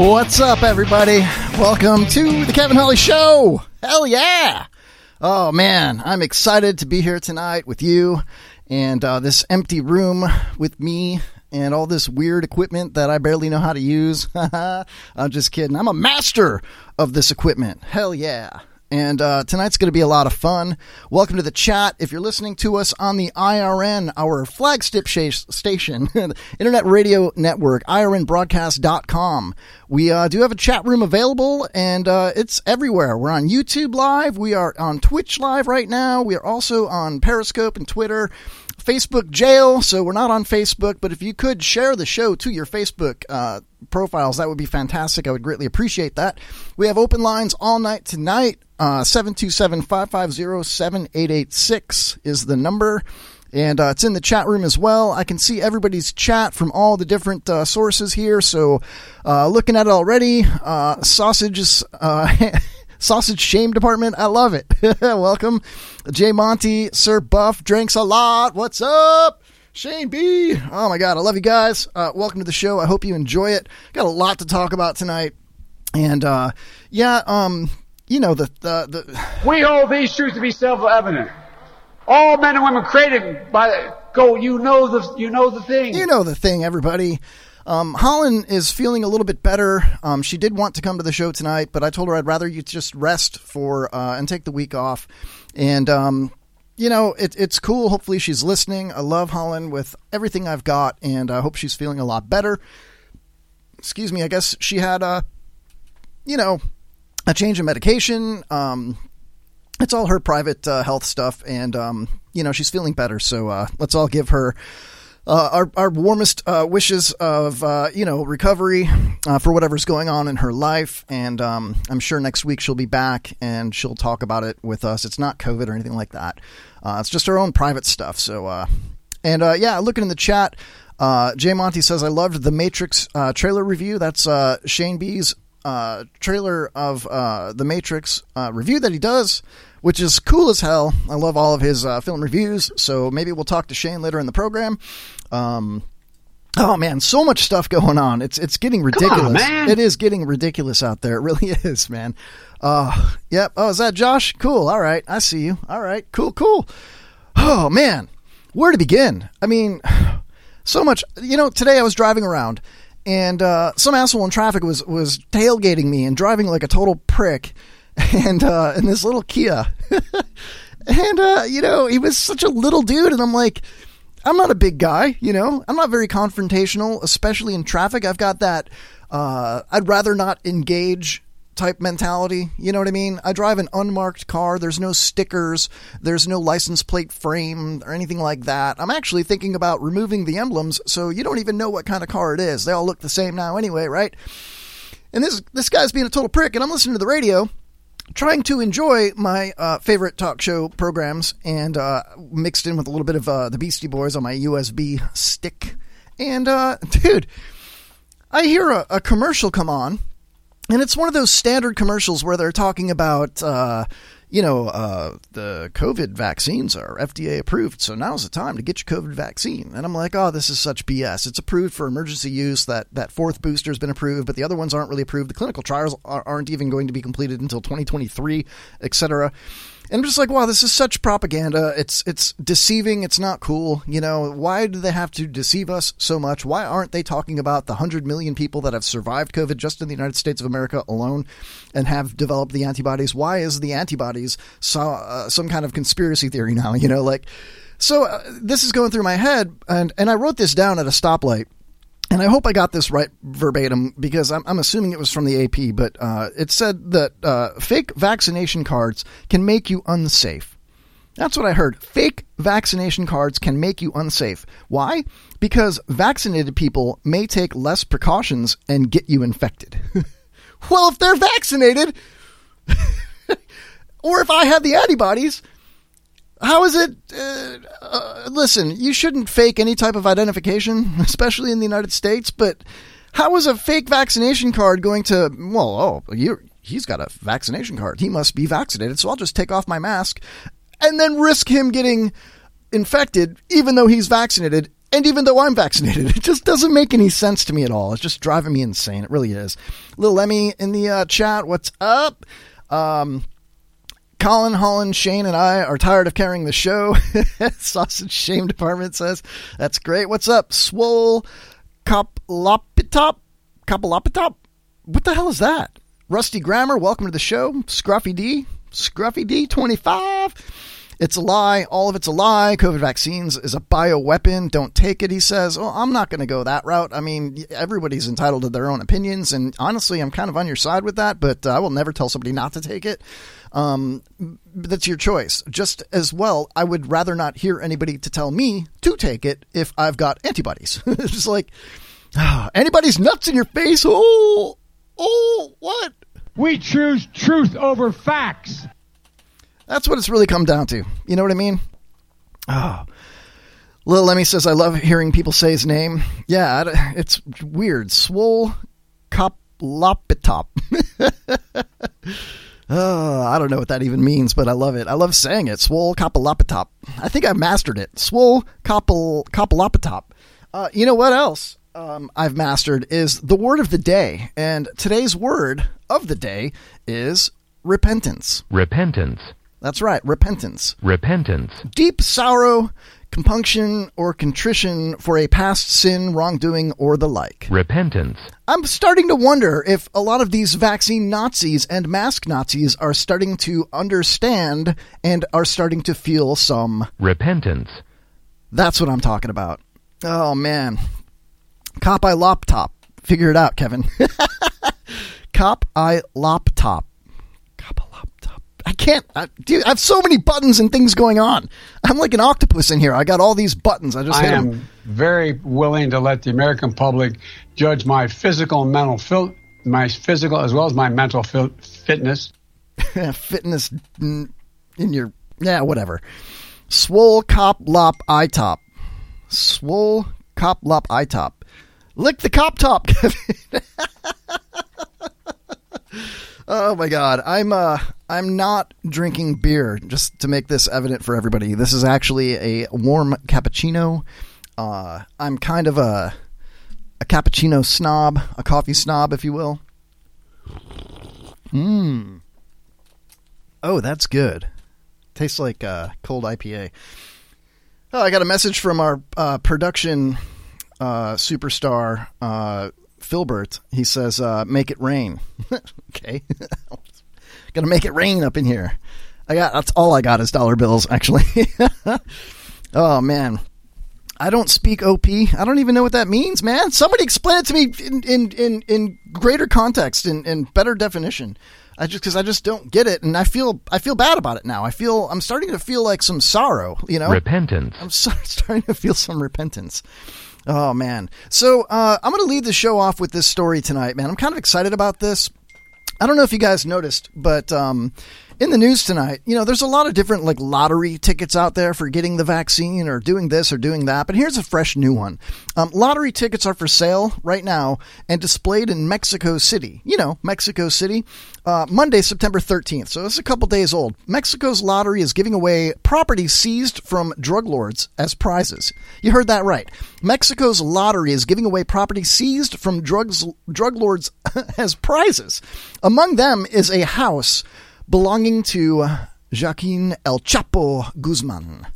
What's up, everybody? Welcome to the Kevin Holly Show. Hell yeah! Oh man, I'm excited to be here tonight with you and uh, this empty room with me and all this weird equipment that I barely know how to use. I'm just kidding. I'm a master of this equipment. Hell yeah. And uh, tonight's going to be a lot of fun. Welcome to the chat. If you're listening to us on the IRN, our flagship sh- station, Internet Radio Network, IRNBroadcast.com, we uh, do have a chat room available, and uh, it's everywhere. We're on YouTube Live. We are on Twitch Live right now. We are also on Periscope and Twitter. Facebook jail, so we're not on Facebook, but if you could share the show to your Facebook uh, profiles, that would be fantastic. I would greatly appreciate that. We have open lines all night tonight. Uh, 727 550 7886 is the number. And uh, it's in the chat room as well. I can see everybody's chat from all the different uh, sources here. So, uh, looking at it already, uh, sausages. Uh, Sausage Shame Department. I love it. Welcome. Jay Monty, Sir Buff, drinks a lot. What's up? Shane B. Oh my God. I love you guys. Uh, welcome to the show. I hope you enjoy it. Got a lot to talk about tonight. And, uh, yeah, um, you know, the, the, the, We hold these truths to be self-evident. All men and women created by go. You know the you know the thing. you know the thing, everybody. Um, Holland is feeling a little bit better. Um, she did want to come to the show tonight, but I told her I'd rather you just rest for uh, and take the week off. And um, you know, it, it's cool. Hopefully, she's listening. I love Holland with everything I've got, and I hope she's feeling a lot better. Excuse me. I guess she had a, you know, a change in medication. Um, it's all her private uh, health stuff, and um, you know, she's feeling better. So uh, let's all give her uh, our our warmest uh, wishes of uh, you know recovery uh, for whatever's going on in her life, and um, I'm sure next week she'll be back and she'll talk about it with us. It's not COVID or anything like that. It's just her own private stuff. So, and yeah, looking in the chat, uh, Jay Monty says I loved the Matrix uh, trailer review. That's uh, Shane B's uh, trailer of uh, the Matrix uh, review that he does, which is cool as hell. I love all of his uh, film reviews. So maybe we'll talk to Shane later in the program. Um, oh man, so much stuff going on. It's it's getting ridiculous. man. It is getting ridiculous out there. It really is, man. Uh, yep. Oh, is that Josh? Cool. All right, I see you. All right, cool, cool. Oh man, where to begin? I mean, so much. You know, today I was driving around, and uh, some asshole in traffic was was tailgating me and driving like a total prick, and uh, in this little Kia, and uh, you know, he was such a little dude, and I'm like. I'm not a big guy, you know. I'm not very confrontational, especially in traffic. I've got that uh, I'd rather not engage type mentality. You know what I mean? I drive an unmarked car. There's no stickers. There's no license plate frame or anything like that. I'm actually thinking about removing the emblems so you don't even know what kind of car it is. They all look the same now anyway, right? And this this guy's being a total prick, and I'm listening to the radio, trying to enjoy my uh, favorite talk show programs, and uh, mixed in with a little bit of uh, the Beastie Boys on my USB stick. And uh, dude, I hear a, a commercial come on, and it's one of those standard commercials where they're talking about, uh, you know, uh, the COVID vaccines are FDA approved, so now's the time to get your COVID vaccine. And I'm like, oh, this is such BS. It's approved for emergency use. That that fourth booster has been approved, but the other ones aren't really approved. The clinical trials are, aren't even going to be completed until 2023, et cetera. And I'm just like, wow, this is such propaganda. It's it's deceiving. It's not cool. You know, why do they have to deceive us so much? Why aren't they talking about the hundred million people that have survived COVID just in the United States of America alone and have developed the antibodies? Why is the antibodies so, uh, some kind of conspiracy theory now? You know, like so. Uh, this is going through my head, and and I wrote this down at a stoplight and I hope I got this right verbatim because I'm, I'm assuming it was from the AP, but uh, it said that uh, fake vaccination cards can make you unsafe. That's what I heard. Fake vaccination cards can make you unsafe. Why? Because vaccinated people may take less precautions and get you infected. well, if they're vaccinated, or if I have the antibodies, how is it? Uh, uh, listen, you shouldn't fake any type of identification, especially in the United States. But how is a fake vaccination card going to? Well, oh, you he's got a vaccination card. He must be vaccinated. So I'll just take off my mask and then risk him getting infected, even though he's vaccinated. And even though I'm vaccinated, it just doesn't make any sense to me at all. It's just driving me insane. It really is. Little Emmy in the uh, chat, what's up? Um, Colin, Holland, Shane, and I are tired of carrying the show. Sausage Shame Department says, That's great. What's up? Swole Coplopitop? Coplopitop? What the hell is that? Rusty Grammar, welcome to the show. Scruffy D, Scruffy D25. It's a lie. All of it's a lie. COVID vaccines is a bioweapon. Don't take it, he says. Well, I'm not going to go that route. I mean, everybody's entitled to their own opinions. And honestly, I'm kind of on your side with that, but uh, I will never tell somebody not to take it. Um, that's your choice. Just as well, I would rather not hear anybody to tell me to take it if I've got antibodies. it's like, ah, anybody's nuts in your face. Oh, oh, what? We choose truth over facts. That's what it's really come down to. You know what I mean? Oh. Lil Lemmy says, I love hearing people say his name. Yeah, it's weird. Swole Coplopitop. Oh, I don't know what that even means, but I love it. I love saying it. Swole Kopalopatop. I think I've mastered it. Swole Kopal Kopalopatop. Uh, you know what else um, I've mastered is the word of the day. And today's word of the day is repentance. Repentance. That's right, repentance. Repentance. Deep sorrow, compunction, or contrition for a past sin, wrongdoing, or the like. Repentance. I'm starting to wonder if a lot of these vaccine Nazis and mask Nazis are starting to understand and are starting to feel some. Repentance. That's what I'm talking about. Oh, man. Cop I Loptop. Figure it out, Kevin. Cop I Loptop. I can't. I, dude, I have so many buttons and things going on. I'm like an octopus in here. I got all these buttons. I just I am very willing to let the American public judge my physical and mental fil- my physical as well as my mental fil- fitness. fitness in your yeah whatever swole cop lop eye top swole cop lop eye top lick the cop top Kevin. oh my god i'm uh i'm not drinking beer just to make this evident for everybody this is actually a warm cappuccino uh i'm kind of a a cappuccino snob a coffee snob if you will Mmm. Oh, that's good. Tastes like uh, cold IPA. Oh, I got a message from our uh, production uh, superstar, uh, Filbert. He says, uh, "Make it rain." okay, gonna make it rain up in here. I got that's all I got is dollar bills. Actually, oh man, I don't speak OP. I don't even know what that means, man. Somebody explain it to me in in in, in greater context, in, in better definition. I just because I just don't get it, and I feel I feel bad about it now. I feel I'm starting to feel like some sorrow. You know, Repentance. I'm so- starting to feel some repentance. Oh man! So uh, I'm going to lead the show off with this story tonight, man. I'm kind of excited about this. I don't know if you guys noticed, but um, In the news tonight, you know, there's a lot of different like lottery tickets out there for getting the vaccine or doing this or doing that. But here's a fresh new one. Um, lottery tickets are for sale right now and displayed in Mexico City. You know, Mexico City, uh, Monday, September 13th. So it's a couple days old. Mexico's lottery is giving away property seized from drug lords as prizes. You heard that right. Mexico's lottery is giving away property seized from drugs, drug lords as prizes. Among them is a house belonging to Joaquin El Chapo Guzman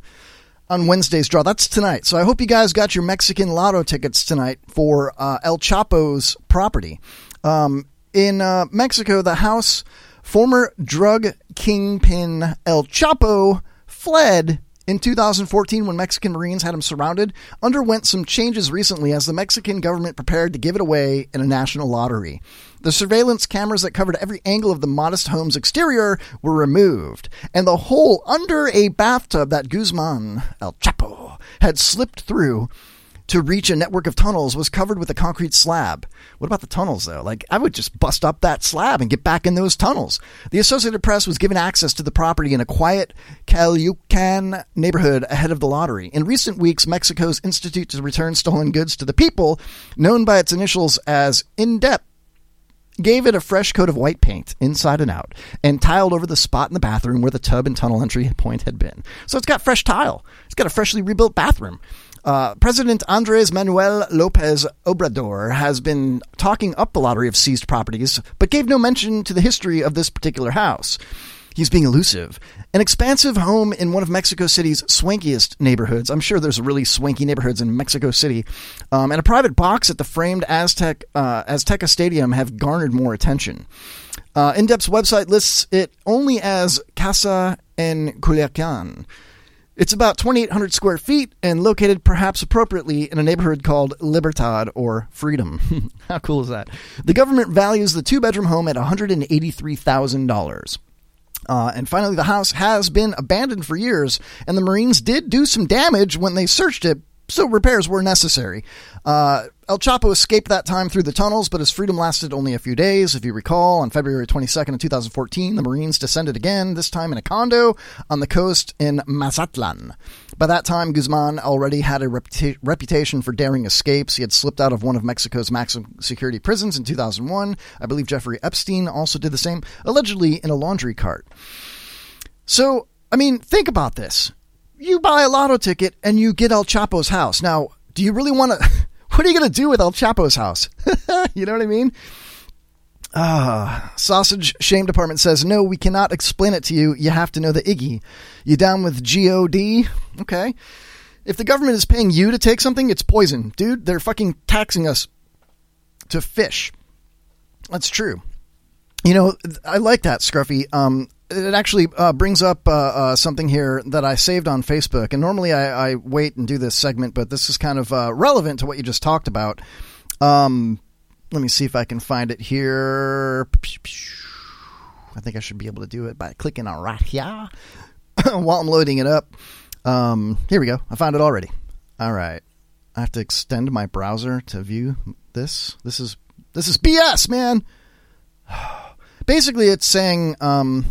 on Wednesday's draw. That's tonight. So I hope you guys got your Mexican lotto tickets tonight for uh, El Chapo's property. Um, in uh, Mexico, the house former drug kingpin El Chapo fled in 2014 when Mexican Marines had him surrounded, underwent some changes recently as the Mexican government prepared to give it away in a national lottery. The surveillance cameras that covered every angle of the modest home's exterior were removed, and the hole under a bathtub that Guzman, El Chapo, had slipped through to reach a network of tunnels was covered with a concrete slab. What about the tunnels, though? Like, I would just bust up that slab and get back in those tunnels. The Associated Press was given access to the property in a quiet Culiacan neighborhood ahead of the lottery. In recent weeks, Mexico's Institute to Return Stolen Goods to the People, known by its initials as INDEP, gave it a fresh coat of white paint inside and out and tiled over the spot in the bathroom where the tub and tunnel entry point had been. So it's got fresh tile. It's got a freshly rebuilt bathroom. Uh, President Andres Manuel Lopez Obrador has been talking up the lottery of seized properties, but gave no mention to the history of this particular house. He's being elusive. An expansive home in one of Mexico City's swankiest neighborhoods. I'm sure there's really swanky neighborhoods in Mexico City. Um, and a private box at the framed Aztec uh, Azteca Stadium have garnered more attention. Uh, INDEP's website lists it only as Casa en Culiacan. It's about 2,800 square feet and located perhaps appropriately in a neighborhood called Libertad or Freedom. How cool is that? The government values the two bedroom home at $183,000. Uh, and finally, the house has been abandoned for years, and the Marines did do some damage when they searched it, so repairs were necessary. Uh, El Chapo escaped that time through the tunnels, but his freedom lasted only a few days. If you recall, on February 22nd of 2014, the Marines descended again, this time in a condo on the coast in Mazatlan. By that time, Guzman already had a reputa- reputation for daring escapes. He had slipped out of one of Mexico's maximum security prisons in 2001. I believe Jeffrey Epstein also did the same, allegedly in a laundry cart. So, I mean, think about this. You buy a lotto ticket and you get El Chapo's house. Now, do you really want to? What are you going to do with El Chapo's house? you know what I mean? Ah, Sausage Shame Department says, no, we cannot explain it to you. You have to know the Iggy. You down with GOD? Okay. If the government is paying you to take something, it's poison. Dude, they're fucking taxing us to fish. That's true. You know, I like that, Scruffy. Um, it actually uh, brings up uh, uh, something here that I saved on Facebook. And normally I, I, wait and do this segment, but this is kind of uh, relevant to what you just talked about. Um, let me see if I can find it here. I think I should be able to do it by clicking on right here while I'm loading it up. Um, here we go. I found it already. All right. I have to extend my browser to view this. This is this is BS, man. Basically, it's saying um,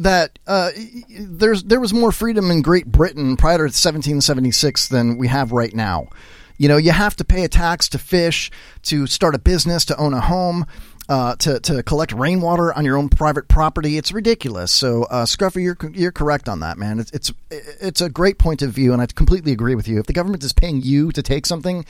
that uh, there's there was more freedom in Great Britain prior to 1776 than we have right now. You know, you have to pay a tax to fish, to start a business, to own a home. Uh, to, to collect rainwater on your own private property, it's ridiculous. So, uh, Scruffy, you're you're correct on that, man. It's, it's it's a great point of view, and I completely agree with you. If the government is paying you to take something,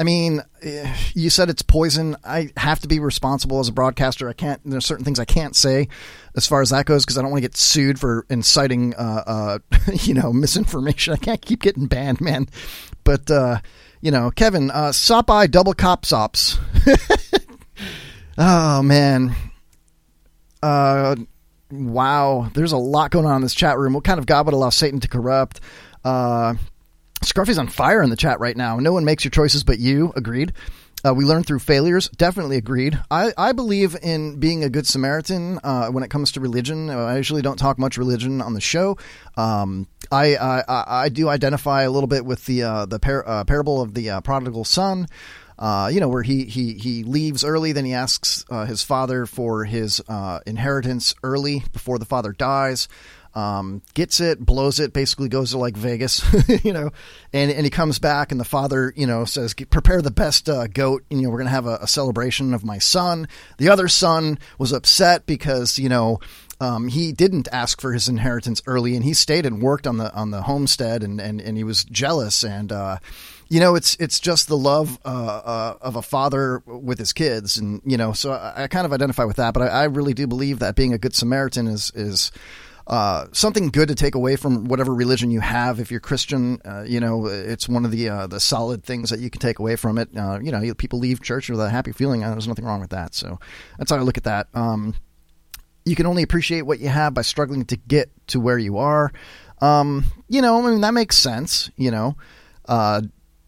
I mean, eh, you said it's poison. I have to be responsible as a broadcaster. I can't. There's certain things I can't say as far as that goes because I don't want to get sued for inciting, uh, uh, you know, misinformation. I can't keep getting banned, man. But uh, you know, Kevin, uh, double cop sops. oh man. Uh, wow. There's a lot going on in this chat room. What kind of God would allow Satan to corrupt? Uh, Scruffy's on fire in the chat right now. No one makes your choices but you. Agreed. Uh, we learn through failures. Definitely agreed. I, I believe in being a good Samaritan uh, when it comes to religion. Uh, I usually don't talk much religion on the show. Um, I, I I do identify a little bit with the uh, the par- uh, parable of the uh, prodigal son. you know, where he he he leaves early, then he asks his father for his inheritance early before the father dies. Um, gets it, blows it, basically goes to like Vegas, you know, and and he comes back, and the father, you know, says, "Prepare the best uh, goat, you know, we're gonna have a, a celebration of my son." The other son was upset because you know um, he didn't ask for his inheritance early, and he stayed and worked on the on the homestead, and and, and he was jealous, and uh, you know, it's it's just the love uh, uh, of a father with his kids, and you know, so I, I kind of identify with that, but I, I really do believe that being a good Samaritan is is uh, something good to take away from whatever religion you have. If you're Christian, uh, you know it's one of the uh, the solid things that you can take away from it. Uh, you know, people leave church with a happy feeling. There's nothing wrong with that. So that's how I look at that. Um, you can only appreciate what you have by struggling to get to where you are. Um, you know, I mean that makes sense. You know,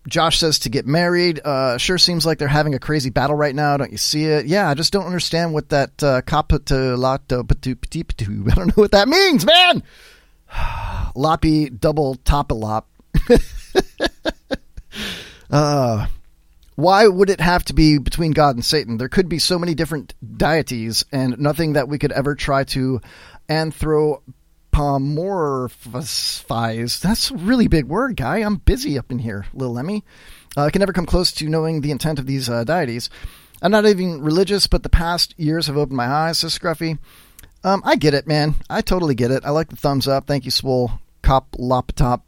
Josh says to get married. Uh, sure seems like they're having a crazy battle right now. Don't you see it? Yeah, I just don't understand what that uh, kapatulato I don't know what that means, man. Loppy double topalop. uh, why would it have to be between God and Satan? There could be so many different deities and nothing that we could ever try to anthro Pomorphize. That's a really big word, guy. I'm busy up in here, little Emmy. Uh, I can never come close to knowing the intent of these uh, deities. I'm not even religious, but the past years have opened my eyes, says Scruffy. Um, I get it, man. I totally get it. I like the thumbs up. Thank you, Swole. Cop Loptop.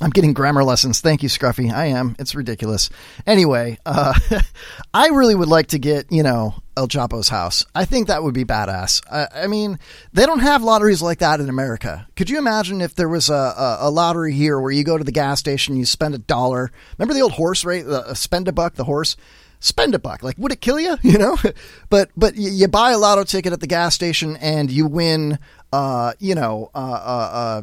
I'm getting grammar lessons. Thank you, Scruffy. I am. It's ridiculous. Anyway, uh, I really would like to get, you know, El Chapo's house. I think that would be badass. I, I, mean, they don't have lotteries like that in America. Could you imagine if there was a, a, a lottery here where you go to the gas station, you spend a dollar? Remember the old horse the uh, spend a buck, the horse? Spend a buck. Like, would it kill you? You know? but but you, you buy a lotto ticket at the gas station and you win, uh, you know, uh, uh, uh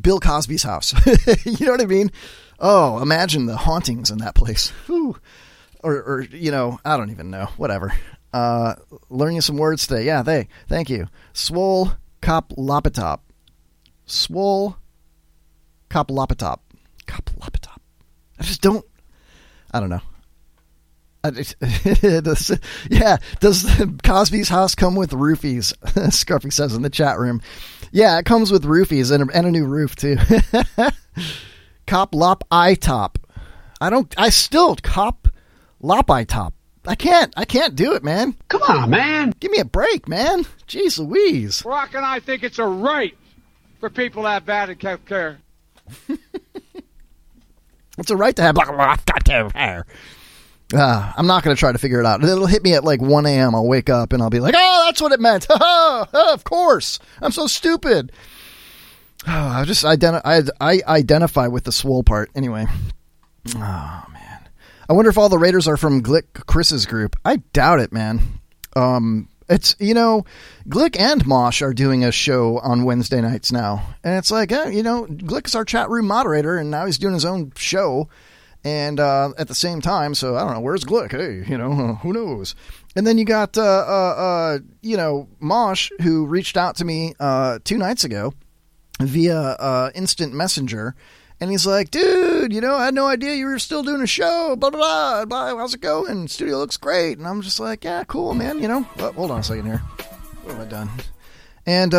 Bill Cosby's house. you know what I mean? Oh, imagine the hauntings in that place. Or, or, you know, I don't even know. Whatever. Uh, learning some words today. Yeah, they. Thank you. Swole cop lopatop. Swole cop lopatop. Cop lopatop. I just don't. I don't know. does, yeah, does Cosby's house come with roofies? Scruffy says in the chat room. Yeah, it comes with roofies and a, and a new roof too. cop lop eye top. I don't. I still cop lop eye top. I can't. I can't do it, man. Come on, man. Give me a break, man. Jeez Louise. Brock and I think it's a right for people to have bad health care. it's a right to have black hair. Uh, I'm not going to try to figure it out. It'll hit me at like 1 a.m. I'll wake up and I'll be like, oh, that's what it meant. of course. I'm so stupid. Oh, I just identi- I, I identify with the swole part. Anyway. Oh, man. I wonder if all the Raiders are from Glick Chris's group. I doubt it, man. Um, it's, you know, Glick and Mosh are doing a show on Wednesday nights now. And it's like, eh, you know, Glick is our chat room moderator and now he's doing his own show and uh, at the same time, so I don't know where's Glick. Hey, you know, who knows? And then you got uh, uh, uh, you know Mosh who reached out to me uh, two nights ago via uh, instant messenger, and he's like, "Dude, you know, I had no idea you were still doing a show. Blah blah blah. blah how's it going? Studio looks great." And I'm just like, "Yeah, cool, man. You know, oh, hold on a second here. What have I done?" And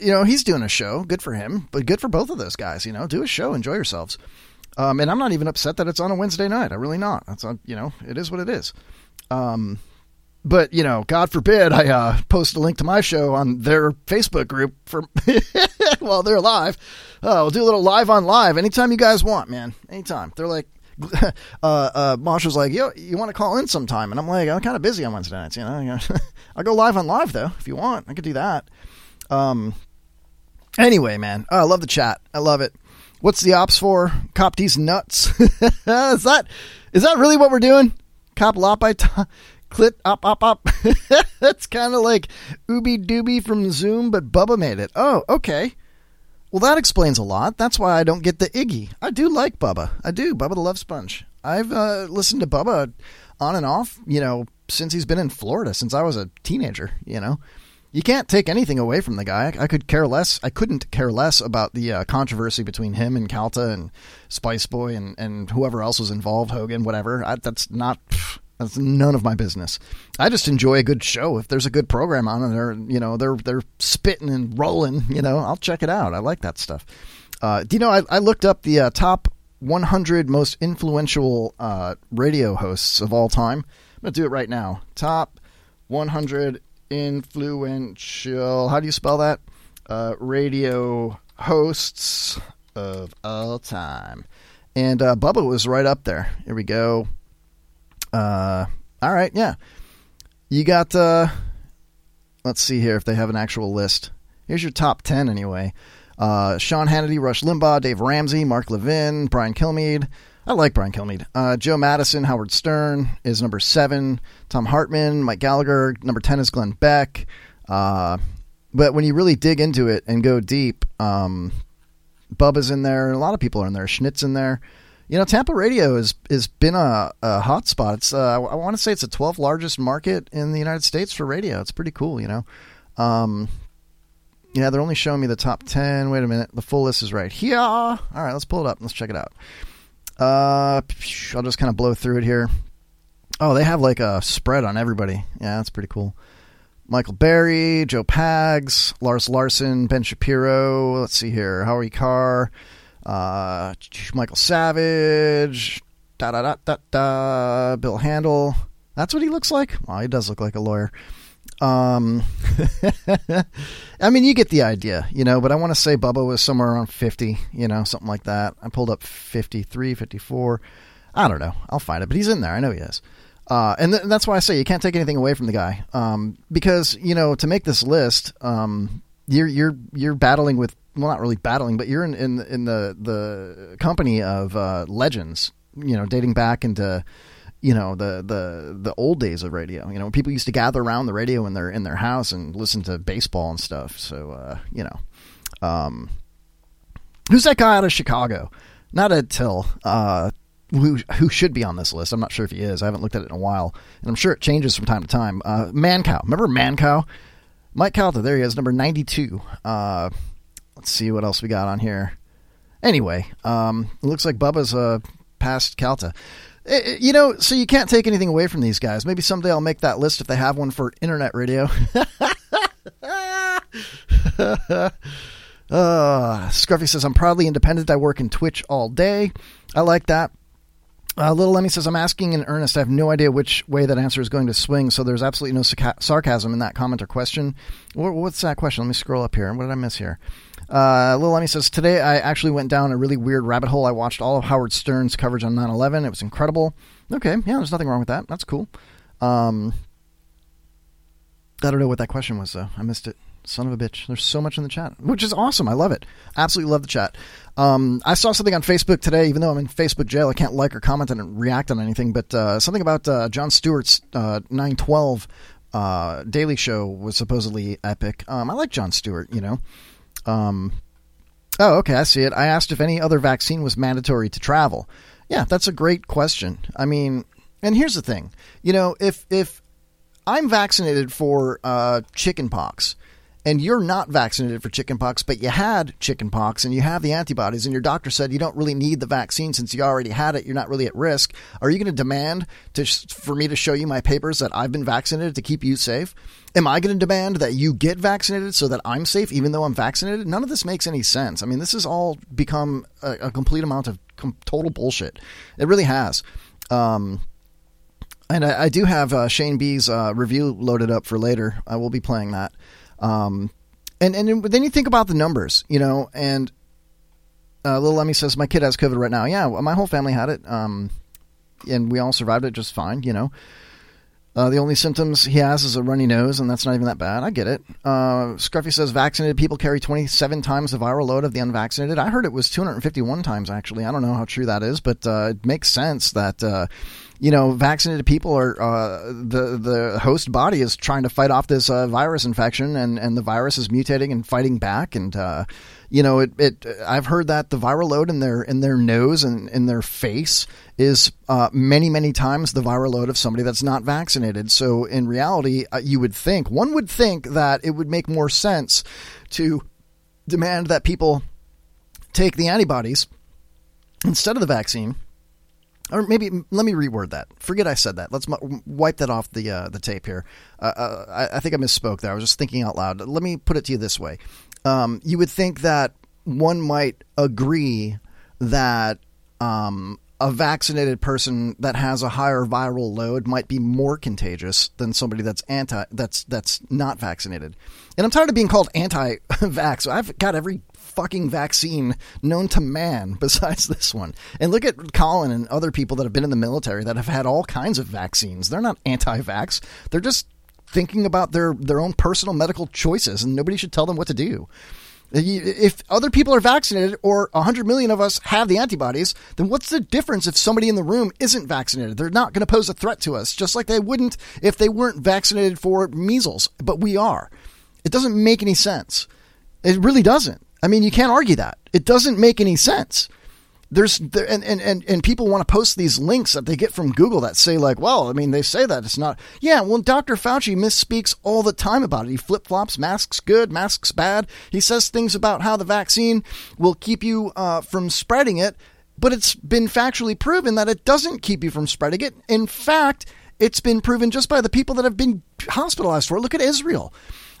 you know, he's doing a show. Good for him, but good for both of those guys. You know, do a show, enjoy yourselves. Um, and I'm not even upset that it's on a Wednesday night. I'm really not. That's on, you know, it is what it is. Um, but you know, God forbid I uh, post a link to my show on their Facebook group for while they're live. Uh, we'll do a little live on live anytime you guys want, man. Anytime. They're like, uh, uh, Marshall's like, yo, you want to call in sometime? And I'm like, I'm kind of busy on Wednesday nights, you know. I'll go live on live though if you want. I could do that. Um. Anyway, man, I love the chat. I love it. What's the ops for? Cop these nuts. is that is that really what we're doing? Cop lop I clit up up up. That's kind of like Ooby Dooby from Zoom, but Bubba made it. Oh, okay. Well, that explains a lot. That's why I don't get the Iggy. I do like Bubba. I do. Bubba the Love Sponge. I've uh, listened to Bubba on and off, you know, since he's been in Florida, since I was a teenager, you know. You can't take anything away from the guy. I, could care less. I couldn't care less about the uh, controversy between him and Calta and Spice Boy and, and whoever else was involved, Hogan, whatever. I, that's not. That's none of my business. I just enjoy a good show. If there's a good program on and they're you know they're they're spitting and rolling, you know, I'll check it out. I like that stuff. Uh, do you know I, I looked up the uh, top 100 most influential uh, radio hosts of all time. I'm gonna do it right now. Top 100 influential. How do you spell that? Uh, radio hosts of all time. And uh, Bubba was right up there. Here we go. Uh, all right, yeah. You got. Uh, let's see here if they have an actual list. Here's your top ten anyway. Uh, Sean Hannity, Rush Limbaugh, Dave Ramsey, Mark Levin, Brian Kilmeade. I like Brian Kilmeade. Uh, Joe Madison, Howard Stern is number seven. Thom Hartmann, Mike Gallagher. Number ten is Glenn Beck. Uh, but when you really dig into it and go deep, um, Bubba's in there. A lot of people are in there. Schnitt's in there. You know, Tampa radio has has been a, a hot spot. It's uh, I want to say it's the 12th largest market in the United States for radio. It's pretty cool, you know. Um, yeah, they're only showing me the top 10. Wait a minute, the full list is right here. All right, let's pull it up. Let's check it out. Uh, I'll just kind of blow through it here. Oh, they have like a spread on everybody. Yeah, that's pretty cool. Michael Berry, Joe Pags, Lars Larson, Ben Shapiro. Let's see here. Howie Carr, uh, Michael Savage, da da da da da. Bill Handel. That's what he looks like. Well, he does look like a lawyer. Um, I mean, you get the idea, you know, but I want to say Bubba was somewhere around 50, you know, something like that. I pulled up 53, 54. I don't know. I'll find it, but he's in there. I know he is. Uh, and th- that's why I say you can't take anything away from the guy, um, because you know to make this list, um, you're you're you're battling with well, not really battling, but you're in in, in the the company of uh, legends, you know, dating back into you know the the the old days of radio. You know, people used to gather around the radio in their in their house and listen to baseball and stuff. So uh, you know, um, who's that guy out of Chicago? Not Ed Till. Uh, who who should be on this list? I'm not sure if he is. I haven't looked at it in a while, and I'm sure it changes from time to time. Uh, Mancow, remember Mancow? Mike Calta, there he is, number 92. Uh, let's see what else we got on here. Anyway, um, it looks like Bubba's uh, past Calta. Eh, eh, You know, so you can't take anything away from these guys. Maybe someday I'll make that list if they have one for internet radio. uh, Scruffy says, I'm proudly independent. I work in Twitch all day. I like that. Uh, Little Lemmy says, I'm asking in earnest. I have no idea which way that answer is going to swing, so there's absolutely no sarca- sarcasm in that comment or question. Wha- What's that question? Let me scroll up here. What did I miss here? Uh, Little Lemmy says, Today I actually went down a really weird rabbit hole. I watched all of Howard Stern's coverage on 9 11. It was incredible. Okay, yeah, there's nothing wrong with that. That's cool. Um, I don't know what that question was, though. I missed it. Son of a bitch. There's so much in the chat, which is awesome. I love it. Absolutely love the chat. Um, I saw something on Facebook today, even though I'm in Facebook jail, I can't like or comment and react on anything, but uh, something about uh, Jon Stewart's uh, 912 uh, Daily Show was supposedly epic. Um, I like Jon Stewart, you know. Um, oh, okay, I see it. I asked if any other vaccine was mandatory to travel. Yeah, that's a great question. I mean, and here's the thing. You know, if if I'm vaccinated for uh, chickenpox, and you're not vaccinated for chickenpox, but you had chickenpox and you have the antibodies, and your doctor said you don't really need the vaccine since you already had it, you're not really at risk. Are you going to demand for me to show you my papers that I've been vaccinated to keep you safe? Am I going to demand that you get vaccinated so that I'm safe, even though I'm vaccinated? None of this makes any sense. I mean, this has all become a, a complete amount of com- total bullshit. It really has. Um, and I, I do have uh, Shane B's uh, review loaded up for later. I will be playing that. Um, and and then you think about the numbers, you know. And uh, little Lemmy says my kid has COVID right now. Yeah, my whole family had it, um, and we all survived it just fine, you know. Uh, the only symptoms he has is a runny nose, and that's not even that bad. I get it. Uh, Scruffy says vaccinated people carry 27 times the viral load of the unvaccinated. I heard it was 251 times, actually. I don't know how true that is, but uh, it makes sense that, uh, you know, vaccinated people are, uh, the, the host body is trying to fight off this uh, virus infection, and, and the virus is mutating and fighting back. And, uh, you know, it, it, I've heard that the viral load in their, in their nose and in their face is uh, many, many times the viral load of somebody that's not vaccinated. So, in reality, uh, you would think, one would think that it would make more sense to demand that people take the antibodies instead of the vaccine. Or maybe let me reword that. Forget I said that. Let's m- wipe that off the uh, the tape here. Uh, uh, I, I think I misspoke there. I was just thinking out loud. Let me put it to you this way: um, you would think that one might agree that um, a vaccinated person that has a higher viral load might be more contagious than somebody that's anti that's that's not vaccinated. And I'm tired of being called anti-vax. I've got every fucking vaccine known to man besides this one. And look at Colin and other people that have been in the military that have had all kinds of vaccines. They're not anti-vax. They're just thinking about their their own personal medical choices and nobody should tell them what to do. If other people are vaccinated or 100 million of us have the antibodies, then what's the difference if somebody in the room isn't vaccinated? They're not going to pose a threat to us, just like they wouldn't if they weren't vaccinated for measles, but we are. It doesn't make any sense. It really doesn't. I mean, you can't argue that. It doesn't make any sense there's there, and, and, and, and people want to post these links that they get from Google that say like, well, I mean, they say that it's not. Yeah, well, Dr. Fauci misspeaks all the time about it. He flip flops. Masks good, masks bad. He says things about how the vaccine will keep you uh, from spreading it, but it's been factually proven that it doesn't keep you from spreading it. In fact, it's been proven just by the people that have been hospitalized for it. Look at Israel.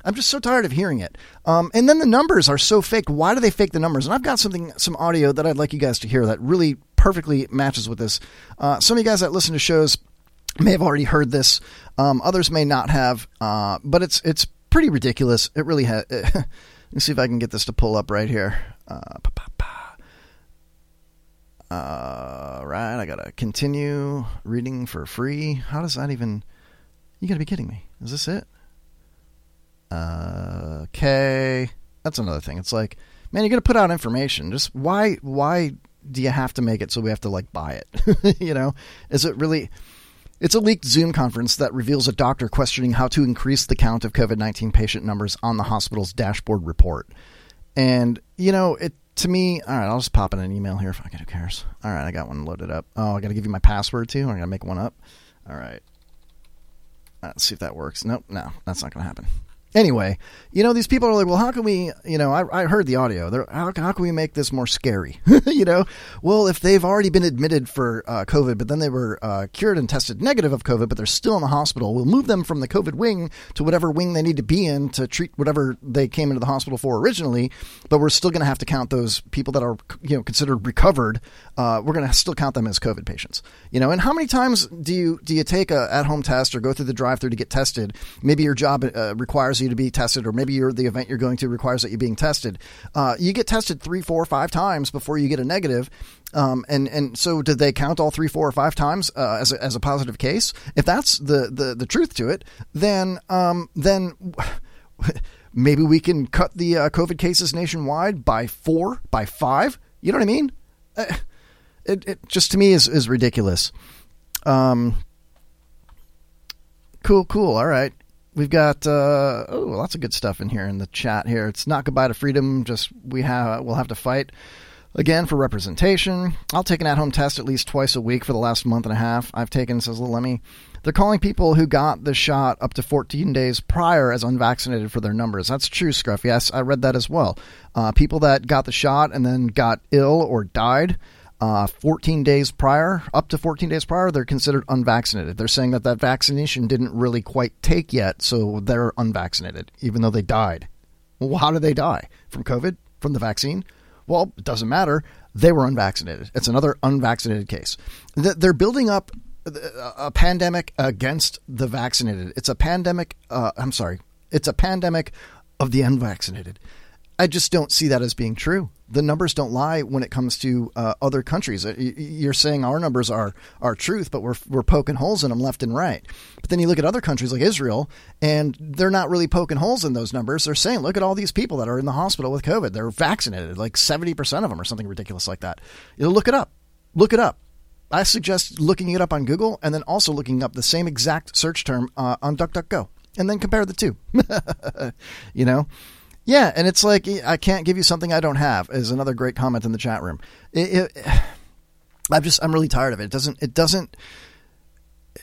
I'm just so tired of hearing it. Um, and then the numbers are so fake. Why do they fake the numbers? And I've got something, some audio that I'd like you guys to hear that really perfectly matches with this. Uh, some of you guys that listen to shows may have already heard this. Um, others may not have, uh, but it's it's pretty ridiculous. It really has. Let me see if I can get this to pull up right here. Uh, uh, right, I gotta continue reading for free. How does that even? You gotta be kidding me. Is this it? Uh, okay, that's another thing. It's like, man, you're gonna put out information. Just why? Why do you have to make it so we have to like buy it? you know, is it really? It's a leaked Zoom conference that reveals a doctor questioning how to increase the count of COVID 19 patient numbers on the hospital's dashboard report. And, you know, it to me, all right, I'll just pop in an email here. Fuck it, who cares? All right, I got one loaded up. Oh, I got to give you my password too. I got to make one up. All right. Let's see if that works. Nope, no, that's not going to happen. Anyway, you know, these people are like, well, how can we, you know, I, I heard the audio. They're, how, how can we make this more scary? you know, well, if they've already been admitted for uh, COVID, but then they were uh, cured and tested negative of COVID, but they're still in the hospital, we'll move them from the COVID wing to whatever wing they need to be in to treat whatever they came into the hospital for originally. But we're still going to have to count those people that are, you know, considered recovered. Uh, we're going to still count them as COVID patients. You know, and how many times do you do you take a at home test or go through the drive through to get tested? Maybe your job uh, requires you to be tested, or maybe you're, the event you're going to requires that you're being tested. Uh, you get tested three, four, five times before you get a negative. Um, and and so did they count all three, four, or five times uh, as a, as a positive case? If that's the the, the truth to it, then um, then. Maybe we can cut the uh, COVID cases nationwide by four, by five. You know what I mean? Uh, it, it just to me is is ridiculous. Um, cool, cool. All right. We've got uh, oh, lots of good stuff in here in the chat. Here, it's not goodbye to freedom. Just we have we'll have to fight again for representation. I'll take an at-home test at least twice a week for the last month and a half. I've taken says Little Lemmy. They're calling people who got the shot up to 14 days prior as unvaccinated for their numbers. That's true, Scruff. Yes, I read that as well. Uh, people that got the shot and then got ill or died uh, 14 days prior, up to 14 days prior, they're considered unvaccinated. They're saying that that vaccination didn't really quite take yet, so they're unvaccinated, even though they died. Well, how did they die? From COVID? From the vaccine? Well, it doesn't matter. They were unvaccinated. It's another unvaccinated case. They're building up a pandemic against the vaccinated. It's a pandemic. Uh, I'm sorry. It's a pandemic of the unvaccinated. I just don't see that as being true. The numbers don't lie when it comes to uh, other countries. Uh, you're saying our numbers are are truth, but we're we're poking holes in them left and right. But then you look at other countries like Israel, and they're not really poking holes in those numbers. They're saying, look at all these people that are in the hospital with COVID. They're vaccinated, like seventy percent of them, or something ridiculous like that. You look it up. Look it up. I suggest looking it up on Google and then also looking up the same exact search term uh, on DuckDuckGo, and then compare the two. you know. Yeah, and it's like I can't give you something I don't have. Is another great comment in the chat room. It, it, I'm just I'm really tired of it. It doesn't it doesn't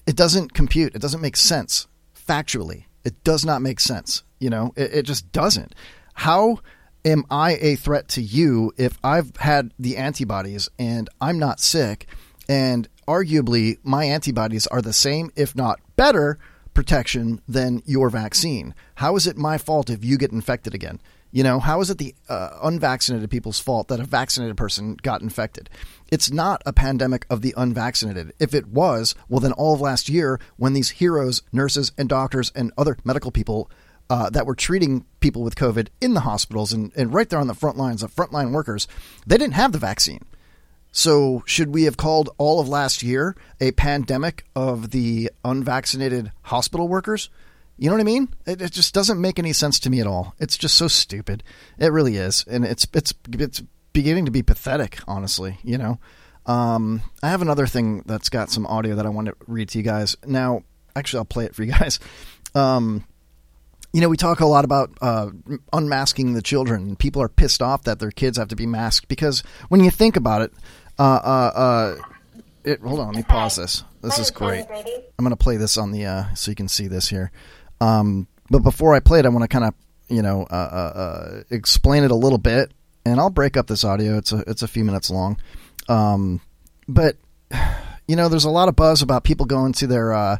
it doesn't compute. It doesn't make sense factually. It does not make sense. You know, it, it just doesn't. How am I a threat to you if I've had the antibodies and I'm not sick and arguably my antibodies are the same, if not better, protection than your vaccine? How is it my fault if you get infected again? You know, how is it the uh, unvaccinated people's fault that a vaccinated person got infected? It's not a pandemic of the unvaccinated. If it was, well, then all of last year, when these heroes, nurses, and doctors and other medical people uh, that were treating people with COVID in the hospitals and, and right there on the front lines of frontline workers, they didn't have the vaccine. So, should we have called all of last year a pandemic of the unvaccinated hospital workers? You know what I mean? It, it, just doesn't make any sense to me at all. It's just so stupid. It really is, and it's it's it's beginning to be pathetic, honestly. You know, um, I have another thing that's got some audio that I want to read to you guys. Now, actually, I'll play it for you guys. Um, you know, we talk a lot about uh, unmasking the children. People are pissed off that their kids have to be masked because when you think about it, uh, uh, uh it, hold on, let me pause this. This is great. I'm going to play this on the uh, so you can see this here. Um, but before I play it, I want to kind of you know uh, uh, uh, explain it a little bit, and I'll break up this audio. It's a it's a few minutes long, um, but you know there's a lot of buzz about people going to their uh,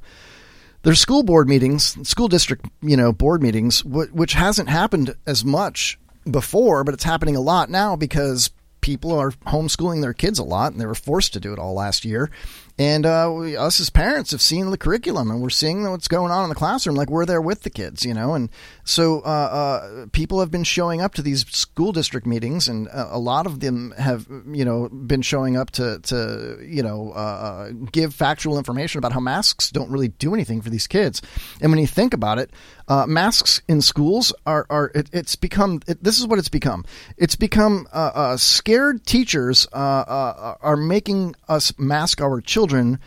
their school board meetings, school district you know board meetings, which hasn't happened as much before, but it's happening a lot now because people are homeschooling their kids a lot, and they were forced to do it all last year. And uh, we, us as parents have seen the curriculum, and we're seeing what's going on in the classroom. Like we're there with the kids, you know. And so uh, uh, people have been showing up to these school district meetings, and uh, a lot of them have, you know, been showing up to, to you know, uh, uh, give factual information about how masks don't really do anything for these kids. And when you think about it, Uh, masks in schools are are it, it's become it, this is what it's become. It's become uh, uh, scared teachers are making us mask our children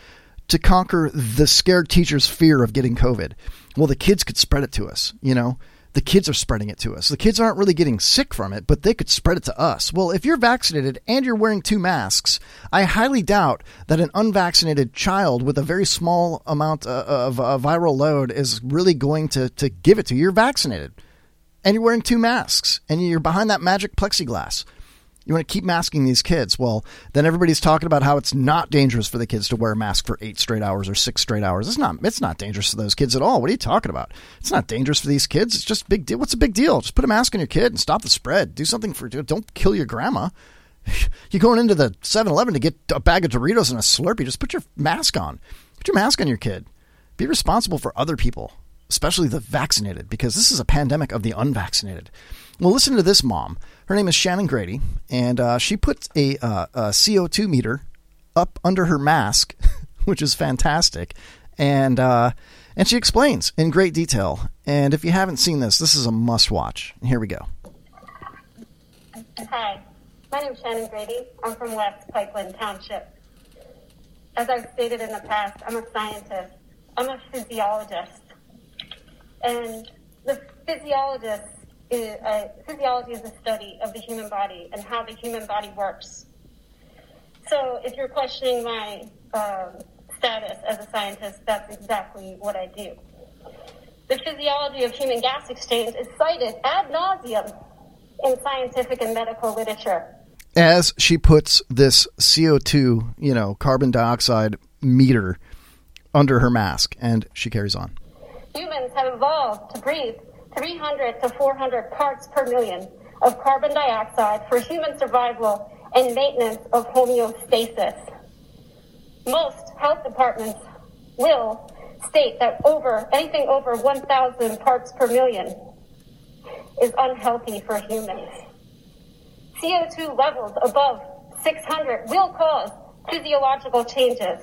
to conquer the scared teacher's fear of getting COVID. Well, the kids could spread it to us, you know? The kids are spreading it to us. The kids aren't really getting sick from it, but they could spread it to us. Well, if you're vaccinated and you're wearing two masks, I highly doubt that an unvaccinated child with a very small amount uh, of, of viral load is really going to, to give it to you. You're vaccinated and you're wearing two masks and you're behind that magic plexiglass. You want to keep masking these kids. Well, then everybody's talking about how it's not dangerous for the kids to wear a mask for eight straight hours or six straight hours. It's not. It's not dangerous for those kids at all. What are you talking about? It's not dangerous for these kids. It's just big deal. What's a big deal? Just put a mask on your kid and stop the spread. Do something for. Don't kill your grandma. You're going into the 7-Eleven to get a bag of Doritos and a Slurpee. Just put your mask on. Put your mask on your kid. Be responsible for other people, especially the vaccinated, because this is a pandemic of the unvaccinated. Well, listen to this mom her name is Shannon Grady, and uh, she puts a, uh, a, CO2 meter up under her mask, which is fantastic. And uh, and she explains in great detail. And if you haven't seen this, this is a must watch. Here we go. Hi, my name is Shannon Grady. I'm from West Pikeland Township. As I've stated in the past, I'm a scientist. I'm a physiologist. And the physiologist is, uh, physiology is the study of the human body and how the human body works. So if you're questioning my um, status as a scientist, that's exactly what I do. The physiology of human gas exchange is cited ad nauseum in scientific and medical literature. As she puts this CO2, you know, carbon dioxide meter under her mask, and she carries on. Humans have evolved to breathe 300 to 400 parts per million of carbon dioxide for human survival and maintenance of homeostasis. Most health departments will state that over anything over 1,000 parts per million is unhealthy for humans. CO2 levels above 600 will cause physiological changes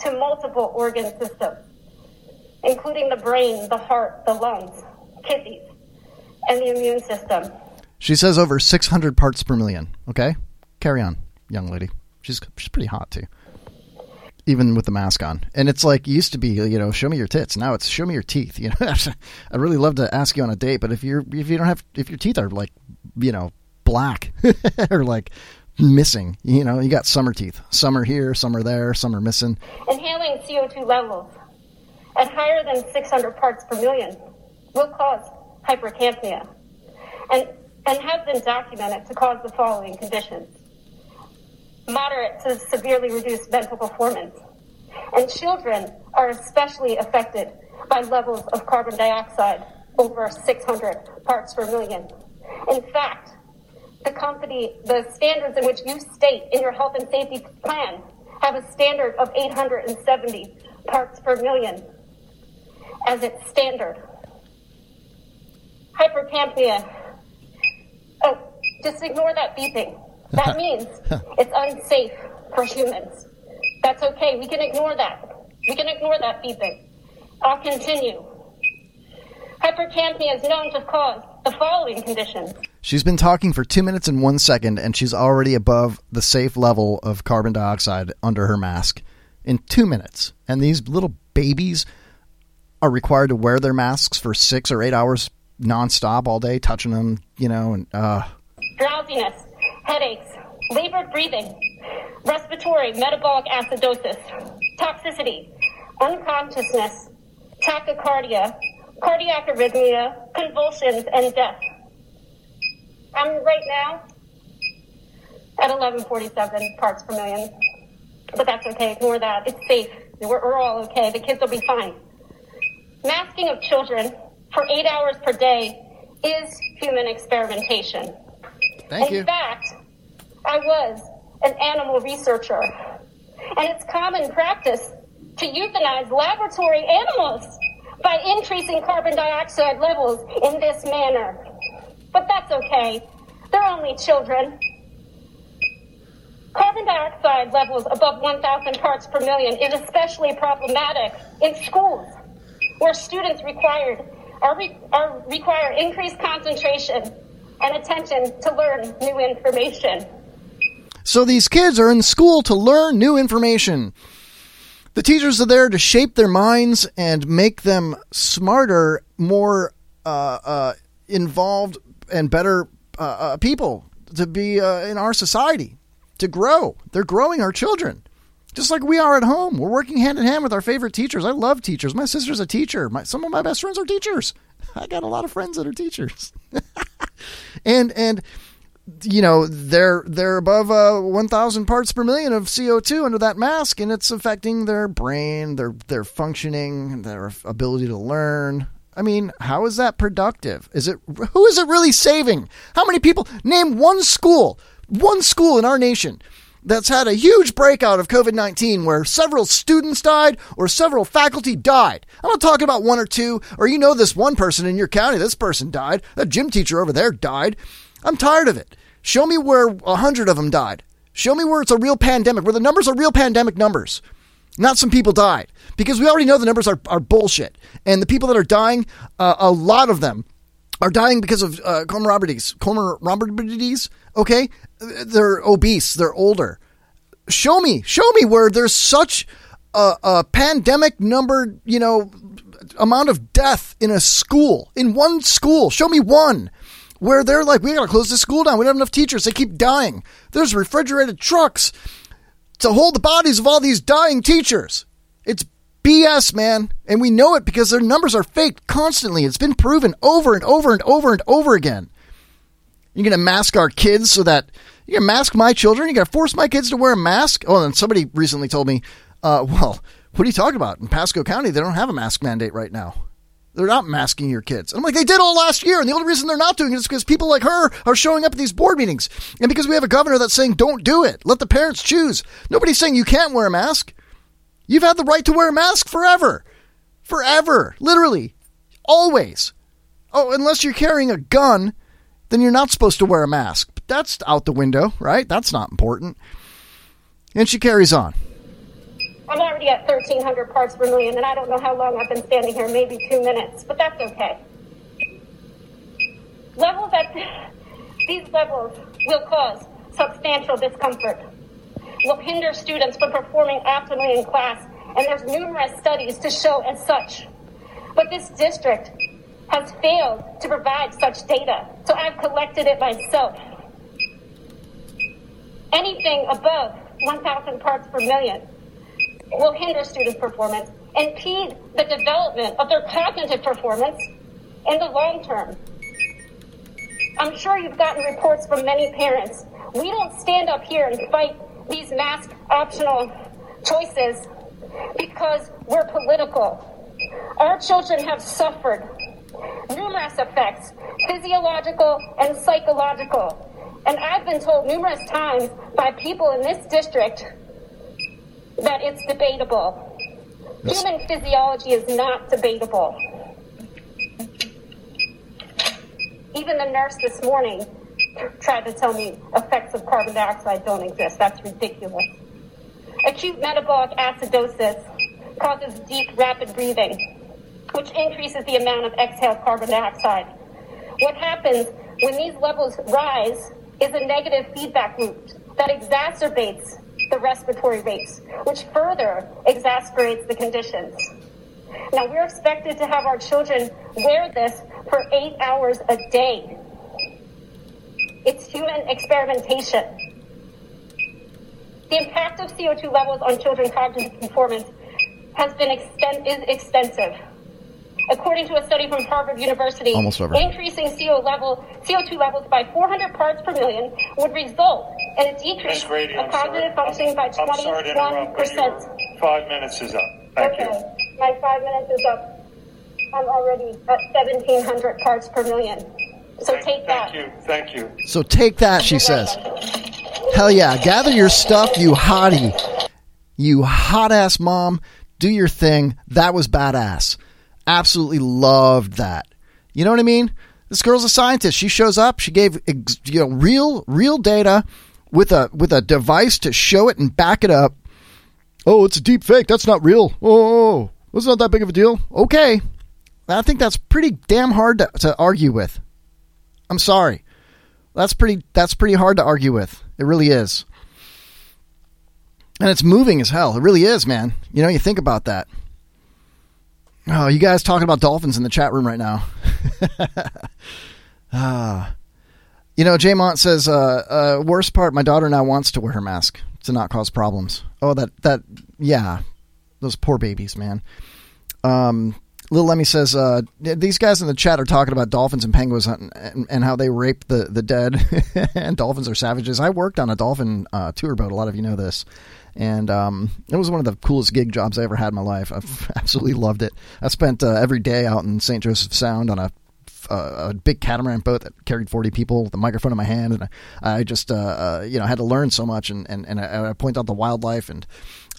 to multiple organ systems, including the brain, the heart, the lungs, kidneys, and the immune system. She says over 600 parts per million. Okay? Carry on, young lady. She's, she's pretty hot, too. Even with the mask on. And it's like, used to be, you know, show me your tits. Now it's show me your teeth. You know, I'd really love to ask you on a date, but if you're, if you don't have, if your teeth are like, you know, black or like missing. You know, you got summer teeth. Some are here, some are there, some are missing. Inhaling CO2 levels at higher than 600 parts per million will cause hypercapnia and, and have been documented to cause the following conditions. Moderate to severely reduced mental performance. And children are especially affected by levels of carbon dioxide over 600 parts per million. In fact, the company, the standards in which you state in your health and safety plan have a standard of 870 parts per million as its standard. Hypercapnia. Oh, just ignore that beeping. That means it's unsafe for humans. That's okay. We can ignore that. We can ignore that beeping. I'll continue. Hypercapnia is known to cause the following conditions. She's been talking for two minutes and one second, and she's already above the safe level of carbon dioxide under her mask in two minutes. And these little babies are required to wear their masks for six or eight hours nonstop all day, touching them, you know, and uh, drowsiness, headaches, labored breathing, respiratory metabolic acidosis, toxicity, unconsciousness, tachycardia, cardiac arrhythmia, convulsions, and death. I'm right now at 1147 parts per million, but that's okay. Ignore that. It's safe. We're, we're all okay. The kids will be fine. Masking of children for eight hours per day is human experimentation. thank In you. fact, I was an animal researcher, and it's common practice to euthanize laboratory animals by increasing carbon dioxide levels in this manner. But that's okay. They're only children. Carbon dioxide levels above 1,000 parts per million is especially problematic in schools, where students required are, re- are require increased concentration and attention to learn new information. So these kids are in school to learn new information. The teachers are there to shape their minds and make them smarter, more uh, uh, involved, and better uh, uh, people to be uh, in our society, to grow. They're growing our children. Just like we are at home. We're working hand in hand with our favorite teachers. I love teachers. My sister's a teacher. My, some of my best friends are teachers. I got a lot of friends that are teachers. and and you know they're they're above uh, 1000 parts per million of CO2 under that mask and it's affecting their brain their their functioning their ability to learn I mean how is that productive is it who is it really saving how many people name one school one school in our nation that's had a huge breakout of COVID 19 where several students died or several faculty died. I'm not talking about one or two, or you know this one person in your county, this person died, that gym teacher over there died. I'm tired of it. Show me where a hundred of them died. Show me where it's a real pandemic, where the numbers are real pandemic numbers. Not some people died. Because we already know the numbers are, are bullshit. And the people that are dying, uh, a lot of them are dying because of uh, comorbidities. Comorbidities, okay? They're obese, they're older. Show me, show me where there's such a, a pandemic number, you know, amount of death in a school, in one school. Show me one where they're like, we gotta close this school down. We don't have enough teachers. They keep dying. There's refrigerated trucks to hold the bodies of all these dying teachers. It's BS, man. And we know it because their numbers are faked constantly. It's been proven over and over and over and over again. You're going to mask our kids so that you're going to mask my children? You're going to force my kids to wear a mask? Oh, and somebody recently told me, uh, well, what are you talking about? In Pasco County, they don't have a mask mandate right now. They're not masking your kids. And I'm like, they did all last year. And the only reason they're not doing it is because people like her are showing up at these board meetings. And because we have a governor that's saying, don't do it. Let the parents choose. Nobody's saying you can't wear a mask. You've had the right to wear a mask forever. Forever. Literally. Always. Oh, unless you're carrying a gun, then you're not supposed to wear a mask. But that's out the window, right? That's not important. And she carries on. I'm already at 1,300 parts per million, and I don't know how long I've been standing here, maybe two minutes, but that's okay. Levels at these levels will cause substantial discomfort, will hinder students from performing optimally in class, and there's numerous studies to show as such. But this district has failed to provide such data, so I've collected it myself. anything above 1,000 parts per million will hinder student performance, impede the development of their cognitive performance in the long term. I'm sure you've gotten reports from many parents. We don't stand up here and fight these mask optional choices because we're political. Our children have suffered numerous effects, physiological and psychological. And I've been told numerous times by people in this district that it's debatable. Human physiology is not debatable. Even the nurse this morning tried to tell me effects of carbon dioxide don't exist. That's ridiculous. Acute metabolic acidosis causes deep, rapid breathing, which increases the amount of exhaled carbon dioxide. What happens when these levels rise is a negative feedback loop that exacerbates the respiratory rates, which further exacerbates the conditions. Now, we're expected to have our children wear this for eight hours a day. It's human experimentation. The impact of CO2 levels on children's cognitive performance has been is extensive. According to a study from Harvard University, Almost over. increasing CO level, CO2 levels by 400 parts per million would result in a decrease Ms. Grady, I'm of sorry. cognitive functioning by I'm sorry to interrupt, but 21%. five minutes is up. Thank okay, you. my five minutes is up. I'm already at 1,700 parts per million. So Thank, take that. thank you. Thank you. So take that, she You're says. welcome. Hell yeah. Gather your stuff, you hottie. You hot ass mom. Do your thing. That was badass. Absolutely loved that. You know what I mean? This girl's a scientist. She shows up. She gave you know real real data with a with a device to show it and back it up. Oh, it's a deep fake. That's not real. Oh, it's not that big of a deal. Okay. I think that's pretty damn hard to, to argue with. I'm sorry. That's pretty that's pretty hard to argue with. It really is. And it's moving as hell. It really is, man. You know, you think about that. Oh, you guys talking about dolphins in the chat room right now. ah. You know, Jaymont says, uh, uh, worst part, my daughter now wants to wear her mask to not cause problems. Oh, that, that, yeah. Those poor babies, man. Um, Little Lemmy says, uh, these guys in the chat are talking about dolphins and penguins and, and, and how they rape the, the dead, and dolphins are savages. I worked on a dolphin uh, tour boat. A lot of you know this. And um, it was one of the coolest gig jobs I ever had in my life. I've absolutely loved it. I spent uh, every day out in St. Joseph Sound on a uh, a big catamaran boat that carried 40 people with a microphone in my hand and I, I just uh, uh, you know had to learn so much and and, and I, I point out the wildlife and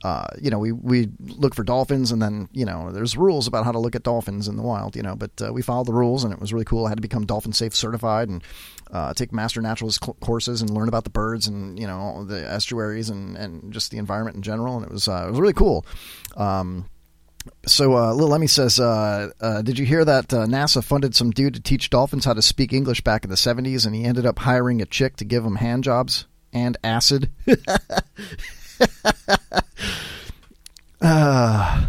uh, you know we we look for dolphins and then you know there's rules about how to look at dolphins in the wild you know but uh, we followed the rules and it was really cool I had to become dolphin safe certified and uh, take master naturalist cl- courses and learn about the birds and you know the estuaries and, and just the environment in general and it was uh, it was really cool um, so, uh, Lil Lemmy says, uh, uh, "Did you hear that uh, NASA funded some dude to teach dolphins how to speak English back in the '70s, and he ended up hiring a chick to give him hand jobs and acid." uh,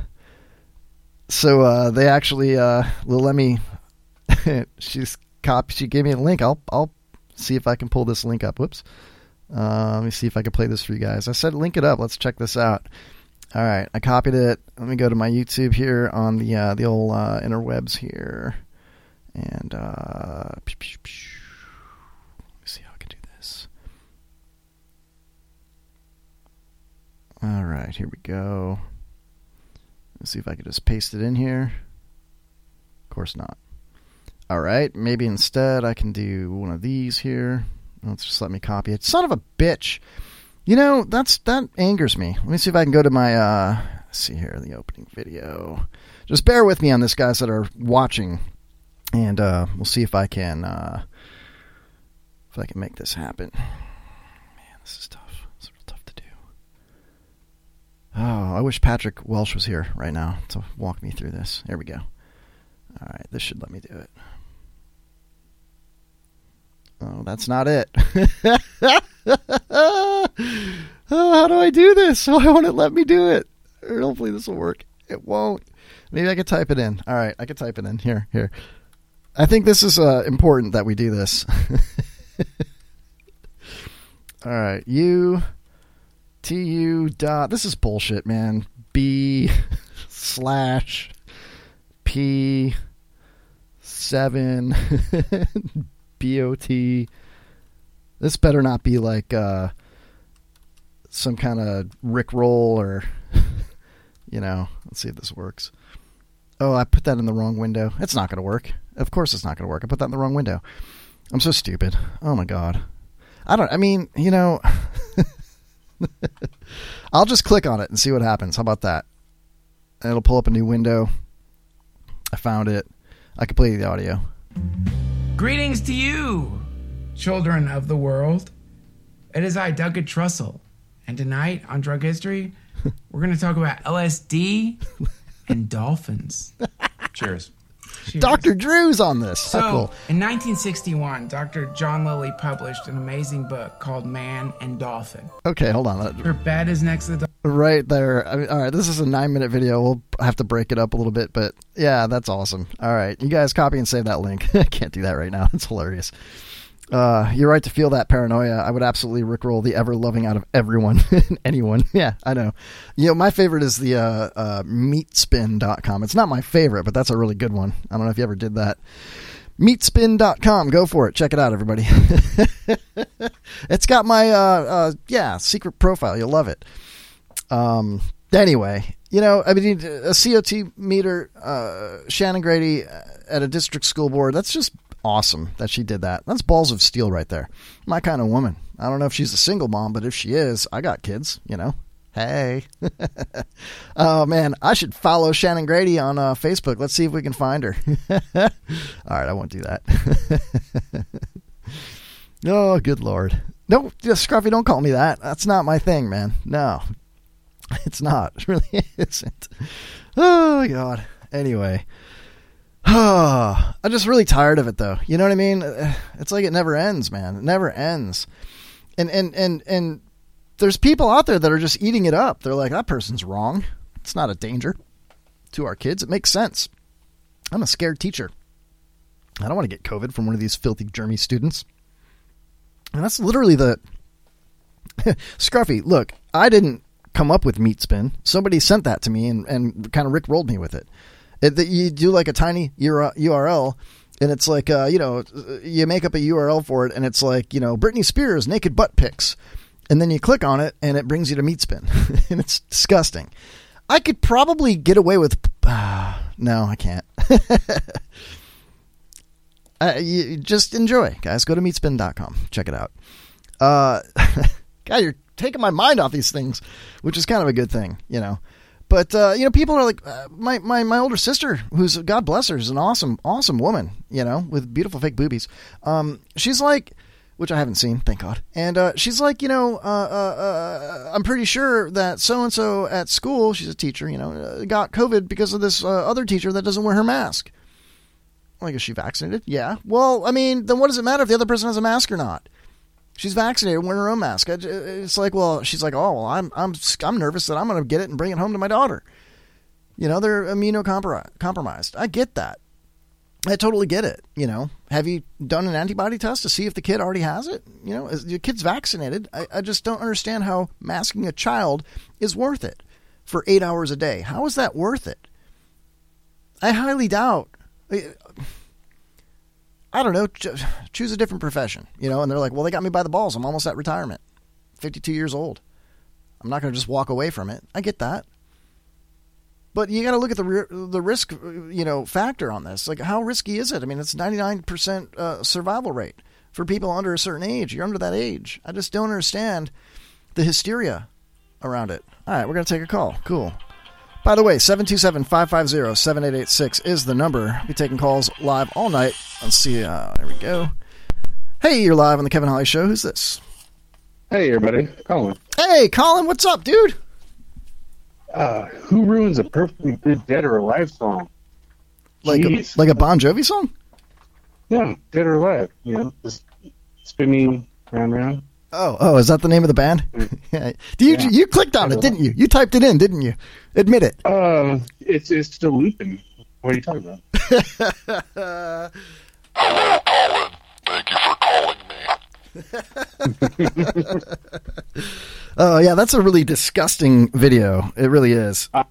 so they actually, Lil Lemmy, she's cop. She gave me a link. I'll I'll see if I can pull this link up. Whoops. Uh, let me see if I can play this for you guys. I said link it up. Let's check this out. All right, I copied it. Let me go to my YouTube here on the uh, the old uh, interwebs here, and uh, let me see how I can do this. All right, here we go. Let's see if I can just paste it in here. Of course not. All right, maybe instead I can do one of these here. Let's just let me copy it. Son of a bitch. You know, that's that angers me. Let me see if I can go to my uh let's see here, the opening video. Just bear with me on this guys that are watching. And uh we'll see if I can uh if I can make this happen. Man, this is tough. It's real tough to do. Oh, I wish Patrick Welsh was here right now to walk me through this. There we go. All right, this should let me do it. Oh, that's not it. oh, how do I do this? Why won't it let me do it? Hopefully this will work. It won't. Maybe I could type it in. All right, I could type it in. Here, here. I think this is uh, important that we do this. All right, U T U dot. This is bullshit, man. B slash P seven B O T. This better not be like uh, some kind of Rick roll or you know. Let's see if this works. Oh, I put that in the wrong window. It's not going to work. Of course, it's not going to work. I put that in the wrong window. I'm so stupid. Oh my god. I don't. I mean, you know. I'll just click on it and see what happens. How about that? It'll pull up a new window. I found it. I can play the audio. Greetings to you, children of the world. It is I, Douglas Trussell, and tonight on Drug History, we're going to talk about LSD and dolphins. Cheers. Dr. Drew's on this. So, How cool. in 1961, Dr. John Lilly published an amazing book called Man and Dolphin. Okay, hold on. Her bed is next to the Right there. I mean, all right, this is a nine minute video. We'll have to break it up a little bit, but yeah, that's awesome. All right, you guys copy and save that link. I can't do that right now. It's hilarious. Uh, you're right to feel that paranoia. I would absolutely rickroll the ever loving out of everyone anyone. Yeah, I know. You know, my favorite is the uh, uh, meatspin.com. It's not my favorite, but that's a really good one. I don't know if you ever did that. Meatspin.com. Go for it. Check it out, everybody. it's got my, uh, uh, yeah, secret profile. You'll love it. Um, anyway, you know, I mean, a CO2 meter, uh, Shannon Grady at a district school board, that's just awesome that she did that. That's balls of steel right there. My kind of woman. I don't know if she's a single mom, but if she is, I got kids, you know. Hey. oh, man. I should follow Shannon Grady on uh, Facebook. Let's see if we can find her. All right, I won't do that. oh, good Lord. No, Scruffy, don't call me that. That's not my thing, man. No, it's not. It really isn't. Oh, God. Anyway. I'm just really tired of it, though. You know what I mean? It's like it never ends, man. It never ends. And and and and there's people out there that are just eating it up. They're like, that person's wrong. It's not a danger to our kids. It makes sense. I'm a scared teacher. I don't want to get COVID from one of these filthy, germy students. And that's literally the Scruffy. Look, I didn't come up with meat spin. Somebody sent that to me and, and kind of Rick rolled me with it. That you do like a tiny URL and it's like uh, you know you make up a URL for it and it's like you know Britney Spears naked butt pics and then you click on it and it brings you to Meatspin and it's disgusting. I could probably get away with uh, no, I can't. uh, you just enjoy, guys. Go to meatspin.com. Check it out. Uh, God, you're taking my mind off these things, which is kind of a good thing, you know. But uh, you know, people are like uh, my, my my older sister, who's God bless her, is an awesome awesome woman, you know, with beautiful fake boobies. Um, she's like, which I haven't seen, thank God. And uh, she's like, you know, uh, uh, uh, I'm pretty sure that so and so at school, she's a teacher, you know, got COVID because of this other teacher that doesn't wear her mask. Like, is she vaccinated? Yeah. Well, I mean, then what does it matter if the other person has a mask or not? She's vaccinated, wearing her own mask. It's like, well, she's like, oh, well, I'm I'm I'm nervous that I'm going to get it and bring it home to my daughter. You know, they're immunocompromised. I get that. I totally get it. You know, have you done an antibody test to see if the kid already has it? You know, is your kid's vaccinated. I, I just don't understand how masking a child is worth it for eight hours a day. How is that worth it? I highly doubt. I don't know. Choose a different profession, you know. And they're like, well, they got me by the balls. I'm almost at retirement, 52 years old. I'm not going to just walk away from it. I get that. But you got to look at the the risk, you know, factor on this. Like, how risky is it? I mean, it's 99% uh, survival rate for people under a certain age. You're under that age. I just don't understand the hysteria around it. All right, we're going to take a call. Cool. By the way, 727 550 7886 is the number. I'll be taking calls live all night. Let's see. Uh, there we go. Hey, you're live on the Kevin Holly Show. Who's this? Hey, everybody. Colin. Hey, Colin. What's up, dude? Uh, who ruins a perfectly good Dead or Alive song? Like a, like a Bon Jovi song? Yeah, Dead or Alive. You know, just spinning round round. Oh, oh, is that the name of the band? yeah. Do you Yeah. you clicked on it, didn't you? You typed it in, didn't you? Admit it. Uh, it's it's still looping. What are you talking about? Hello, Colin. Thank you for calling me. Oh yeah, that's a really disgusting video. It really is. Uh,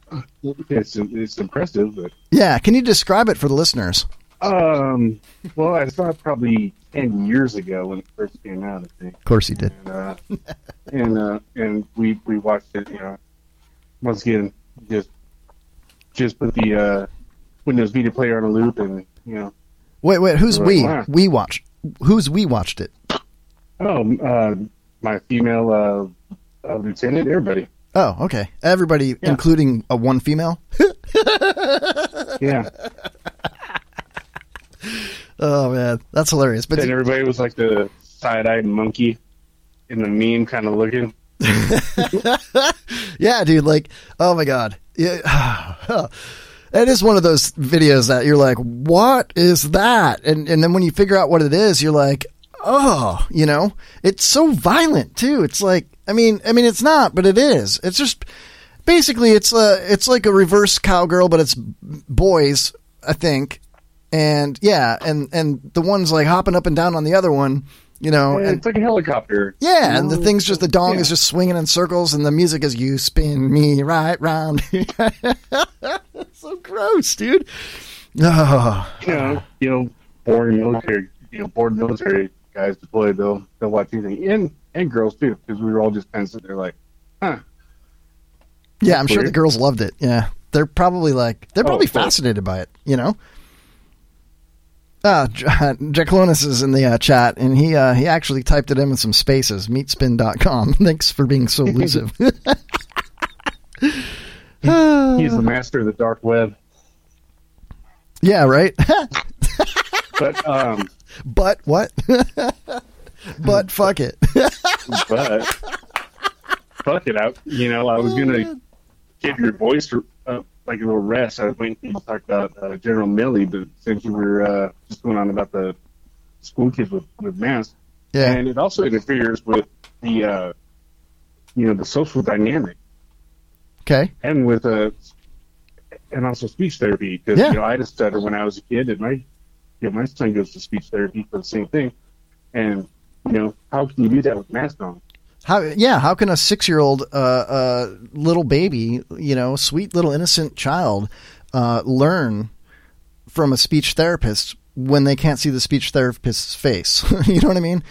it's it's impressive, but Yeah, can you describe it for the listeners? um, well, I saw it probably ten years ago when it first came out. I think. Of course he did. and uh, and uh, and we we watched it. You know, once again, just just put the uh, Windows Media Player on a loop, and you know, Wait, wait, who's we? We watched. Who's we watched it? oh, uh, my female uh, uh, lieutenant, everybody, Oh, okay. Everybody, including a one female. yeah. Oh man, that's hilarious. But and everybody was like the side-eyed monkey in the meme, kind of looking. yeah, dude, like, oh my god, yeah. It is one of those videos that you're like, what is that? And and then when you figure out what it is, you're like, oh, you know, it's so violent too. It's like, I mean, I mean, it's not, but it is. It's just basically it's a it's like a reverse cowgirl, but it's boys, I think. And yeah, and and the one's like hopping up and down on the other one, you know, Yeah, and it's like a helicopter. yeah, and the thing's just the dong Yeah. is just swinging in circles, and the music is "You spin me right round." so gross, dude. Oh, you know, you know, born military, you know, born military guys deployed. They'll they'll watch anything, and and girls too, because we were all just kind of sitting there like, huh. yeah, I'm sure the girls loved it. Yeah, they're probably like they're Oh, probably course. fascinated by it. You know. Ah, J- Jaclonis is in the uh, chat, and he uh, he actually typed it in with some spaces. Meatspin.com. Thanks for being so elusive. He's the master of the dark web. yeah, right. But um, but what? but fuck it. but fuck it out. You know, I was gonna give your voice uh, like a little rest. I was waiting for you to talk about uh, General Milley, but since you were uh, just going on about the school kids with with masks, Yeah. and it also interferes with the uh, you know the social dynamic Okay. and with uh, and also speech therapy because Yeah. you know I had a stutter when I was a kid, and my yeah my son goes to speech therapy for the same thing, and you know how can you do that with masks on? How yeah? How can a six year old uh, uh, little baby, you know, sweet little innocent child, uh, learn from a speech therapist when they can't see the speech therapist's face? you know what I mean?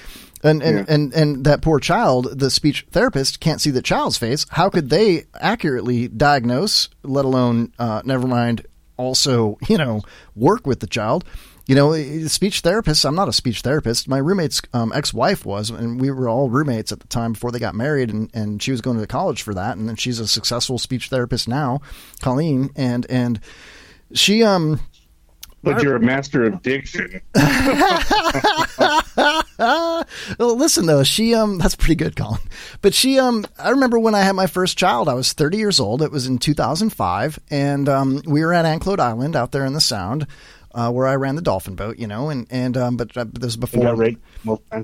And and, Yeah. and and that poor child, the speech therapist can't see the child's face. How could they accurately diagnose, let alone, uh, never mind, also you know, work with the child? You know, speech therapists. I'm not a speech therapist. My roommate's um, ex-wife was, and we were all roommates at the time before they got married. And, and she was going to college for that, and then she's a successful speech therapist now, Colleen. And and she um But you're a master of diction. well, listen though, she um that's pretty good, Colin. But she um I remember when I had my first child, I was 30 years old. It was in 2005, and um we were at Anclote Island out there in the Sound, uh, where I ran the dolphin boat, you know, and and um but uh, this was before raped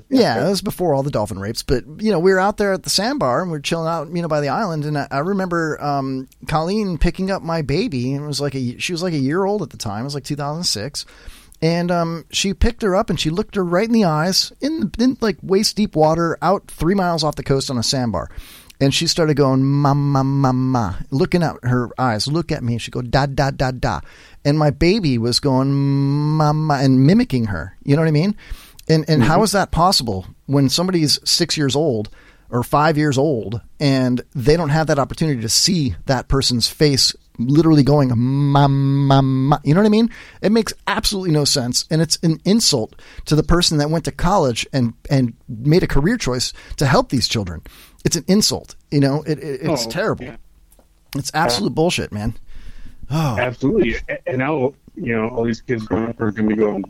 yeah, it was before all the dolphin rapes. But you know, we were out there at the sandbar and we are chilling out, you know, by the island. And I, I remember um, Colleen picking up my baby, and it was like a she was like a year old at the time. It was like 2006. And um, she picked her up and she looked her right in the eyes in, in like waist deep water out three miles off the coast on a sandbar. And she started going, mama, mama, looking at her eyes. Look at me. She go, da, da, da, da. And my baby was going, mama, and mimicking her. You know what I mean? And and how mm-hmm. is that possible when somebody's six years old or five years old and they don't have that opportunity to see that person's face literally going ma ma ma? You know what I mean? It makes absolutely no sense, and it's an insult to the person that went to college and and made a career choice to help these children. It's an insult. You know, it, it it's Oh, terrible. yeah. It's absolute bullshit, man. Oh, Absolutely. And now, you know, all these kids growing up are going to be going.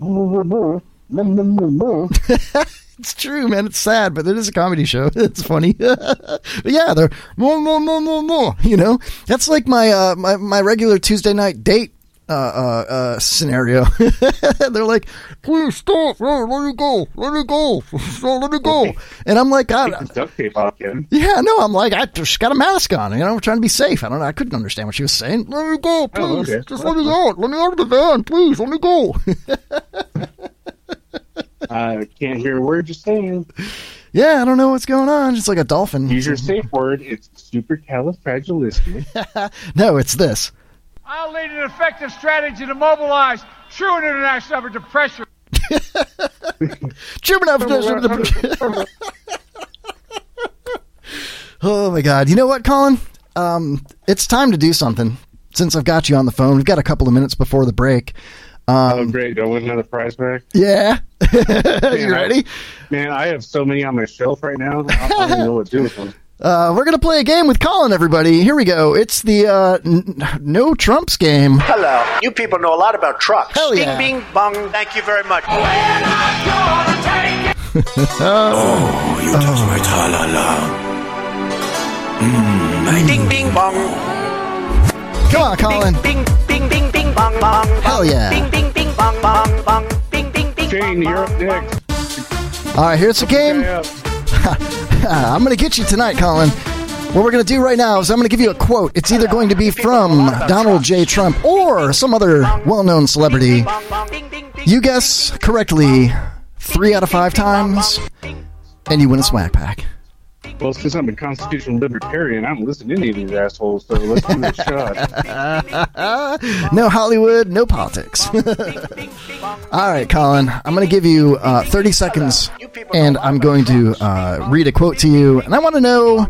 It's true, man. It's sad, but it is a comedy show. It's funny. but yeah, they're more, more, more, more, more. You know, that's like my uh, my my regular Tuesday night date uh, uh, uh, scenario. they're like, please stop, Oh, let me go, let me go, Oh, let me go. And I'm like, Take God, the duct tape off, yeah, no, I'm like, I just got a mask on. You know, I'm trying to be safe. I don't know. I couldn't understand what she was saying. Let me go, please. okay. Just let me out. Let me out of the van, please. Let me go. I can't hear a word you're saying. Yeah, I don't know what's going on. It's like a dolphin. Use your safe word. It's supercalifragilistic. no, it's this. I'll lead an effective strategy to mobilize true international effort to pressure. German Oh my god. You know what, Colin? Um, it's time to do something. Since I've got you on the phone, we've got a couple of minutes before the break. oh, Um, great. Do I win another prize back? yeah. you Man, ready? I, man, I have so many on my shelf right now. I don't even know what to do with them. Uh, we're gonna play a game with Colin, everybody. Here we go. It's the uh, n- no Trumps game. Hello. You people know a lot about trucks. Hell yeah. Bing, bing, bong. Thank you very much. oh, you touch my tra-la-la. Mm, ding, bing, bong. Come on, Colin. Bing, bing, bing, bing, bong, bong. Hell yeah. Bing, bing, bing, bong, bong, bong. Bing, bing, bing. Shane, you're up next. All right, here's the game. I'm going to get you tonight, Colin. What we're going to do right now is I'm going to give you a quote. It's either going to be from Donald J. Trump or some other well known celebrity. You guess correctly three out of five times, and you win a swag pack. Well, since I'm a constitutional libertarian, I don't listen to any of these assholes, so let's give it a shot. no Hollywood, no politics. All right, Colin, I'm going to give you uh, 30 seconds, and I'm going to uh, read a quote to you, and I want to know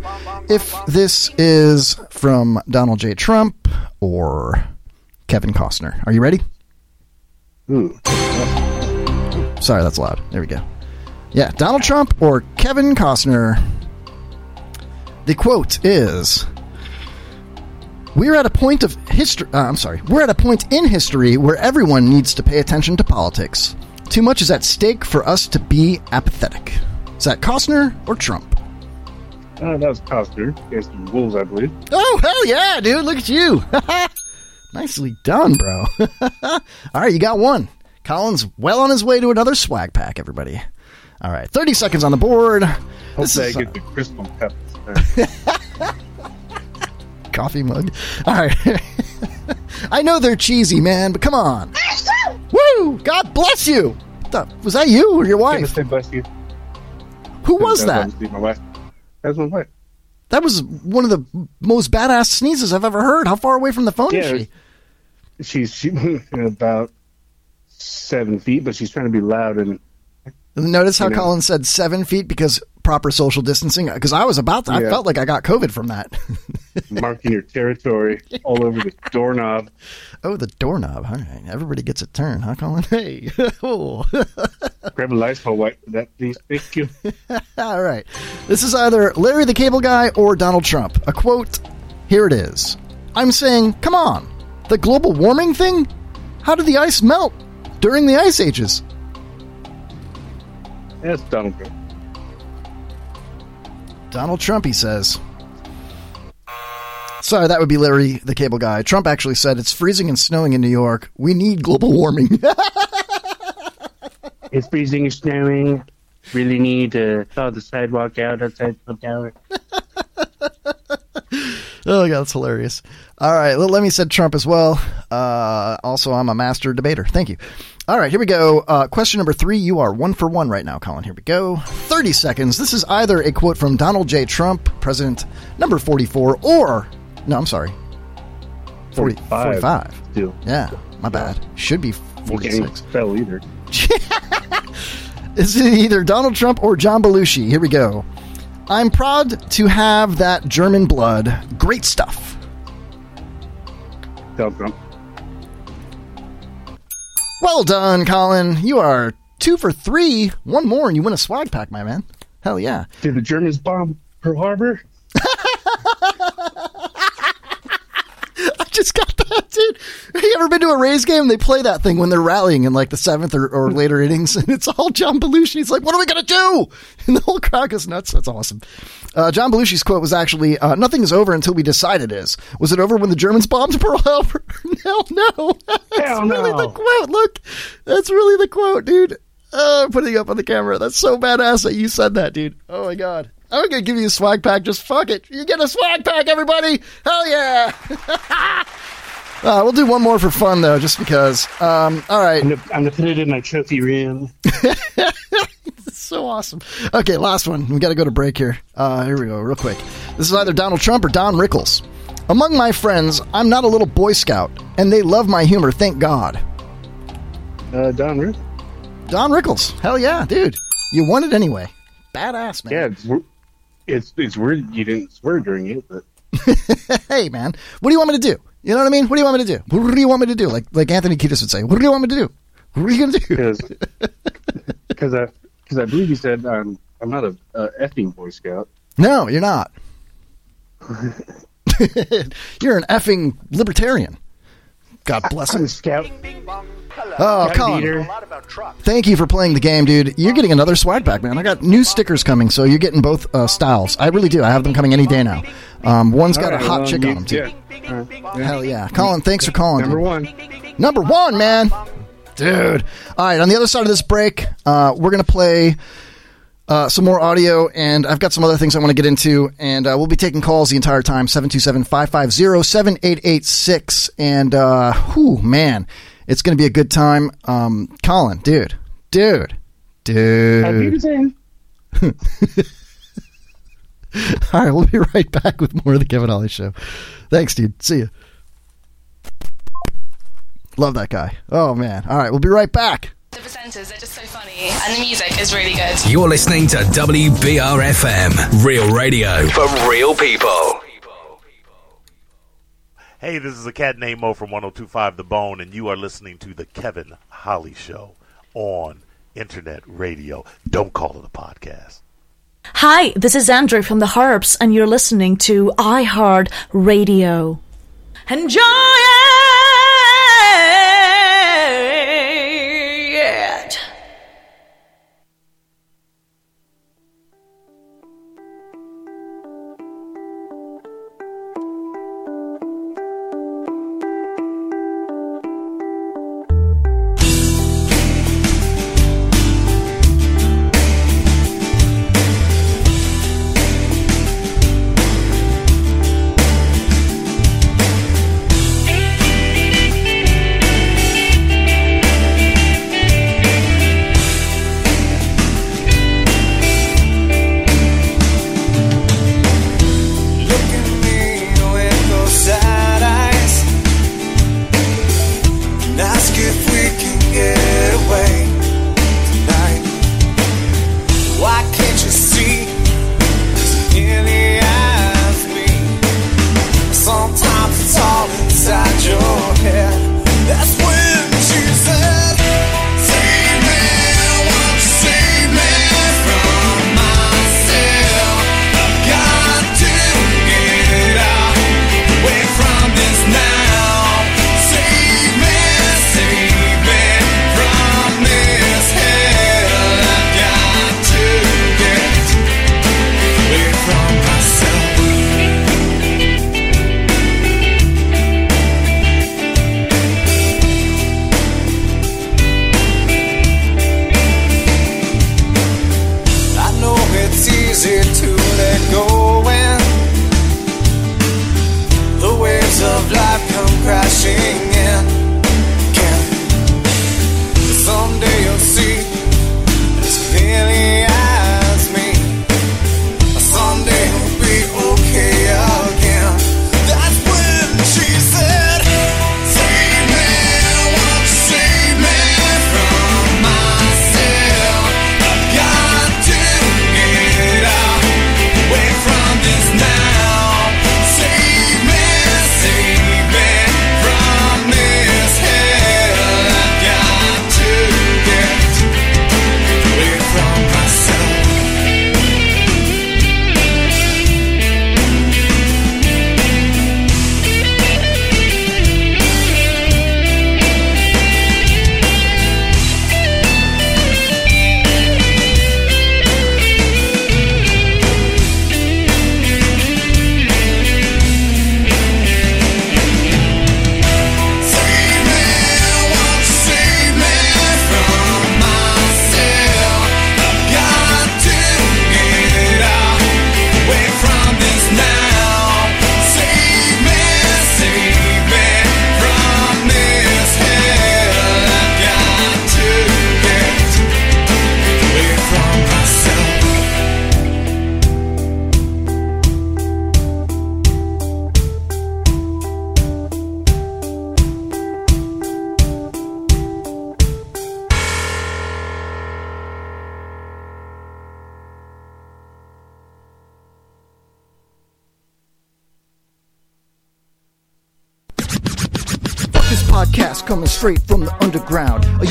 if this is from Donald J. Trump or Kevin Costner. Are you ready? Ooh. Sorry, that's loud. There we go. Yeah, Donald Trump or Kevin Costner. The quote is We're at a point of history. Uh, I'm sorry. We're at a point in history where everyone needs to pay attention to politics. Too much is at stake for us to be apathetic. Is that Costner or Trump? Uh, that was Costner against the Wolves, I believe. Oh, hell yeah, dude. Look at you. Nicely done, bro. All right, you got one. Colin's well on his way to another swag pack, everybody. All right, 30 seconds on the board. This I is, get the crystal. coffee mug. All right. I know they're cheesy, man, but come on. Woo! God bless you. The- Was that you or your wife? Bless you. Who was that? obviously My wife. That's my wife. That was one of the most badass sneezes I've ever heard. How far away from the phone Yeah, is she? She's she about seven feet, but she's trying to be loud and Notice how you know. Colin said seven feet because proper social distancing. Because I was about to, I felt like I got COVID from that. marking your territory all over the doorknob. oh, the doorknob. All right, everybody gets a turn, huh, Colin? Hey, oh. Grab a Lysol wipe for that, please. Thank you. All right. This is either Larry the Cable Guy or Donald Trump. A quote. Here it is. I'm saying, come on. The global warming thing? How did the ice melt during the ice ages? That's Donald Trump. Donald Trump, he says. Sorry, that would be Larry the Cable Guy. Trump actually said it's freezing and snowing in New York. We need global warming. It's freezing and snowing. Really need to thaw the sidewalk out outside the tower. Oh, God, that's hilarious. All right, well, let me said Trump as well. Uh, also, I'm a master debater. Thank you. All right, here we go. Uh, question number three. You are one for one right now, Colin. Here we go. 30 seconds. This is either a quote from Donald J. Trump, President number 44, or, no, I'm sorry, 40, 45. 45. Still. Yeah, my bad. Should be 46. Fell either. Is it either Donald Trump or John Belushi? Here we go. I'm proud to have that German blood. Great stuff. Donald Trump. Well done, Colin. You are two for three. One more, and you win a swag pack, my man. Hell yeah. Did the Germans bomb Pearl Harbor? I just got that, dude. Have you ever been to a Rays game? They play that thing when they're rallying in like the seventh or, or later innings, and it's all John Belushi. He's like, "What are we gonna do?" And the whole crowd goes nuts. That's awesome. Uh, John Belushi's quote was actually, uh, "Nothing is over until we decide it is." Was it over when the Germans bombed Pearl Harbor? no, no. That's Hell really the quote. Look, that's really the quote, dude. Uh, putting up on the camera. That's so badass that you said that, dude. Oh my god. I'm gonna give you a swag pack. Just fuck it. You get a swag pack, everybody. Hell yeah. Uh, we'll do one more for fun though, just because. Um, all right. I'm gonna, I'm gonna put it in my trophy room. so awesome. Okay, last one. We got to go to break here. Uh, here we go, real quick. This is either Donald Trump or Don Rickles. Among my friends, I'm not a little Boy Scout, and they love my humor. Thank God. Uh, Don Rick. Don Rickles. Hell yeah, dude. You won it anyway. Badass, man. Yeah, it's, it's weird you didn't swear during it, but hey, man, what do you want me to do? You know what I mean? What do you want me to do? What do you want me to do? Like like Anthony Kiedis would say, what do you want me to do? What are you going to do? because because I because I believe you said um, I'm not a, a effing Boy Scout. No, you're not. you're an effing libertarian. God bless him. Scout. Oh, Scout Colin. leader. Thank you for playing the game, dude. You're getting another swag pack, man. I got new stickers coming, so you're getting both uh, styles. I really do. I have them coming any day now. Um, one's got All a hot well, chick on them, too. yeah. Yeah. Hell yeah. Colin, thanks for calling. Number dude. one. Number one, man. Dude. All right, on the other side of this break, uh, we're going to play uh, some more audio, and I've got some other things I want to get into, and uh, we'll be taking calls the entire time 727 550 7886. And, uh, whew, man, it's going to be a good time. Um, Colin, dude, dude, dude. All right, we'll be right back with more of the Kevin Holly Show. Thanks, dude. See you. Love that guy. Oh man. All right, we'll be right back. The presenters, they're just so funny, and the music is really good. You're listening to WBRFM, real radio for real people. Hey, this is a cat named Mo from 1025 The Bone, and you are listening to The Kevin Holly Show on Internet Radio. Don't call it a podcast. Hi, this is Andrew from the Herbs, and you're listening to iHeart Radio. Enjoy it!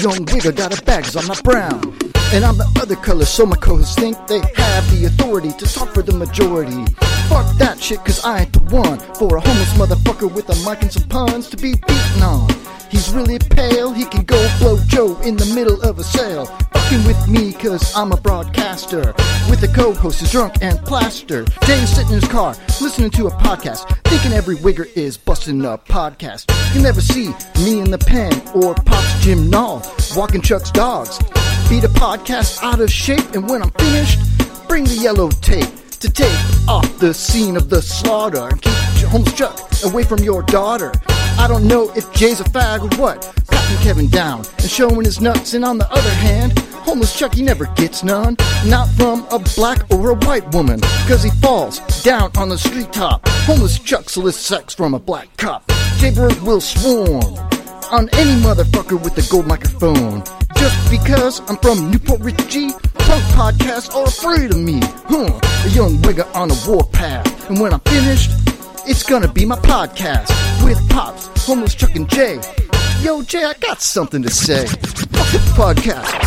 Young wigger got a bag 'cause I'm not brown. And I'm the other color, so my co-hosts think they have the authority to talk for the majority. Fuck that shit, cause I ain't the one for a homeless motherfucker with a mic and some puns to be beaten on. He's really pale, he can go blow Joe in the middle of a sale. Fucking with me, cause I'm a broadcaster. With a co-host who's drunk and plastered. James sitting in his car, listening to a podcast, thinking every wigger is busting a podcast. You never see me in the pen or Pop's Jim Nall walking Chuck's dogs. Beat a podcast out of shape, and when I'm finished, bring the yellow tape to take off the scene of the slaughter and keep Holmes Chuck away from your daughter. I don't know if Jay's a fag or what, Kevin down and showing his nuts, and on the other hand, homeless Chuck he never gets none, not from a black or a white woman, cause he falls down on the street top. Homeless Chuck solicits sex from a black cop. Jay Bird will swarm on any motherfucker with a gold microphone. Just because I'm from New Port Richey, punk podcasts are afraid of me. Huh, a young wigger on a warpath. And when I'm finished, it's gonna be my podcast with Pops, Homeless Chuck, and Jay. Yo, Jay, I got something to say. Fuck this podcast.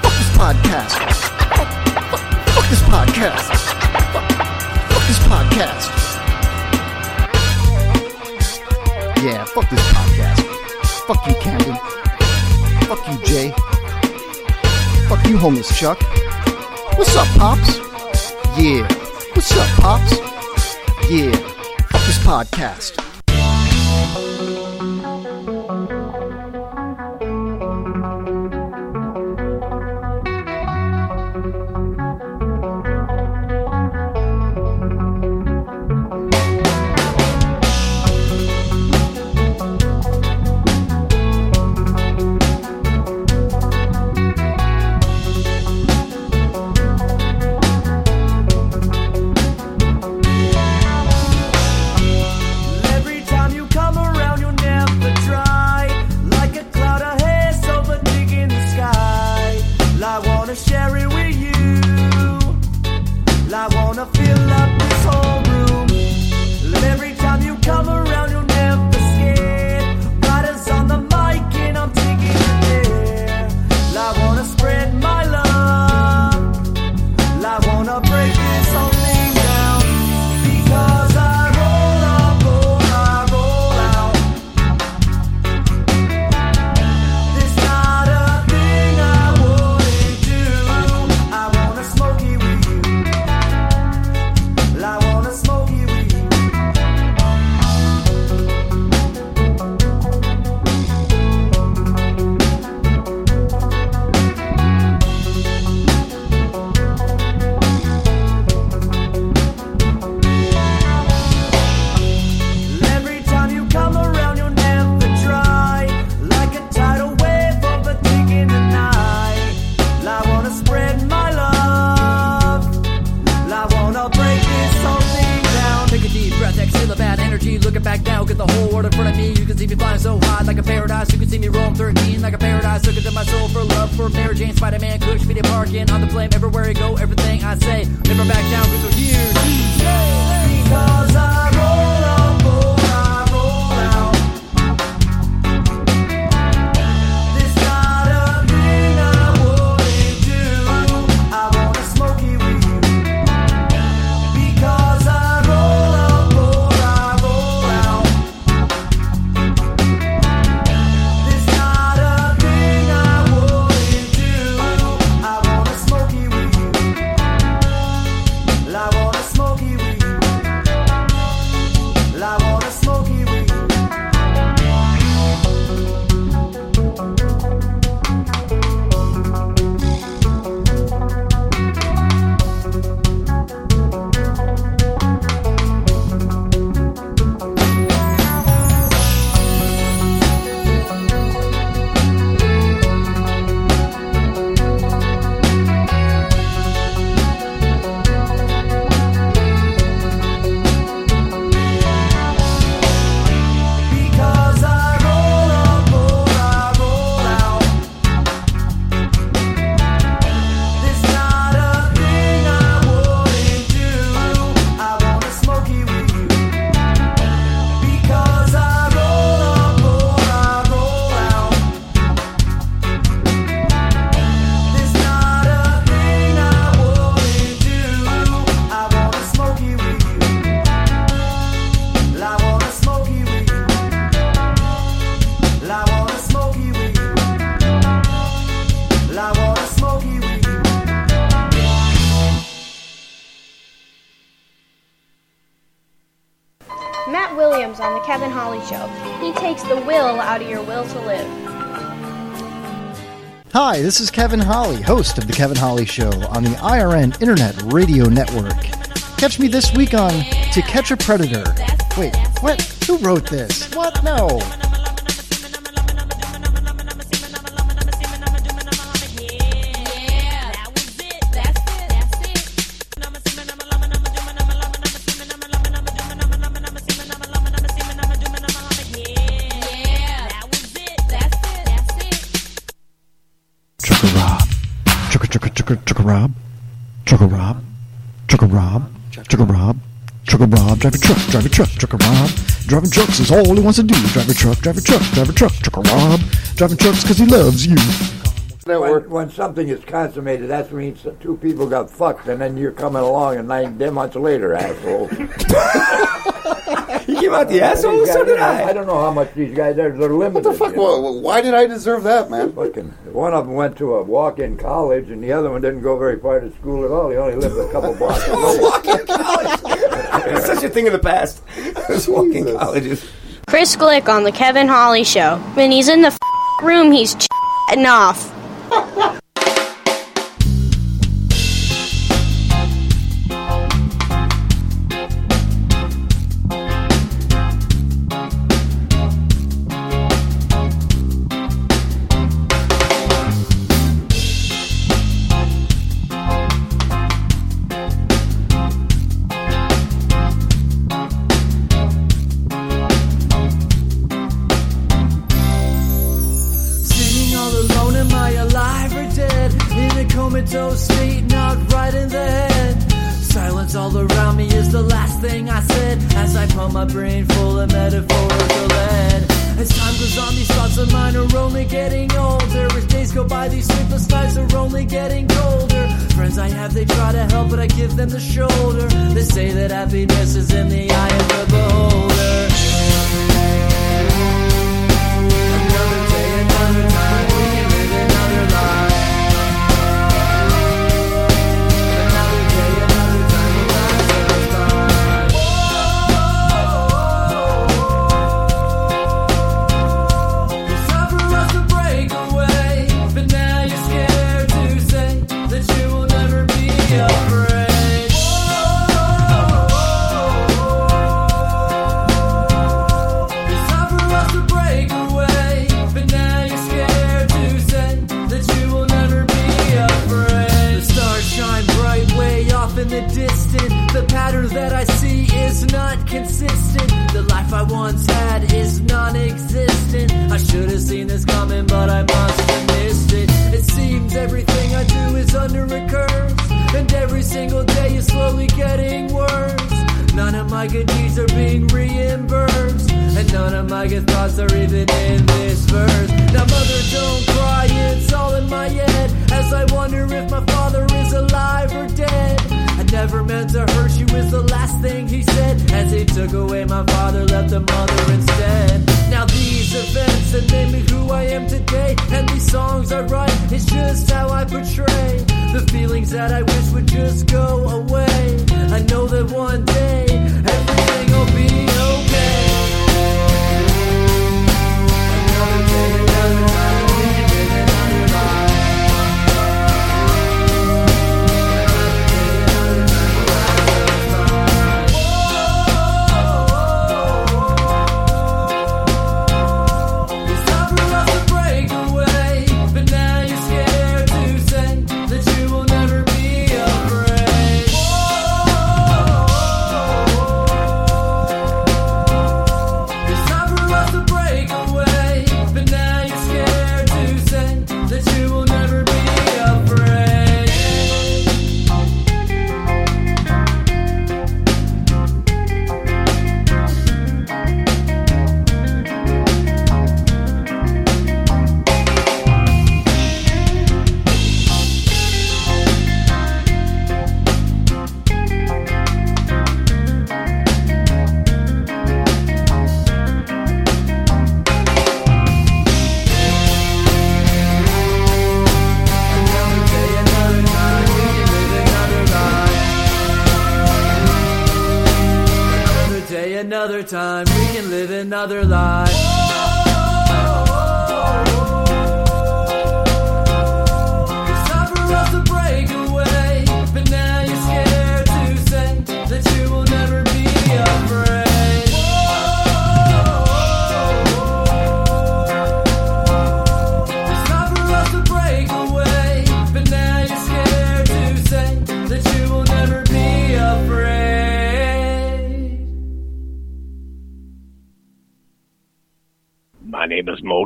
Fuck this podcast. Fuck, this podcast. Fuck this podcast. Yeah, fuck this podcast. Fuck you, Camden. Fuck you, Jay. Fuck you, homeless Chuck. What's up, Pops? Yeah. What's up, Pops? Yeah. Fuck this podcast. Wanna share it with you. I wanna fill up this whole room. Every time you come around, world in front of me. You can see me flying so high like a paradise. You can see me rolling 13 like a paradise. Look into my soul for love for Mary Jane, Spider Man, Kush, Peter Parkin. On the flame, everywhere I go, everything I say. Never back down, cause we're here. Because I Hi, this is Kevin Holly, host of The Kevin Holly Show on the IRN Internet Radio Network. Catch me this week on To Catch a Predator. Wait, what? Who wrote this? What? No. Trucker, trucker Rob. Trucker Rob. Trucker Rob. Trucker Rob. Trucker Rob. Drive a truck, drive a truck, trucker Rob. Driving trucks is all he wants to do. Drive a truck, drive a truck, drive a truck, trucker Rob. Driving trucks because he loves you. When, when something is consummated, that means that two people got fucked, and then you're coming along, and nine ten months later, asshole. You came out the asshole? These So did I I. don't know how much these guys are. They're limited. What the fuck? you know. Well, why did I deserve that, man? Fucking, one of them went to a walk-in college, and the other one didn't go very far to school at all. He only lived a couple blocks away. walk-in college. It's such a thing of the past. Those walking colleges. Chris Glick on The Kevin Holly Show. When he's in the f- room, he's chatting off.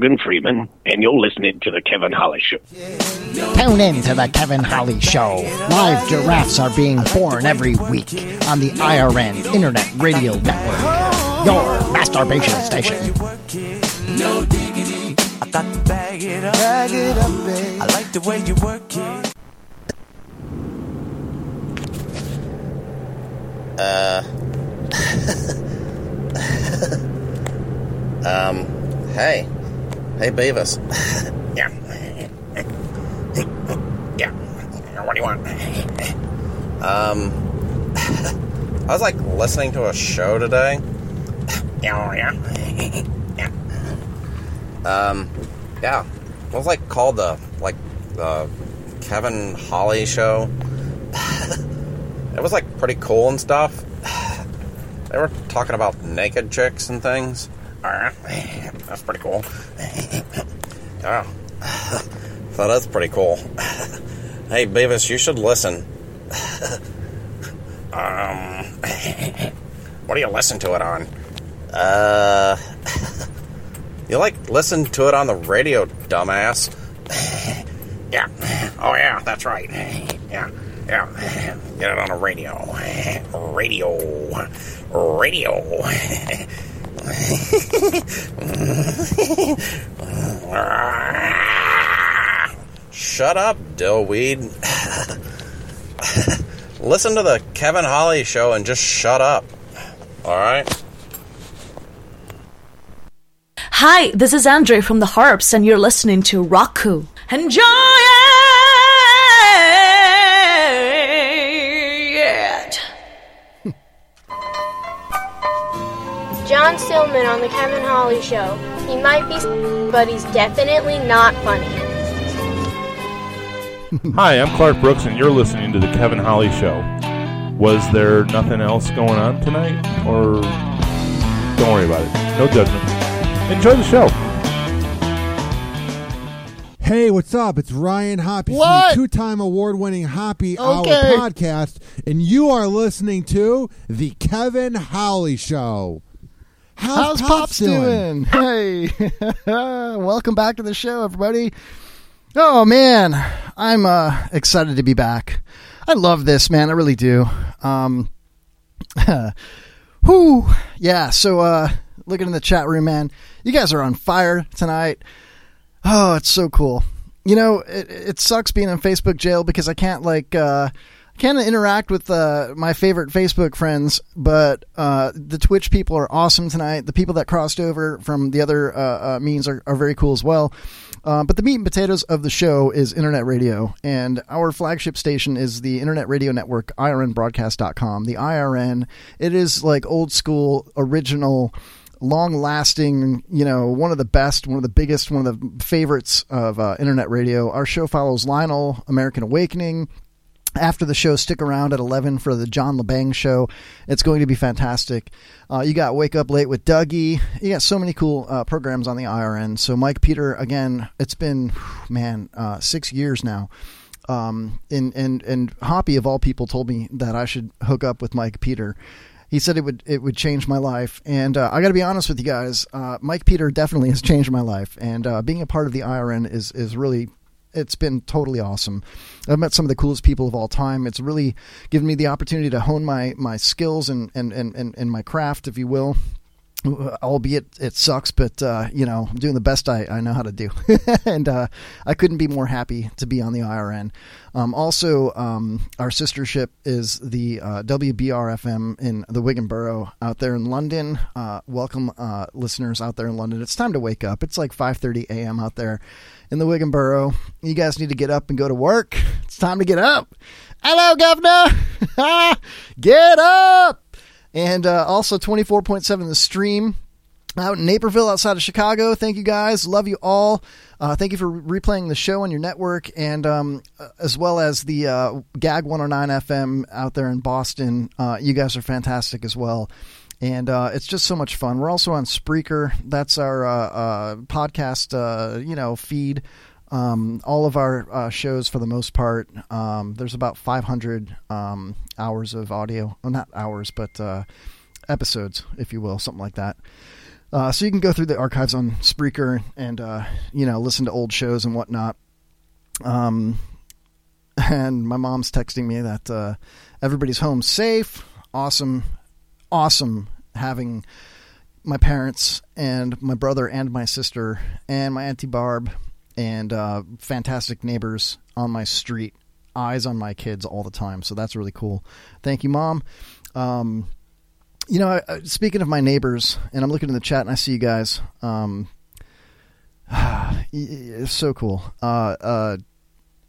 Morgan Freeman, and you're listening to The Kevin Holly Show. Tune in to the Kevin Holly Show. Live giraffes are being born every week on the IRN Internet Radio Network, your masturbation station. No diggity. I got to bag it up. Bag it up, babe. I like the way you work it. Uh. um. Hey. Hey, Beavis. yeah. Yeah. What do you want? Um. I was like listening to a show today. Yeah. Yeah. Yeah. Um. Yeah. It was like called the like the Kevin Holly show. it was like pretty cool and stuff. They were talking about naked chicks and things. Alright. That's pretty cool. Yeah. So that's pretty cool. Hey, Beavis, you should listen. Um, what do you listen to it on? Uh, you like listen to it on the radio, dumbass. Yeah. Oh yeah, that's right. Yeah. Yeah. Get it on the radio. Radio. Radio. Shut up, dillweed. Listen to the Kevin Holly show and just shut up. Alright? Hi, this is Andre from the Harps, and you're listening to Raku. Enjoy it! John Stillman on the Kevin Holly Show. He might be, but he's definitely not funny. Hi, I'm Clark Brooks, and you're listening to the Kevin Holly Show. Was there nothing else going on tonight, or don't worry about it? No judgment. Enjoy the show. Hey, what's up? It's Ryan Hoppy What? from the two-time award-winning Hoppy Okay. Hour podcast, and you are listening to the Kevin Holly Show. How's, Pops, doing? Hey, welcome back to the show, everybody. Oh man, I'm uh, excited to be back. I love this, man. I really do. Um, whoo, yeah. So, uh, looking in the chat room, man, you guys are on fire tonight. Oh, it's so cool. You know, it, it sucks being in Facebook jail because I can't like uh, I can't interact with uh, my favorite Facebook friends. But uh, the Twitch people are awesome tonight. The people that crossed over from the other uh, uh, means are, are very cool as well. Uh, but the meat and potatoes of the show is internet radio, and our flagship station is the internet radio network, irnbroadcast.com. The IRN, it is like old school, original long lasting, you know, one of the best, one of the biggest, one of the favorites of uh, internet radio. Our show follows Lionel, American Awakening. After the show, stick around at 11 for the John LeBang show. It's going to be fantastic. Uh, you got Wake Up Late with Dougie. You got so many cool uh, programs on the IRN. So, Mike Peter, again, it's been, man, uh, six years now. Um, and, and, and Hoppy, of all people, told me that I should hook up with Mike Peter he said it would it would change my life and uh, i got to be honest with you guys uh, mike peter definitely has changed my life and uh, being a part of the irn is is really it's been totally awesome. I've met some of the coolest people of all time. It's really given me the opportunity to hone my my skills and and and, and, and my craft if you will albeit it sucks, but uh, you know I'm doing the best I, I know how to do, and uh, I couldn't be more happy to be on the IRN. Um, also, um, our sister ship is the uh, WBRFM in the Wigan Borough out there in London. Uh, welcome, uh, listeners out there in London. It's time to wake up. It's like 5:30 a.m. out there in the Wigan Borough. You guys need to get up and go to work. It's time to get up. Hello, Governor. get up. And uh, also 24.7 the stream out in Naperville outside of Chicago. Thank you guys. Love you all. Uh, thank you for replaying the show on your network and um, uh, as well as the uh, GAG 109 FM out there in Boston. Uh, you guys are fantastic as well. And uh, it's just so much fun. We're also on Spreaker. That's our uh, podcast, you know, feed. Um, all of our uh, shows, for the most part, um, there's about 500 um, hours of audio. Well, not hours, but uh, episodes, if you will, something like that. Uh, so you can go through the archives on Spreaker and uh, you know listen to old shows and whatnot. Um, and my mom's texting me that uh, everybody's home safe. Awesome, awesome having my parents and my brother and my sister and my auntie Barb and uh, fantastic neighbors on my street. Eyes on my kids all the time, so that's really cool. Thank you, mom. Um, you know, I- speaking of my neighbors, and I'm looking in the chat and I see you guys. Um, it's so cool. Uh, uh,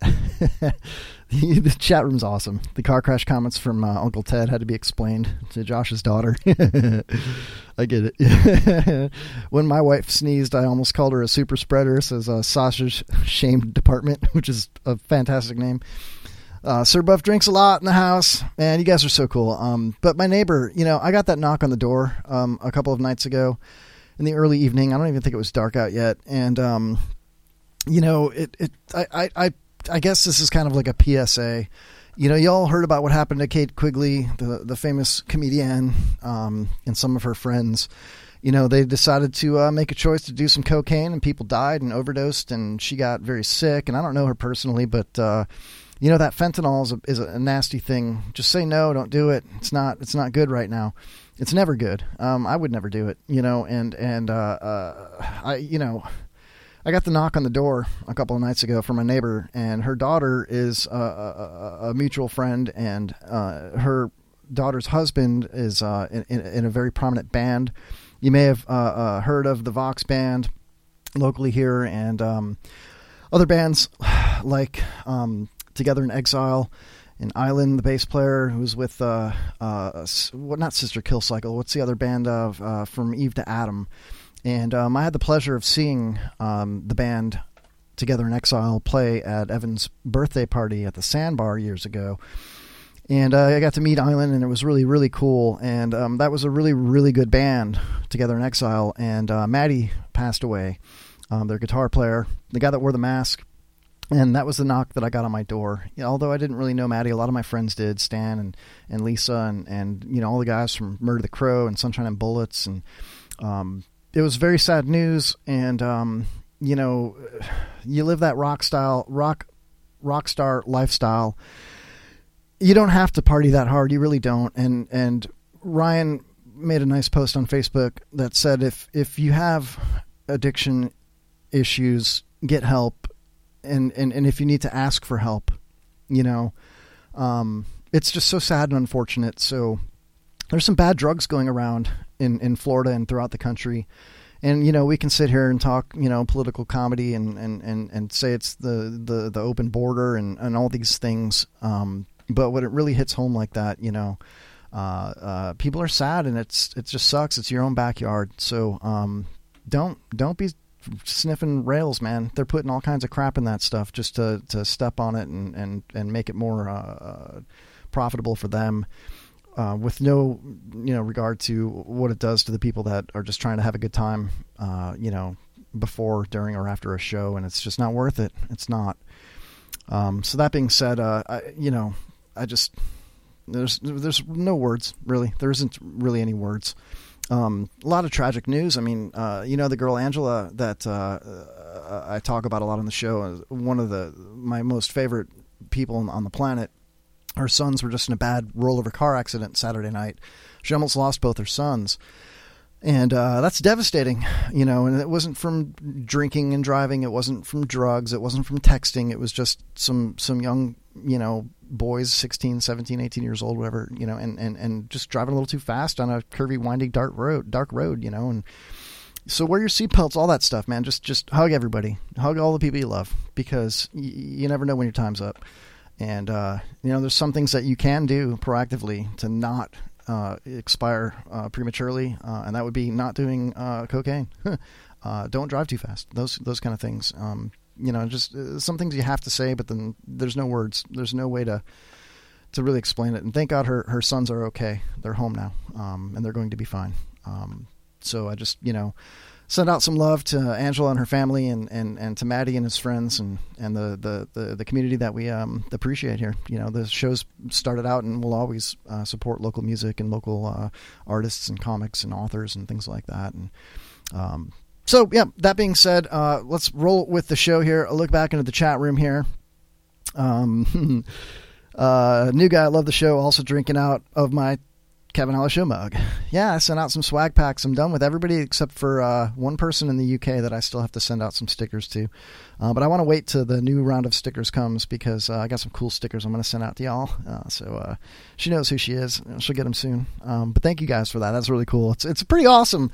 the, the chat room's awesome. The car crash comments from uh, Uncle Ted had to be explained to Josh's daughter. I get it. when my wife sneezed, I almost called her a super spreader. Says uh, sausage shame department, which is a fantastic name. Uh, Sir Buff drinks a lot in the house, and you guys are so cool. Um, but my neighbor, you know, I got that knock on the door um, a couple of nights ago in the early evening. I don't even think it was dark out yet, and um, you know, it, it I, I, I, I guess this is kind of like a PSA. You know, y'all heard about what happened to Kate Quigley, the the famous comedian, um, and some of her friends. You know, they decided to uh, make a choice to do some cocaine, and people died and overdosed, and she got very sick. And I don't know her personally, but uh, you know that fentanyl is a, is a nasty thing. Just say no, don't do it. It's not it's not good right now. It's never good. Um, I would never do it. You know, and and uh, uh, I you know. I got the knock on the door a couple of nights ago from a neighbor, and her daughter is a, a, a mutual friend, and uh, her daughter's husband is uh, in, in, in a very prominent band. You may have uh, uh, heard of the Vox band locally here, and um, other bands like um, Together in Exile. And Island, the bass player, who's with uh, uh, what not Sister Kill Cycle. What's the other band of uh, from Eve to Adam? And um, I had the pleasure of seeing um, the band Together in Exile play at Evan's birthday party at the Sandbar years ago. And uh, I got to meet Island, and it was really, really cool. And um, that was a really, really good band, Together in Exile. And uh, Maddie passed away, um, their guitar player, the guy that wore the mask. And that was the knock that I got on my door. You know, although I didn't really know Maddie, a lot of my friends did, Stan and, and Lisa, and, and you know all the guys from Murder the Crow and Sunshine and Bullets, and um, it was very sad news. And um, you know, you live that rock style, rock, rock star lifestyle. You don't have to party that hard. You really don't. And and Ryan made a nice post on Facebook that said if if you have addiction issues, get help, and and and if you need to ask for help, you know, um, it's just so sad and unfortunate. So there's some bad drugs going around in in Florida and throughout the country. And you know we can sit here and talk, you know, political comedy and, and, and, and say it's the, the, the open border and, and all these things. Um, but when it really hits home like that, you know, uh, uh, people are sad and it's it just sucks. It's your own backyard, so um, don't don't be sniffing rails, man. They're putting all kinds of crap in that stuff just to, to step on it and, and, and make it more uh, uh, profitable for them. Uh, with no, you know, regard to what it does to the people that are just trying to have a good time, uh, you know, before, during, or after a show, and it's just not worth it. It's not. Um, so that being said, uh, I, you know, I just there's there's no words really. There isn't really any words. Um, a lot of tragic news. I mean, uh, you know, the girl Angela that uh, uh, I talk about a lot on the show. is One of the my most favorite people on the planet. Her sons were just in a bad rollover car accident Saturday night. She almost lost both her sons and uh, that's devastating, you know. And it wasn't from drinking and driving. It wasn't from drugs. It wasn't from texting. It was just some some young, you know, boys, 16, 17, 18 years old, whatever, you know, and, and, and just driving a little too fast on a curvy, winding, dark road, dark road, you know. And so wear your seatbelts, all that stuff, man. Just just hug everybody, hug all the people you love, because y- you never know when your time's up. And uh, you know, there's some things that you can do proactively to not uh, expire uh, prematurely, uh, and that would be not doing uh, cocaine. uh, don't drive too fast. Those those kind of things. Um, you know, just some things you have to say, but then there's no words. There's no way to to really explain it. And thank God her her sons are okay. They're home now, um, and they're going to be fine. Um, so I just you know send out some love to Angela and her family, and, and, and to Maddie and his friends, and, and the, the, the, the community that we um, appreciate here. You know, the show's started out, and we'll always uh, support local music and local uh, artists and comics and authors and things like that. And um, so, yeah. That being said, uh, let's roll with the show here. A look back into the chat room here. Um, uh, new guy, I love the show. Also drinking out of my Kevin Holly's Show mug. Yeah, I sent out some swag packs. I'm done with everybody except for uh, one person in the UK that I still have to send out some stickers to. Uh, but I want to wait till the new round of stickers comes because uh, I got some cool stickers I'm going to send out to y'all. Uh, so uh, she knows who she is. She'll get them soon. Um, but thank you guys for that. That's really cool. It's it's pretty awesome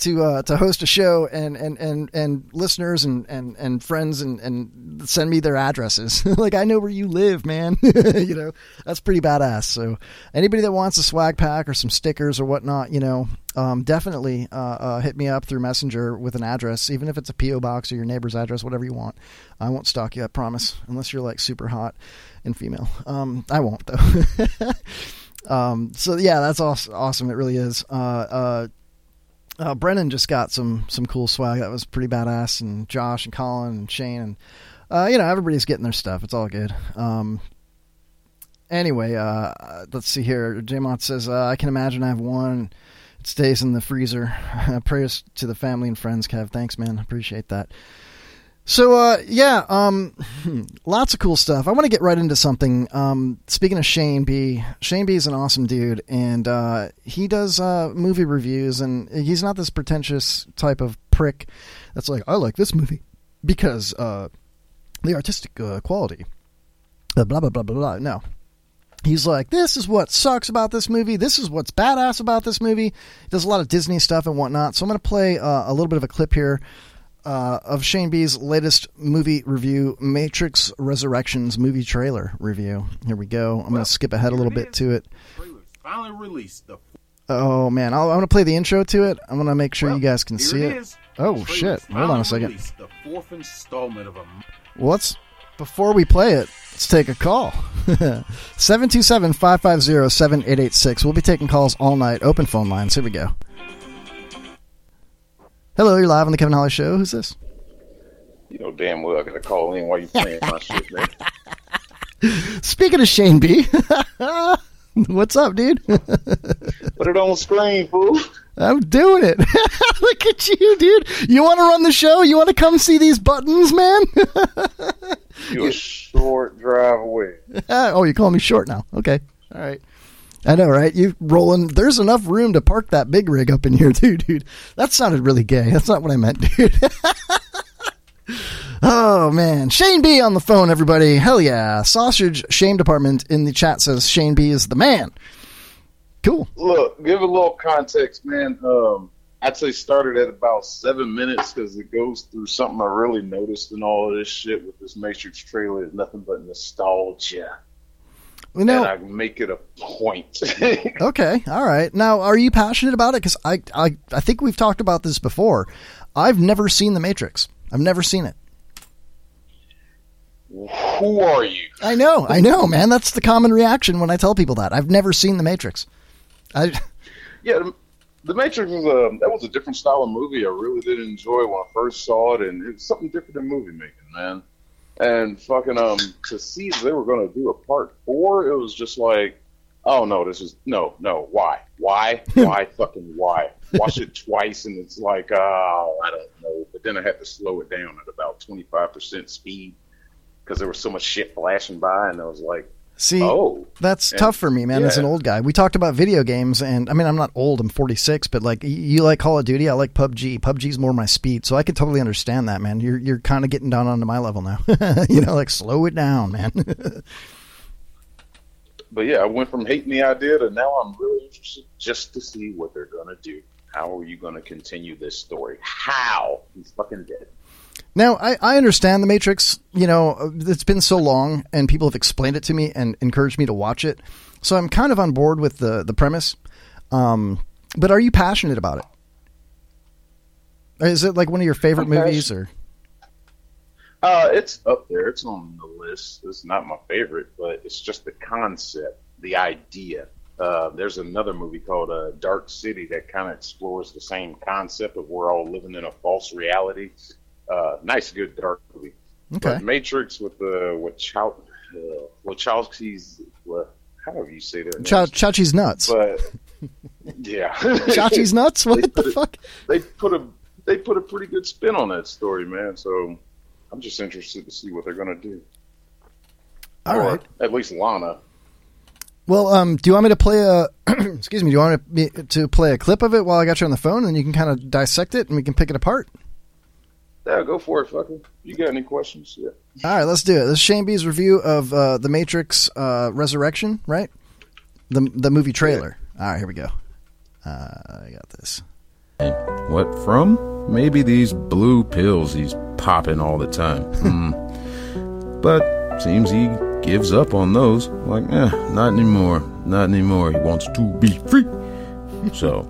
to uh, to host a show and and and, and listeners and, and, and friends and, and send me their addresses. like I know where you live, man. you know that's pretty badass. So anybody that wants a swag pack or some stickers or whatnot, you know, um, definitely uh, uh, hit me up through Messenger with an address, even if it's a PO box or your neighbor's address, whatever you want. I won't stalk you, I promise, unless you're like super hot and female. Um, I won't though. um, so yeah, that's awesome. It really is. Uh, uh, uh, Brennan just got some some cool swag that was pretty badass, and Josh and Colin and Shane and uh, you know everybody's getting their stuff. It's all good. Um, anyway, uh, let's see here. Jamont says uh, I can imagine I have one. It stays in the freezer. Prayers to the family and friends, Kev. Thanks, man. Appreciate that. So uh, yeah, um, lots of cool stuff. I want to get right into something. Um, speaking of Shane B, Shane B is an awesome dude, and uh, he does uh, movie reviews, and he's not this pretentious type of prick that's like, I like this movie because uh, the artistic uh, quality, uh, blah blah blah blah blah. No, he's like, this is what sucks about this movie. This is what's badass about this movie. He does a lot of Disney stuff and whatnot. So I'm going to play a little bit of a clip here uh, of Shane B's latest movie review, Matrix Resurrections movie trailer review. Here we go. I'm going to skip ahead a little bit to it. Finally released the Oh man, I'll, I'm going to play the intro to it. I'm going to make sure you guys can see it it. Oh shit! Hold on a second. The fourth installment of a Well, let's before we play it, let's take a call. 727-550-7886. We'll be taking calls all night. Open phone lines. Here we go. Hello, you're live on the Kevin Holly Show. Who's this? You know damn well I gotta call in while you playing my shit, man. Speaking of Shane B, what's up, dude? Put it on screen, fool. I'm doing it. Look at you, dude. You want to run the show? You want to come see these buttons, man? You're a short drive away. oh, you call me short now. Okay. All right. I know, right? You rolling. There's enough room to park that big rig up in here, too, dude. That sounded really gay. That's not what I meant, dude. oh, man. Shane B on the phone, everybody. Hell yeah. Sausage Shame Department in the chat says Shane B is the man. Cool. Look, give a little context, man. Um, I'd say started at about seven minutes because it goes through something I really noticed in all of this shit with this Matrix trailer is nothing but nostalgia. You know, and I make it a point. Okay, all right. Now, are you passionate about it? Because I, I, I think we've talked about this before. I've never seen The Matrix. I've never seen it. Who are you? I know, I know, man. That's the common reaction when I tell people that. I've never seen The Matrix. I, Yeah, the, Matrix was a that was a different style of movie. I really did enjoy when I first saw it, and it's something different than movie making, man. And fucking um, to see they were going to do a part four, it was just like, oh no, this is no, no, why, why, why, fucking why? Watch it twice, and it's like, oh, I don't know. But then I had to slow it down at about twenty five percent speed because there was so much shit flashing by, and I was like, see, oh, that's tough for me, man. As an old guy, we talked about video games, and I mean, I'm not old. I'm 46, but like, you like Call of Duty. I like PUBG. PUBG's more my speed, so I can totally understand that, man. You're you're kind of getting down onto my level now. you know, like slow it down, man. but yeah, I went from hating the idea to now I'm really interested just to see what they're gonna do. How are you gonna continue this story? How? He's fucking dead. Now, I, I understand The Matrix. You know, it's been so long, and people have explained it to me and encouraged me to watch it. So I'm kind of on board with the, the premise. Um, but are you passionate about it? Is it like one of your favorite I'm movies, or Uh, it's up there. It's on the list. It's not my favorite, but it's just the concept, the idea. Uh, there's another movie called uh, Dark City that kind of explores the same concept of we're all living in a false reality. Uh, nice, good dark movie. Okay. But Matrix with the with Chow, uh, Wachowski's. Well, however you say that. Cha- Chachi's nuts? But yeah, Chachi's nuts? What the it- fuck? They put a they put a pretty good spin on that story, man. So I'm just interested to see what they're gonna do. All Or right. At least Lana. Well, um, do you want me to play a? excuse me. Do you want me to play a clip of it while I got you on the phone, and you can kind of dissect it, and we can pick it apart? Yeah, go for it, fucker. You got any questions? Yeah. All right, let's do it. This is Shane B's review of uh, the Matrix uh, Resurrection, right? The the movie trailer. All right, here we go. Uh, I got this. What from? Maybe these blue pills he's popping all the time. Hmm. But seems he gives up on those. Like, eh, not anymore. Not anymore. He wants to be free. So,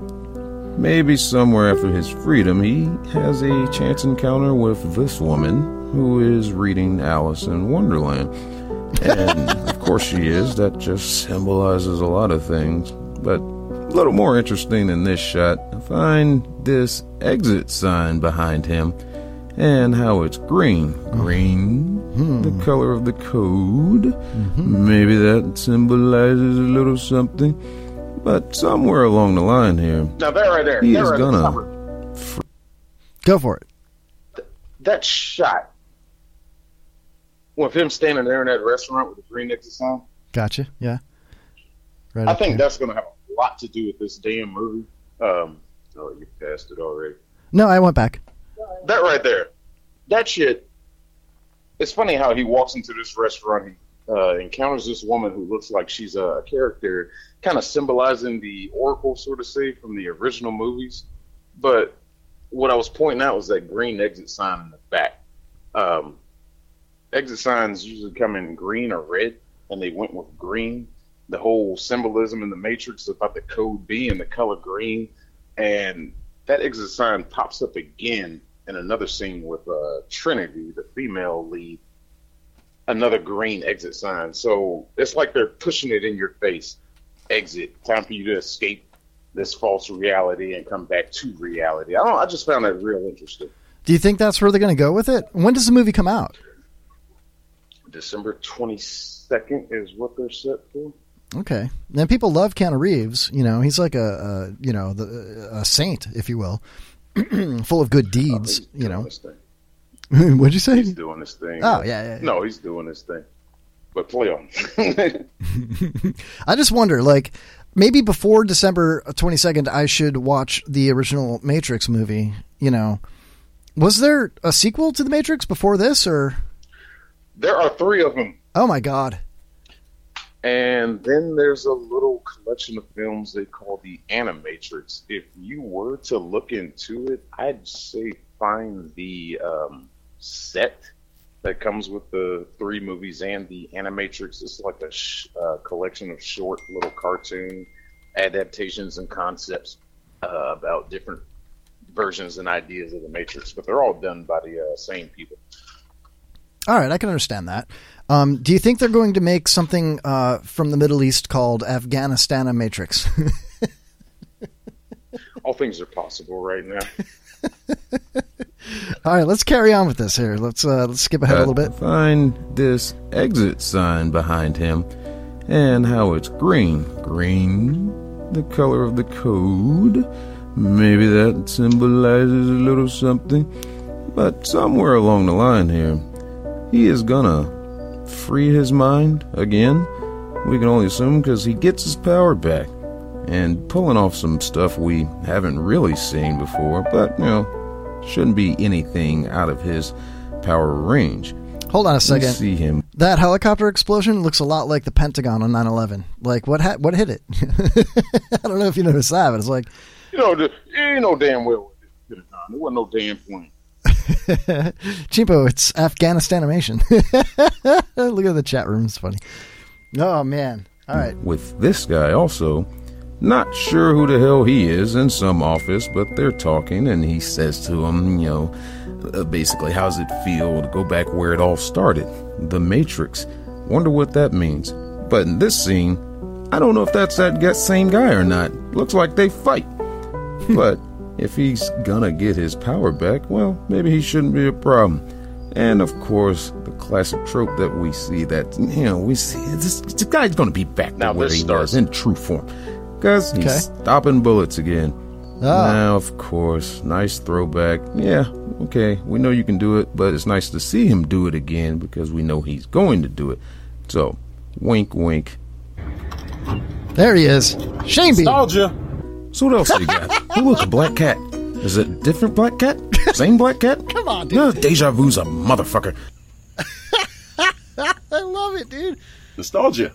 maybe somewhere after his freedom, he has a chance encounter with this woman who is reading Alice in Wonderland. And of course she is. That just symbolizes a lot of things. But a little more interesting than this shot, I find this exit sign behind him and how it's green. Green, mm-hmm. the color of the code. Mm-hmm. Maybe that symbolizes a little something. But somewhere along the line here, Now that right there, he that is right gonna. stop it. Go for it. that shot with him standing there in that restaurant with the green exit sign. Gotcha. Yeah. Right. I think there. that's going to have a lot to do with this damn movie. Um, oh, you passed it already. No, I went back. That right there, that shit. It's funny how he walks into this restaurant, he uh, encounters this woman who looks like she's a character, kind of symbolizing the Oracle, sort of say, from the original movies. But what I was pointing out was that green exit sign in the back. Um, exit signs usually come in green or red, and they went with green. The whole symbolism in the Matrix about the code being the color green, and that exit sign pops up again in another scene with uh, Trinity, the female lead. Another green exit sign. So it's like they're pushing it in your face. Exit. Time for you to escape this false reality and come back to reality. I don't. I just found that real interesting. Do you think that's where they're going to go with it? When does the movie come out? December twenty second is what they're set for. Okay. And people love Keanu Reeves. You know, he's like a, a you know the, a saint, if you will, full of good oh, deeds. you know. What'd you say? He's doing this thing. Oh, yeah, yeah, yeah. No, he's doing this thing. But play on. I just wonder, like, maybe before December twenty second, I should watch the original Matrix movie. You know, was there a sequel to the Matrix before this, or? there are three of them. Oh my God! And then there's a little collection of films they call the Animatrix. If you were to look into it, I'd say find the um, set that comes with the three movies and the Animatrix. It's like a sh- uh, collection of short little cartoon adaptations and concepts uh, about different versions and ideas of the Matrix, but they're all done by the uh, same people. All right, I can understand that. Um, do you think they're going to make something uh, from the Middle East called Afghanistan Matrix? All things are possible right now. All right, let's carry on with this here. Let's uh, let's skip ahead a little bit. Find this exit sign behind him and how it's green. Green, the color of the code. Maybe that symbolizes a little something. But somewhere along the line here, he is gonna free his mind again. We can only assume because he gets his power back and pulling off some stuff we haven't really seen before, but you know, shouldn't be anything out of his power range. Hold on a We second. see him That helicopter explosion looks a lot like the Pentagon on 9/11. Like what ha- what hit it? I don't know if you noticed that, but it's like You know, the, ain't no damn well what this could done. There wasn't no damn point. Chimpo, it's Afghanistan animation. Look at the chat room; it's funny. Oh man! All right, with this guy also, Not sure who the hell he is in some office, but they're talking, and he says to him, you know, uh, basically, how's it feel to go back where it all started? The Matrix. Wonder what that means. But in this scene, I don't know if that's that same guy or not. Looks like they fight. but if he's gonna get his power back, well, maybe he shouldn't be a problem. And of course, the classic trope that we see that, you know, we see this, this guy's gonna be back Now to where he starts- in true form. Because he's Okay. stopping bullets again. Ah. Now, of course, nice throwback. Yeah, okay, we know you can do it, but it's nice to see him do it again because we know he's going to do it. So, wink, wink. There he is. Shane Nostalgia. So what else you got? oh, look, a black cat. Is it a different black cat? Same black cat? Come on, dude. No, deja vu's a motherfucker. I love it, dude. Nostalgia.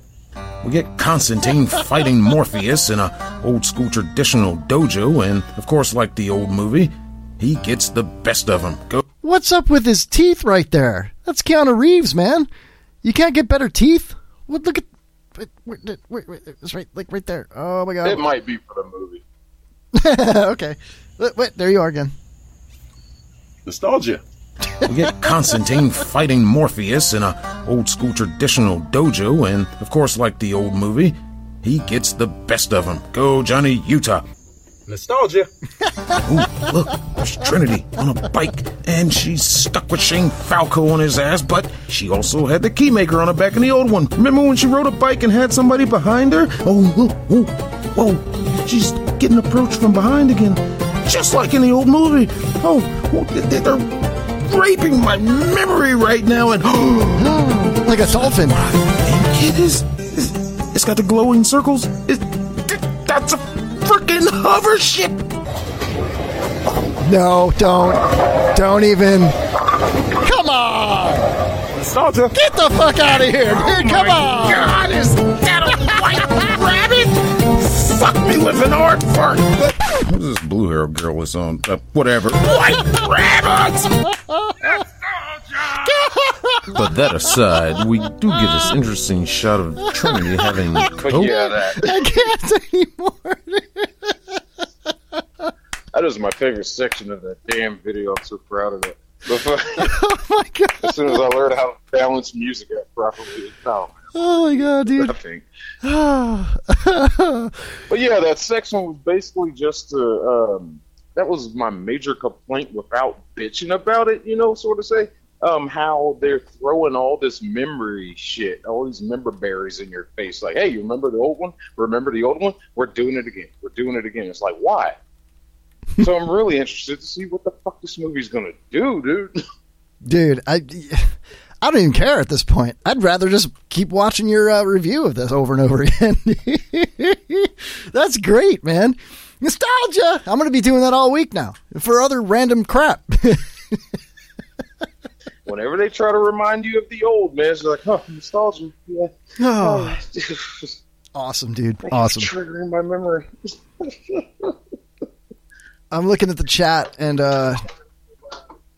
We get Constantine fighting Morpheus in a old school traditional dojo, and of course, like the old movie, he gets the best of him. Go. What's up with his teeth right there? That's Keanu Reeves, man. You can't get better teeth. What? Look at. Wait, wait, wait, wait, it's right, like right there. Oh my god. It might be for the movie. okay. Wait, wait, there you are again. Nostalgia. We get Constantine fighting Morpheus in a old school traditional dojo, and of course, like the old movie, he gets the best of him. Go, Johnny Utah. Nostalgia. Ooh, look, there's Trinity on a bike, and she's stuck with Shane Falco on his ass, but she also had the keymaker on her back in the old one. Remember when she rode a bike and had somebody behind her? Oh, whoa, whoa, whoa, she's getting approached from behind again, just like in the old movie. Oh, they're raping my memory right now, and like a dolphin. It is. It's got the glowing circles. It, that's a freaking hover ship. No, don't. Don't even. Come on! Nostalgia. Get the fuck out of here, dude! Oh Come on! God, is that a white rabbit? Fuck me with an art fart. What's this blue hair girl is on? Uh, whatever. White rabbit. But that aside, we do get this interesting shot of Trinity having But coke. yeah, that I can't anymore. that is my favorite section of that damn video. I'm so proud of it. Before, oh my god! as soon as I learned how to balance music out properly, no, Oh my god, dude. Ah. But yeah, that section was basically just to, um, that was my major complaint without bitching about it, you know, sort of say. Um, how they're throwing all this memory shit, all these member berries in your face. Like, hey, you remember the old one? Remember the old one? We're doing it again. We're doing it again. It's like, why? so I'm really interested to see what the fuck this movie's gonna do, dude. dude, I. I don't even care at this point. I'd rather just keep watching your uh, review of this over and over again. That's great, man. Nostalgia. I'm going to be doing that all week now for other random crap. Whenever they try to remind you of the old, man, it's like, oh, nostalgia. Yeah. Oh. awesome, dude. Awesome. Triggering my memory. I'm looking at the chat and uh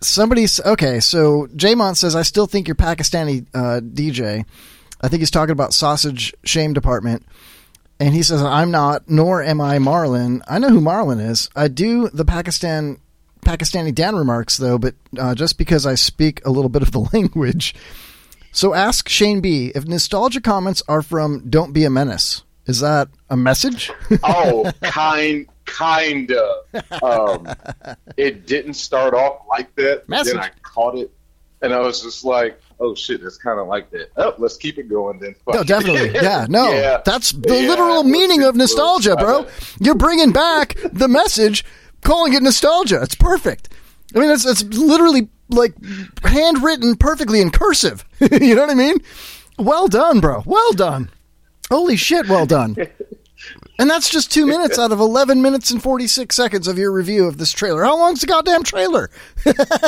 somebody's okay, so Jaymont says I still think you're Pakistani uh DJ. I think he's talking about sausage shame department. And he says I'm not, nor am I Marlon. I know who Marlon is. I do the Pakistan Pakistani Dan remarks though, but uh, just because I speak a little bit of the language. So ask Shane B if nostalgia comments are from Don't Be a Menace. Is that a message? oh, kind, kind of. Um, it didn't start off like that. Message. Then I caught it, and I was just like, "Oh shit, that's kind of like that." Oh, let's keep it going then. Fuck No, definitely. Yeah, no. Yeah. That's the Yeah, literal meaning of nostalgia, bro. You're bringing back the message, calling it nostalgia. It's perfect. I mean, it's, it's literally like handwritten perfectly in cursive. you know what I mean? Well done, bro. Well done. Holy shit, well done. And that's just two minutes out of 11 minutes and 46 seconds of your review of this trailer. How long's the goddamn trailer?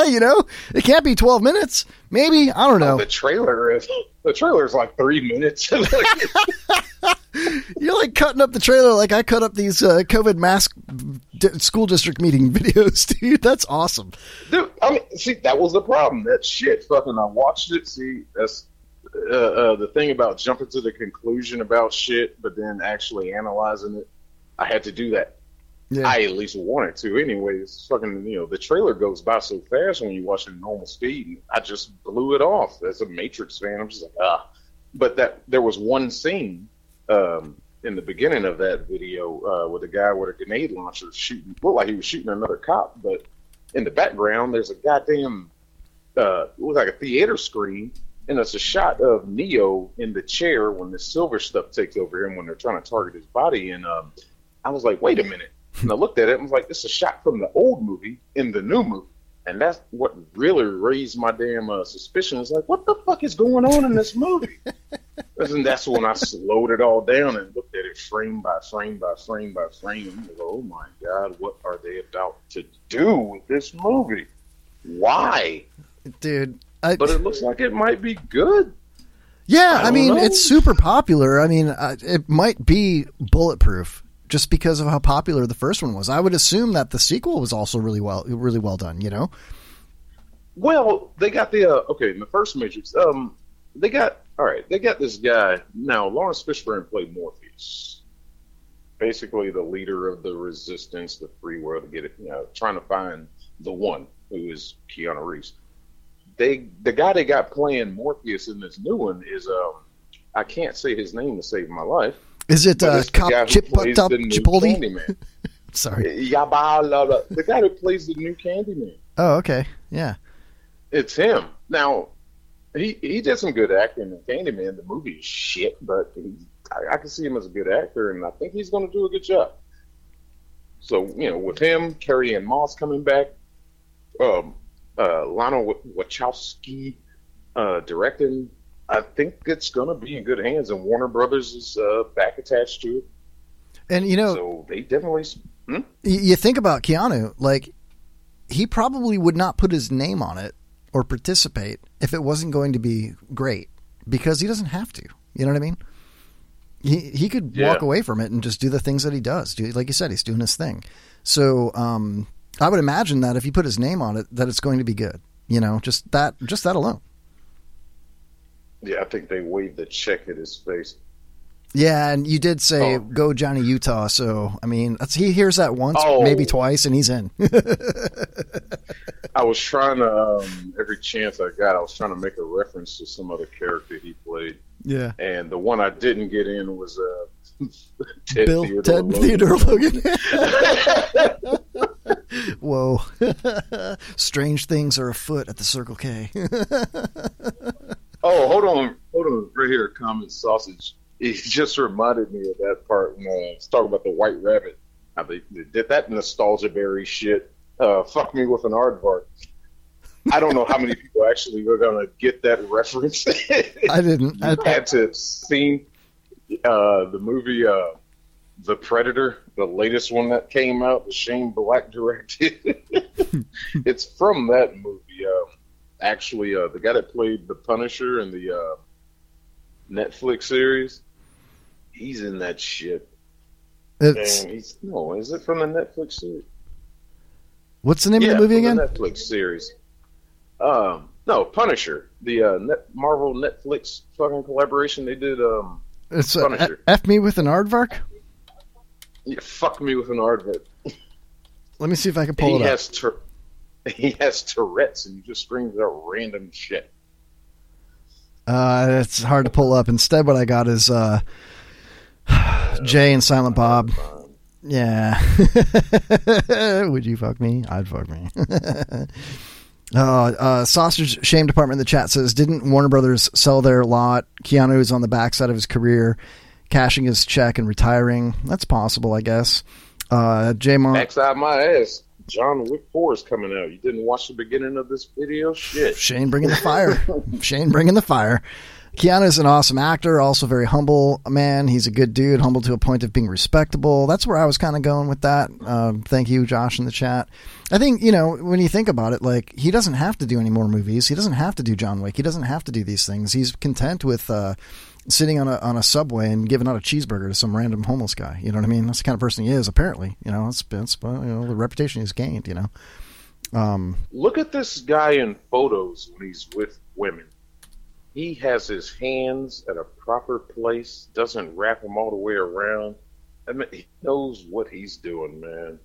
you know? It can't be 12 minutes. Maybe. I don't know. The trailer is the trailer is like three minutes. You're like cutting up the trailer like I cut up these uh, COVID mask d- school district meeting videos, dude. That's awesome. Dude, I mean, see, that was the problem. That shit, fucking, I watched it. See, that's uh, uh, the thing about jumping to the conclusion about shit, but then actually analyzing it. I had to do that. Yeah. I at least wanted to. Anyways, fucking, you know, the trailer goes by so fast when you watch it at normal speed. and I just blew it off. As a Matrix fan, I'm just like, ah. But that there was one scene um, in the beginning of that video uh, with a guy with a grenade launcher shooting, looked like he was shooting another cop, but in the background there's a goddamn, uh, it was like a theater screen, and it's a shot of Neo in the chair when the silver stuff takes over him when they're trying to target his body, and um, I was like, wait a minute. And I looked at it and was like, this is a shot from the old movie in the new movie. And that's what really raised my damn uh, suspicion. It's like, what the fuck is going on in this movie? and that's when I slowed it all down and looked at it frame by frame by frame by frame. Like, oh my God, what are they about to do with this movie? Why? Dude, I, But it looks like it might be good. Yeah, I I, mean, know. it's super popular. I mean, uh, it might be bulletproof just because of how popular the first one was. I would assume that the sequel was also really well, really well done. You know? Well, they got the uh, okay in the first Matrix. Um, they got all right. They got this guy now. Laurence Fishburne played Morpheus, basically the leader of the resistance, the free world to get it. You know, trying to find the one who is Keanu Reeves. They the guy they got playing Morpheus in this new one is um I can't say his name to save my life. Is it uh, Cop Chip plays Top the new Chipotle? Sorry. Yabba, the guy who plays the new Candyman. Oh, okay. Yeah. It's him. Now, he he did some good acting in Candyman. The movie is shit, but he, I, I can see him as a good actor, and I think he's going to do a good job. So you know, with him, Carrie Ann Moss coming back, um, uh, Lana Wachowski uh, directing, I think it's going to be in good hands, and Warner Brothers is uh, back attached to it. And you know, So they definitely. Hmm? you think about Keanu, like he probably would not put his name on it or participate if it wasn't going to be great because he doesn't have to. You know what I mean? He he could Yeah. walk away from it and just do the things that he does. Do like you said, he's doing his thing. So um, I would imagine that if you put his name on it, that it's going to be good. You know, just that just that alone. Yeah, I think they waved the check at his face. Yeah, and you did say Oh. go Johnny Utah. So I mean, that's, he hears that once, Oh. maybe twice, and he's in. I was trying to um, every chance I got, I was trying to make a reference to some other character he played, yeah. and the one I didn't get in was uh, Ted Bill Theodore Ted Logan. Theodore Logan. Whoa. Strange things are afoot at the Circle K. Oh, hold on, hold on, right here, common sausage. He just reminded me of that part when uh, I was talking about the White Rabbit. How they, did that nostalgia berry shit. Uh, fuck me with an aardvark. I don't know how many people actually are gonna get that reference. I didn't. I, had to have seen uh, the movie uh, The Predator, the latest one that came out, the Shane Black directed. it's from that movie. Um, actually, uh, the guy that played the Punisher in the uh, Netflix series, he's in that shit. It's- And he's no, is it from the Netflix series? what's the name yeah, of the movie again? The Netflix series. Um, no, Punisher, the uh, Net- Marvel Netflix fucking collaboration they did. Um, It's uh, Punisher. F me with an aardvark. Yeah, fuck me with an aardvark. Let me see if I can pull He it up. has tur- he has Tourette's and he just screams out random shit. Uh, it's hard to pull up. Instead, what I got is uh, Jay and Silent Bob. Yeah. Would you fuck me? I'd fuck me. uh, uh, Sausage Shame Department in the chat says, didn't Warner Brothers sell their lot? Keanu is on the backside of his career, cashing his check and retiring. That's possible, I guess. Uh, J Mon. Backside my ass. John Wick 4 is coming out. You didn't watch the beginning of this video? Shit. Shane bringing the fire. Shane bringing the fire. Keanu's an awesome actor, also very humble man. He's a good dude, humble to a point of being respectable. That's where I was kind of going with that. Um, thank you, Josh, in the chat. I think, you know, when you think about it, like, he doesn't have to do any more movies. He doesn't have to do John Wick. He doesn't have to do these things. He's content with uh, sitting on a, on a subway and giving out a cheeseburger to some random homeless guy. You know what I mean? That's the kind of person he is, apparently. You know, that's, that's you know, the reputation he's gained, you know. Um, Look at this guy in photos when he's with women. He has his hands at a proper place, doesn't wrap them all the way around. I mean, he knows what he's doing, man.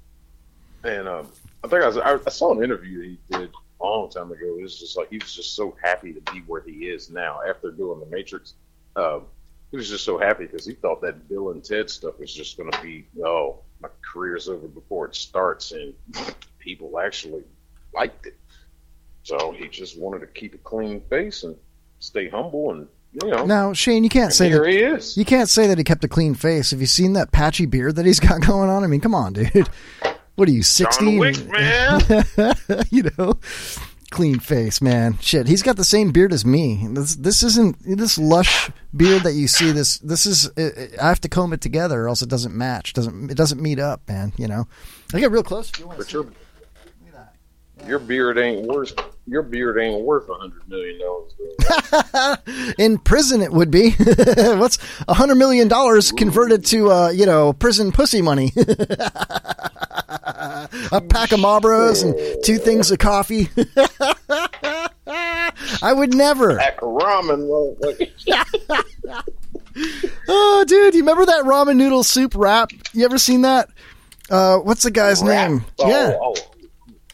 And um, I think I, was, I, I saw an interview that he did a long time ago. It was just like he was just so happy to be where he is now after doing the Matrix. Um, he was just so happy because he thought that Bill and Ted stuff was just going to be, oh, my career's over before it starts, and people actually liked it. So he just wanted to keep a clean face and stay humble, and you know. Now, Shane, you can't say that he is. you can't say that he kept a clean face. Have you seen that patchy beard that he's got going on? I mean, come on, dude. What are you, sixteen? Man. you know, clean face, man. Shit, he's got the same beard as me. This this isn't this lush beard that you see. This this is I have to comb it together, or else it doesn't match. Doesn't it doesn't meet up, man? You know. I get real close. If you want But your your beard ain't worth your beard ain't worth a hundred million dollars. In prison, it would be. What's a hundred million dollars converted to, uh, you know, prison pussy money? a pack of Marlboros and two things of coffee. I would never. Pack of ramen. Oh, dude, you remember that ramen noodle soup wrap? You ever seen that? Uh, what's the guy's name? Oh, yeah. Oh,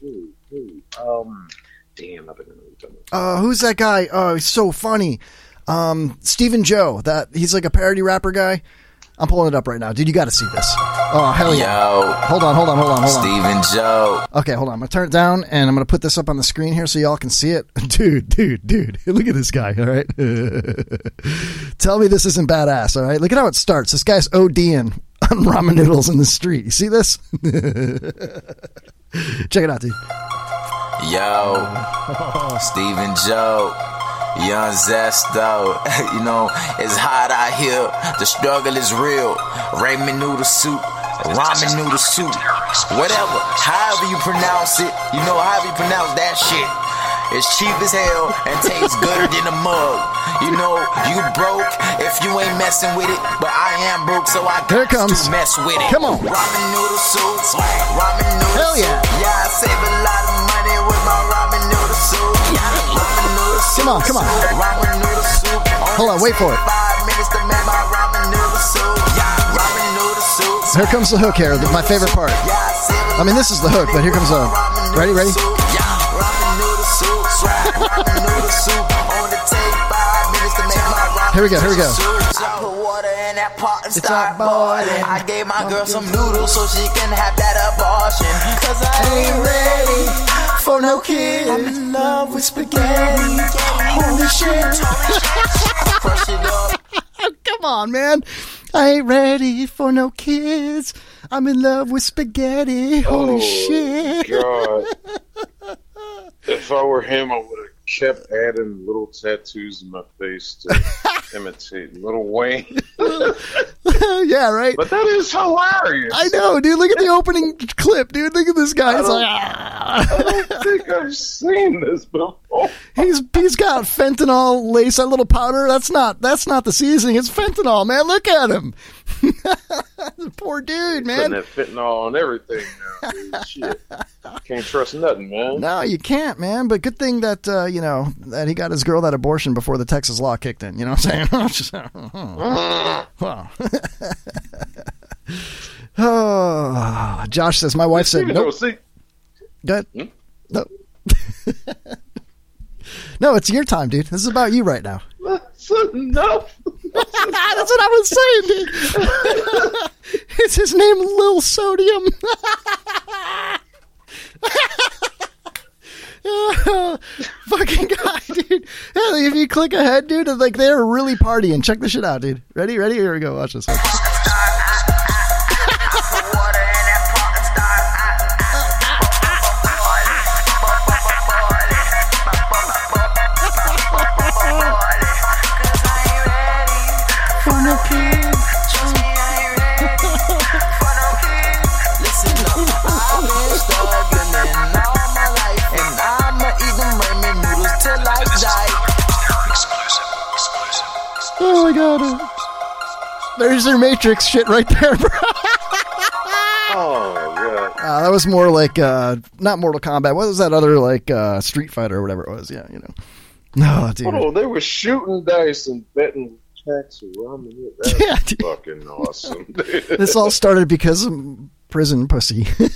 ooh, ooh, um, damn, I think I know what you're talking about. Uh, who's that guy? Oh, he's so funny. Um, Stephen Joe. That he's like a parody rapper guy. I'm pulling it up right now, dude. You got to see this. Oh hell yeah! Yo. Hold on, hold on, hold on, hold on. Steven Joe. Okay, hold on. I'm gonna turn it down, and I'm gonna put this up on the screen here so y'all can see it. Dude, dude, dude. Look at this guy. All right. Tell me this isn't badass. All right. Look at how it starts. This guy's ODing on ramen noodles in the street. You see this? Check it out, dude. Yo. Steven Joe. Young Zesto. you know, it's hot out here. The struggle is real. Ramen noodle soup. Ramen noodle soup. Whatever. However you pronounce it. You know, however you pronounce that shit. It's cheap as hell and tastes gooder than a mug. You know, you broke if you ain't messing with it, but I am broke, so I Here got comes. to mess with it. Come on. Ramen noodle soup. Ramen noodle Hell yeah. soup. Yeah, I save a lot of money with my ramen noodle soup. Ramen noodle soup. Come on, come on. Ramen noodle soup. Hold on, wait for it. Five minutes to make my ramen noodle soup. Ramen noodle soup. Here comes the hook here. My favorite part. I mean, this is the hook, but here comes the. Ready, ready? Ramen noodle soup. Ramen noodle soup. Here we go, here we go. I put water in that pot and start boiling. I gave my girl some noodles so she can have that abortion. Cause I ain't ready for no kid. I'm in love with spaghetti. Holy shit. Crush it up. Come on, man. I ain't ready for no kids. I'm in love with spaghetti. Holy Oh, shit. God. if I were him, I would have kept adding little tattoos in my face to imitate Lil Wayne. yeah, right. But that is hilarious. I know, dude. Look at the opening clip, dude. Look at this guy. He's like, I don't think I've seen this before. he's he's got fentanyl lace, that little powder. That's not that's not the seasoning. It's fentanyl, man. Look at him. Poor dude, Putting man. that fentanyl on everything now. Dude. Shit. Can't trust nothing, man. No, you can't, man. But good thing that uh, you know that he got his girl that abortion before the Texas law kicked in. You know what I'm saying? Just- wow. oh, Josh says my wife said nope. Go ahead. No. no, it's your time, dude. This is about you right now. enough. That's what I was saying, dude. it's his name, Lil Sodium. Fucking guy, dude. Yeah, If you click ahead, dude, like they're really partying. Check this shit out, dude. Ready? Ready? Here we go. Watch this. For Oh my. There's their Matrix shit right there, bro. Oh, yeah. Uh, that was more like uh, not Mortal Kombat. What was that other like uh, Street Fighter or whatever it was? Yeah, you know. No, dude. Oh, they were shooting dice and betting rum in it. Fucking awesome. this all started because of prison pussy. See,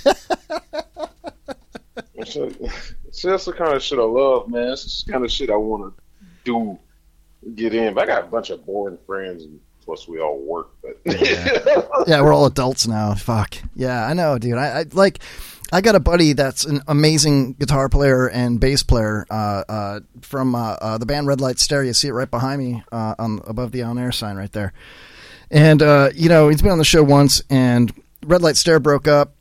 that's the kind of shit I love, man. It's the kind of shit I want to do, get in. But I got a bunch of boring friends, and plus we all work. But yeah, we're all adults now. Fuck. Yeah, I know, dude. I, I like. I got a buddy that's an amazing guitar player and bass player uh, uh, from uh, uh, the band Red Light Stereo. You see it right behind me uh, on above the on air sign right there. And uh, you know he's been on the show once, and Red Light Stare broke up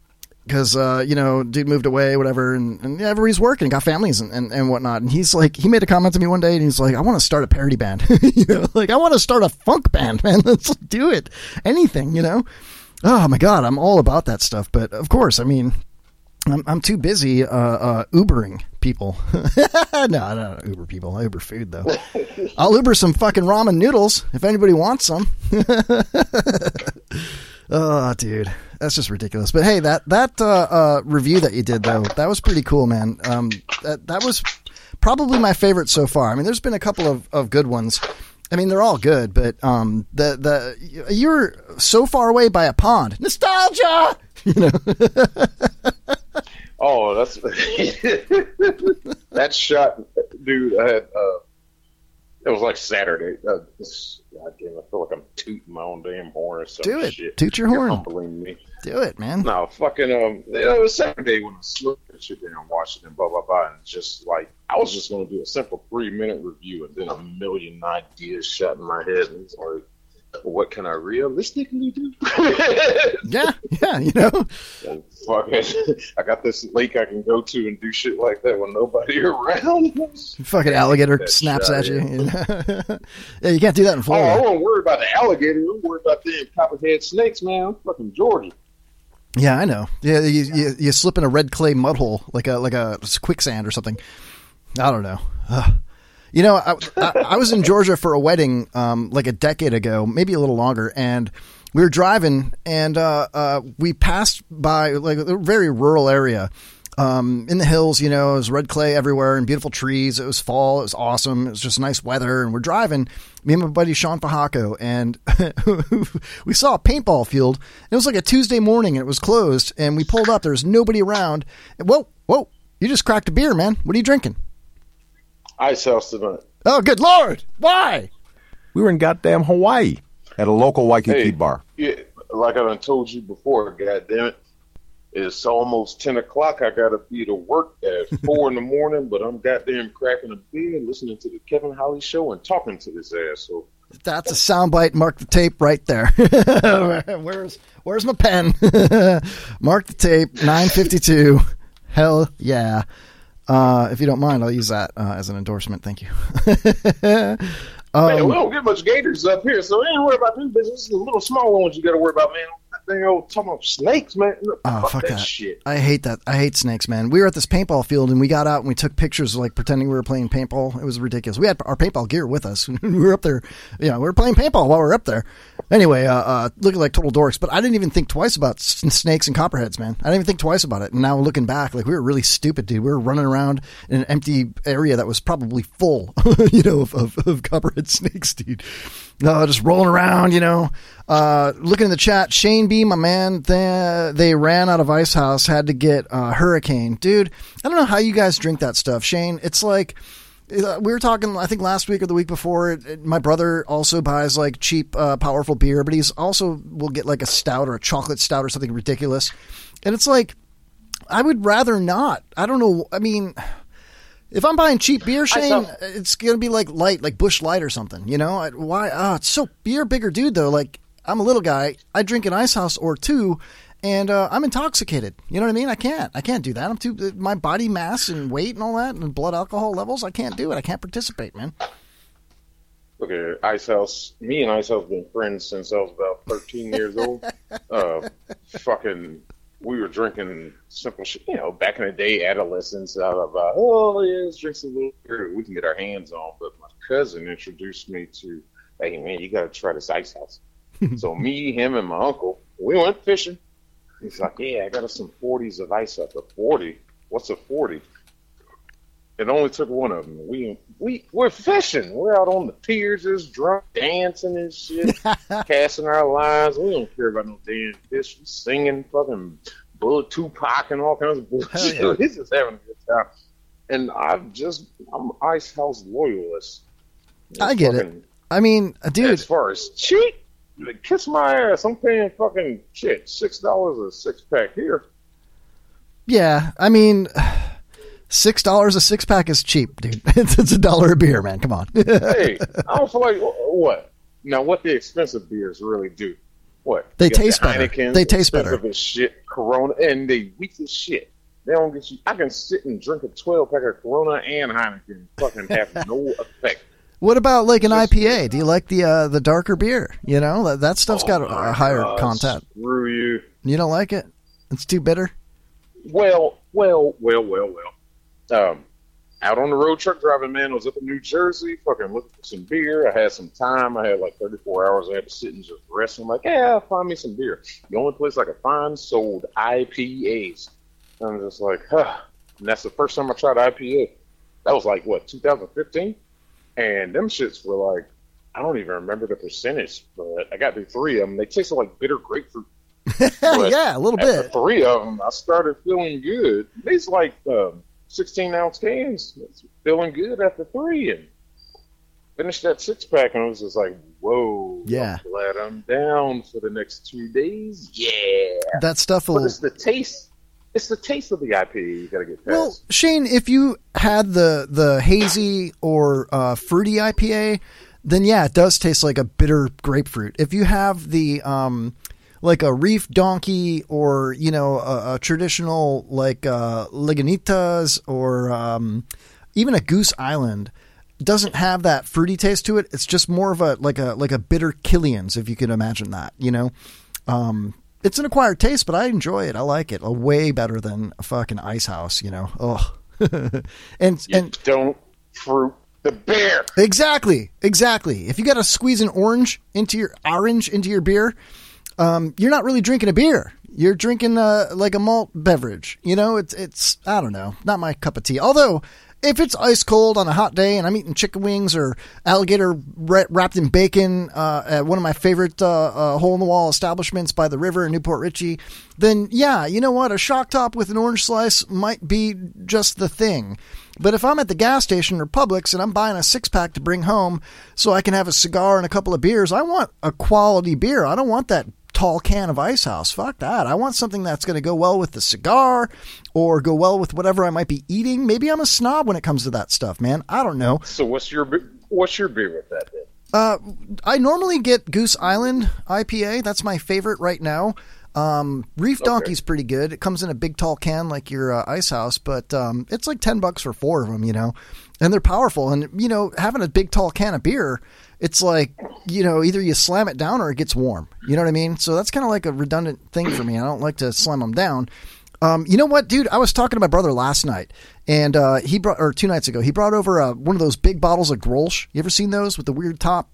because uh, you know dude moved away, whatever, and, and everybody's working, got families and, and, and whatnot. And he's like, he made a comment to me one day, and he's like, I want to start a parody band, you know, like I want to start a funk band, man. Let's do it, anything, you know. Oh my god, I'm all about that stuff. But of course, I mean, I'm I'm too busy uh, uh, Ubering people. no, I don't Uber people. I Uber food though. I'll Uber some fucking ramen noodles if anybody wants some. oh, dude, that's just ridiculous. But hey, that that uh, uh, review that you did though, that was pretty cool, man. Um, that that was probably my favorite so far. I mean, there's been a couple of, of good ones. I mean, they're all good, but um, the the you're so far away by a pond. Nostalgia, you know. oh, that's that shot, dude. I had uh, it was like Saturday. Uh, this, God damn, I feel like I'm tooting my own damn horn or some Do it. shit. Toot your You're horn. humbling me. Do it, man. No, fucking um, it was Saturday when I slipped that shit down, watched it, and blah blah blah, and just like I was just gonna do a simple three minute review, and then a million ideas shot in my head, and it's like, what can I realistically do? yeah, yeah, you know. And fuck it, I got this lake I can go to and do shit like that when nobody around. Fucking alligator snaps shot, at you. yeah. yeah, you can't do that in Oh, I Florida. wasn't worry about the alligator. I'm worried about the copperhead snakes, man. I'm fucking Georgia. Yeah, I know. Yeah, you, you you slip in a red clay mud hole like a like a quicksand or something. I don't know. Ugh. You know, I, I, I was in Georgia for a wedding um, like a decade ago, maybe a little longer, and we were driving and uh, uh, we passed by like a very rural area. Um, in the hills, you know, it was red clay everywhere and beautiful trees. It was fall. It was awesome. It was just nice weather. And we're driving, me and my buddy Sean Fajaco, and we saw a paintball field. It was like a Tuesday morning and it was closed. And we pulled up. There was nobody around. And, whoa, whoa, you just cracked a beer, man. What are you drinking? Ice House tonight. Oh, good Lord. Why? We were in goddamn Hawaii at a local Waikiki Hey, bar. Yeah, like I done told you before, God damn it. It's almost 10 o'clock. I got to be to work at 4 in the morning, but I'm goddamn cracking a beer listening to the Kevin Holly show and talking to this asshole. That's a soundbite. Mark the tape right there. where's Where's my pen? Mark the tape. Nine fifty two. Hell yeah. Uh, if you don't mind, I'll use that uh, as an endorsement. Thank you. man, um, we don't get much gators up here, so ain't worry about them bitches. It's the little small ones you got to worry about, man. Thing old talking about snakes, man. Oh fuck, fuck that, that! shit. I hate that. I hate snakes, man. We were at this paintball field and we got out and we took pictures, like pretending we were playing paintball. It was ridiculous. We had our paintball gear with us. we were up there, you know, we were playing paintball while we were up there. Anyway, uh, uh, looking like total dorks. But I didn't even think twice about snakes and copperheads, man. I didn't even think twice about it. And now looking back, like we were really stupid, dude. We were running around in an empty area that was probably full, you know, of, of, of copperhead snakes, dude. No, just rolling around, you know. Uh, looking in the chat, Shane B, my man, they, they ran out of Ice House, had to get uh, Hurricane. Dude, I don't know how you guys drink that stuff, Shane. It's like uh, we were talking, I think last week or the week before. It, it- my brother also buys like cheap, uh, powerful beer, but he's also will get like a stout or a chocolate stout or something ridiculous. And it's like, I would rather not. I don't know. I mean, if I'm buying cheap beer, Shane, it's gonna be like light, like Busch Light or something. You know I, why? Oh, it's so you're a bigger dude though. Like I'm a little guy. I drink an ice house or two, and uh, I'm intoxicated. You know what I mean? I can't. I can't do that. I'm too. My body mass and weight and all that, and blood alcohol levels. I can't do it. I can't participate, man. Look at Ice House. Me and Ice House have been friends since I was about 13 years old. Uh, fucking, we were drinking simple shit. You know, back in the day, adolescence. I was about, oh yeah, let's drink some little beer we can get our hands on. But my cousin introduced me to, hey man, you got to try this Ice House. so me, him, and my uncle, we went fishing. He's like, yeah, I got us some 40s of Ice up. A 40? What's a 40? It only took one of them. We we we're fishing. We're out on the piers, just drunk, dancing and shit, casting our lines. We don't care about no damn fish. We singing fucking Bullet Tupac and all kinds of bullshit. yeah. He's just having a good time. And I've just I'm Ice House loyalist. I get it. I mean, dude, As far as cheap, like, kiss my ass. I'm paying fucking shit six dollars a six pack here. yeah. I mean, six dollars a six pack is cheap, dude. It's, it's a dollar a beer, man. Come on. hey, I don't feel like what now. What the expensive beers really do? What They got the taste better. They taste better. as shit. Corona and they weak as shit. They don't get you. I can sit and drink a twelve pack of Corona and Heineken, fucking have no effect. What about like an IPA? Do you like the uh, the darker beer? You know that, that stuff's got a, a higher God, content. Screw you. You don't like it? It's too bitter. Well, well, well, well, well. Um, out on the road truck driving, man. I was up in New Jersey, fucking looking for some beer. I had some time. I had like 34 hours. I had to sit and just rest. I'm like, yeah, find me some beer. The only place I could find sold IPAs. I'm just like, huh. And that's the first time I tried IPA. That was like, what, 2015? And them shits were like, I don't even remember the percentage, but I got through three of them. They tasted like bitter grapefruit. Yeah, a little after bit. Three of them, I started feeling good. These like um, 16 ounce cans, feeling good after three, and finished that six pack, and I was just like, "Whoa, Yeah. I'm glad I'm down for the next two days." Yeah, That stuff but it's the taste. It's the taste of the IPA you got to get past. Well, Shane, if you had the the hazy or uh, fruity IPA, then yeah, it does taste like a bitter grapefruit. If you have the um, like a reef donkey or you know a, a traditional like uh, Lagunitas or um, even a Goose Island doesn't have that fruity taste to it. It's just more of a like a like a bitter Killian's, if you could imagine that. You know, um, it's an acquired taste, but I enjoy it. I like it. A way better than a fucking ice house. You know, oh, and you and don't fruit the beer. Exactly, exactly. If you got to squeeze an orange into your orange into your beer, um, you're not really drinking a beer. You're drinking uh, like a malt beverage. You know, it's it's I don't know, not my cup of tea. Although if it's ice cold on a hot day and I'm eating chicken wings or alligator wrapped in bacon uh, at one of my favorite uh, uh, hole in the wall establishments by the river in New Port Richey, then yeah, you know what? A shock top with an orange slice might be just the thing. But if I'm at the gas station or Publix and I'm buying a six pack to bring home so I can have a cigar and a couple of beers, I want a quality beer. I don't want that tall can of Ice House. Fuck that. I want something that's going to go well with the cigar or go well with whatever I might be eating. Maybe I'm a snob when it comes to that stuff, man. I don't know. So what's your what's your beer with that then? Uh, I normally get Goose Island IPA. That's my favorite right now. Um, Reef Donkey's pretty good. It comes in a big tall can like your uh, Ice House, but um, it's like ten bucks for four of them, you know, and they're powerful. And you know, having a big tall can of beer, it's like you know, either you slam it down or it gets warm. You know what I mean? So that's kind of like a redundant thing for me. I don't like to slam them down. Um, you know what, dude? I was talking to my brother last night, and uh, he brought, or two nights ago, he brought over uh, one of those big bottles of Grolsch. You ever seen those with the weird top?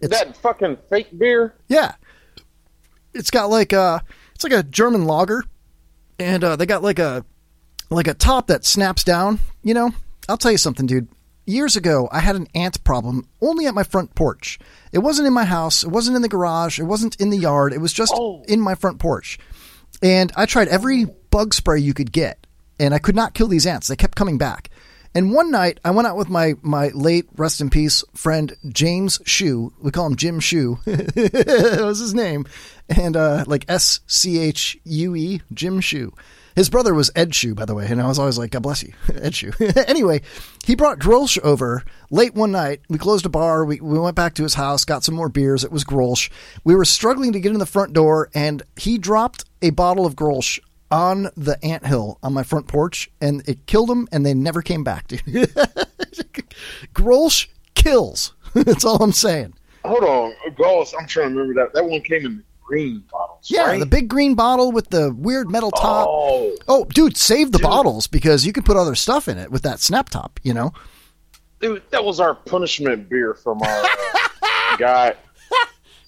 it's, that fucking fake beer. Yeah, it's got like a, it's like a German lager, and uh, they got like a, like a top that snaps down. You know, I'll tell you something, dude. Years ago, I had an ant problem only at my front porch. It wasn't in my house. It wasn't in the garage. It wasn't in the yard. It was just in my front porch. And I tried every bug spray you could get, and I could not kill these ants. They kept coming back. And one night, I went out with my my late rest in peace friend James Shoe. We call him Jim Shoe. that was his name, and uh, like S C H U E, Jim Shoe. His brother was Ed Shoe, by the way, and I was always like, God bless you, Ed Shoe. anyway, he brought Grolsch over late one night. We closed a bar. We, we went back to his house, got some more beers. It was Grolsch. We were struggling to get in the front door, and he dropped a bottle of Grolsch on the anthill on my front porch, and it killed them, and they never came back. Grolsch kills. That's all I'm saying. Hold on, Gauls. I'm trying to remember that. That one came in green bottles. Yeah, right? the big green bottle with the weird metal top. Oh. Oh, dude, save the bottles because you can put other stuff in it with that snap top, you know? Dude, that was our punishment beer from our uh, guy.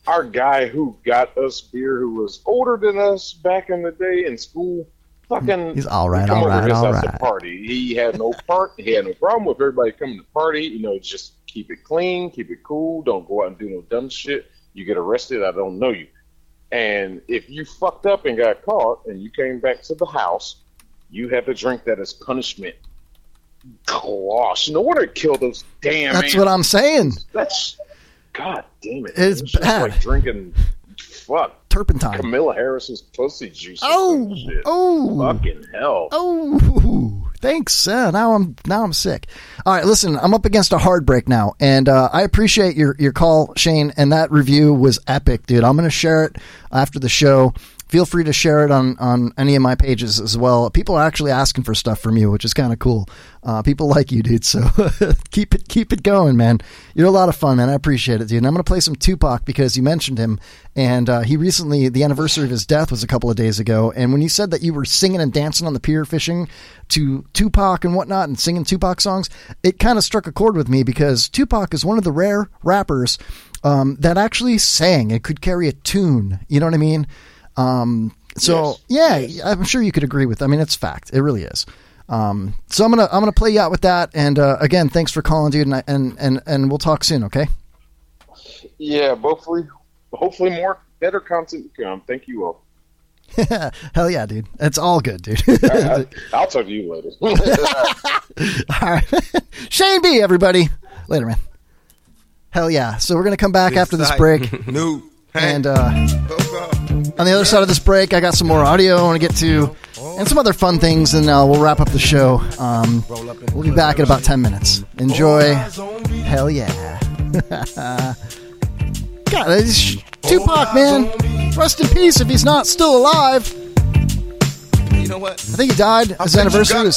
Our guy who got us beer, who was older than us back in the day in school. fucking. He's all right, all right, all right. Party. He had no part. He had no problem with everybody coming to party. You know, just keep it clean, keep it cool. Don't go out and do no dumb shit. You get arrested. I don't know you. And if you fucked up and got caught, and you came back to the house, you had to drink that as punishment. Gosh, no wonder it killed those damn. That's what I'm saying. That's God damn it. It's bad. like drinking fuck turpentine. Kamala Harris's pussy juice. Oh, shit. oh. fucking hell. Oh, thanks. Uh, now I'm now I'm sick. All right, listen, I'm up against a hard break now, and uh, I appreciate your your call, Shane. And that review was epic, dude. I'm to share it after the show. Feel free to share it on on any of my pages as well. People are actually asking for stuff from you, which is kind of cool. Uh, people like you, dude. So keep it keep it going, man. You're a lot of fun, man. I appreciate it, dude. And I'm going to play some Tupac because you mentioned him, and uh, he recently the anniversary of his death was a couple of days ago. And when you said that you were singing and dancing on the pier fishing to Tupac and whatnot, and singing Tupac songs, it kind of struck a chord with me because Tupac is one of the rare rappers um, that actually sang and could carry a tune. You know what I mean? Um, so yeah, I'm sure you could agree with. I mean, it's fact. It really is. Um, so I'm gonna I'm gonna play you out with that. And uh, again, thanks for calling, dude. And I, and and and we'll talk soon. Okay. Yeah, hopefully, hopefully more better content to come. Thank you all. Hell yeah, dude. It's all good, dude. I, will talk to you later. all right, Shane B. Everybody, later, man. Hell yeah. So we're gonna come back after this break. no. And uh, on the other side of this break, I got some more audio I want to get to, and some other fun things, and uh, we'll wrap up the show. Um, we'll be back in about ten minutes. Enjoy. Hell yeah. God, Tupac, man. Rest in peace if he's not still alive. You know what? I think he died. His anniversary was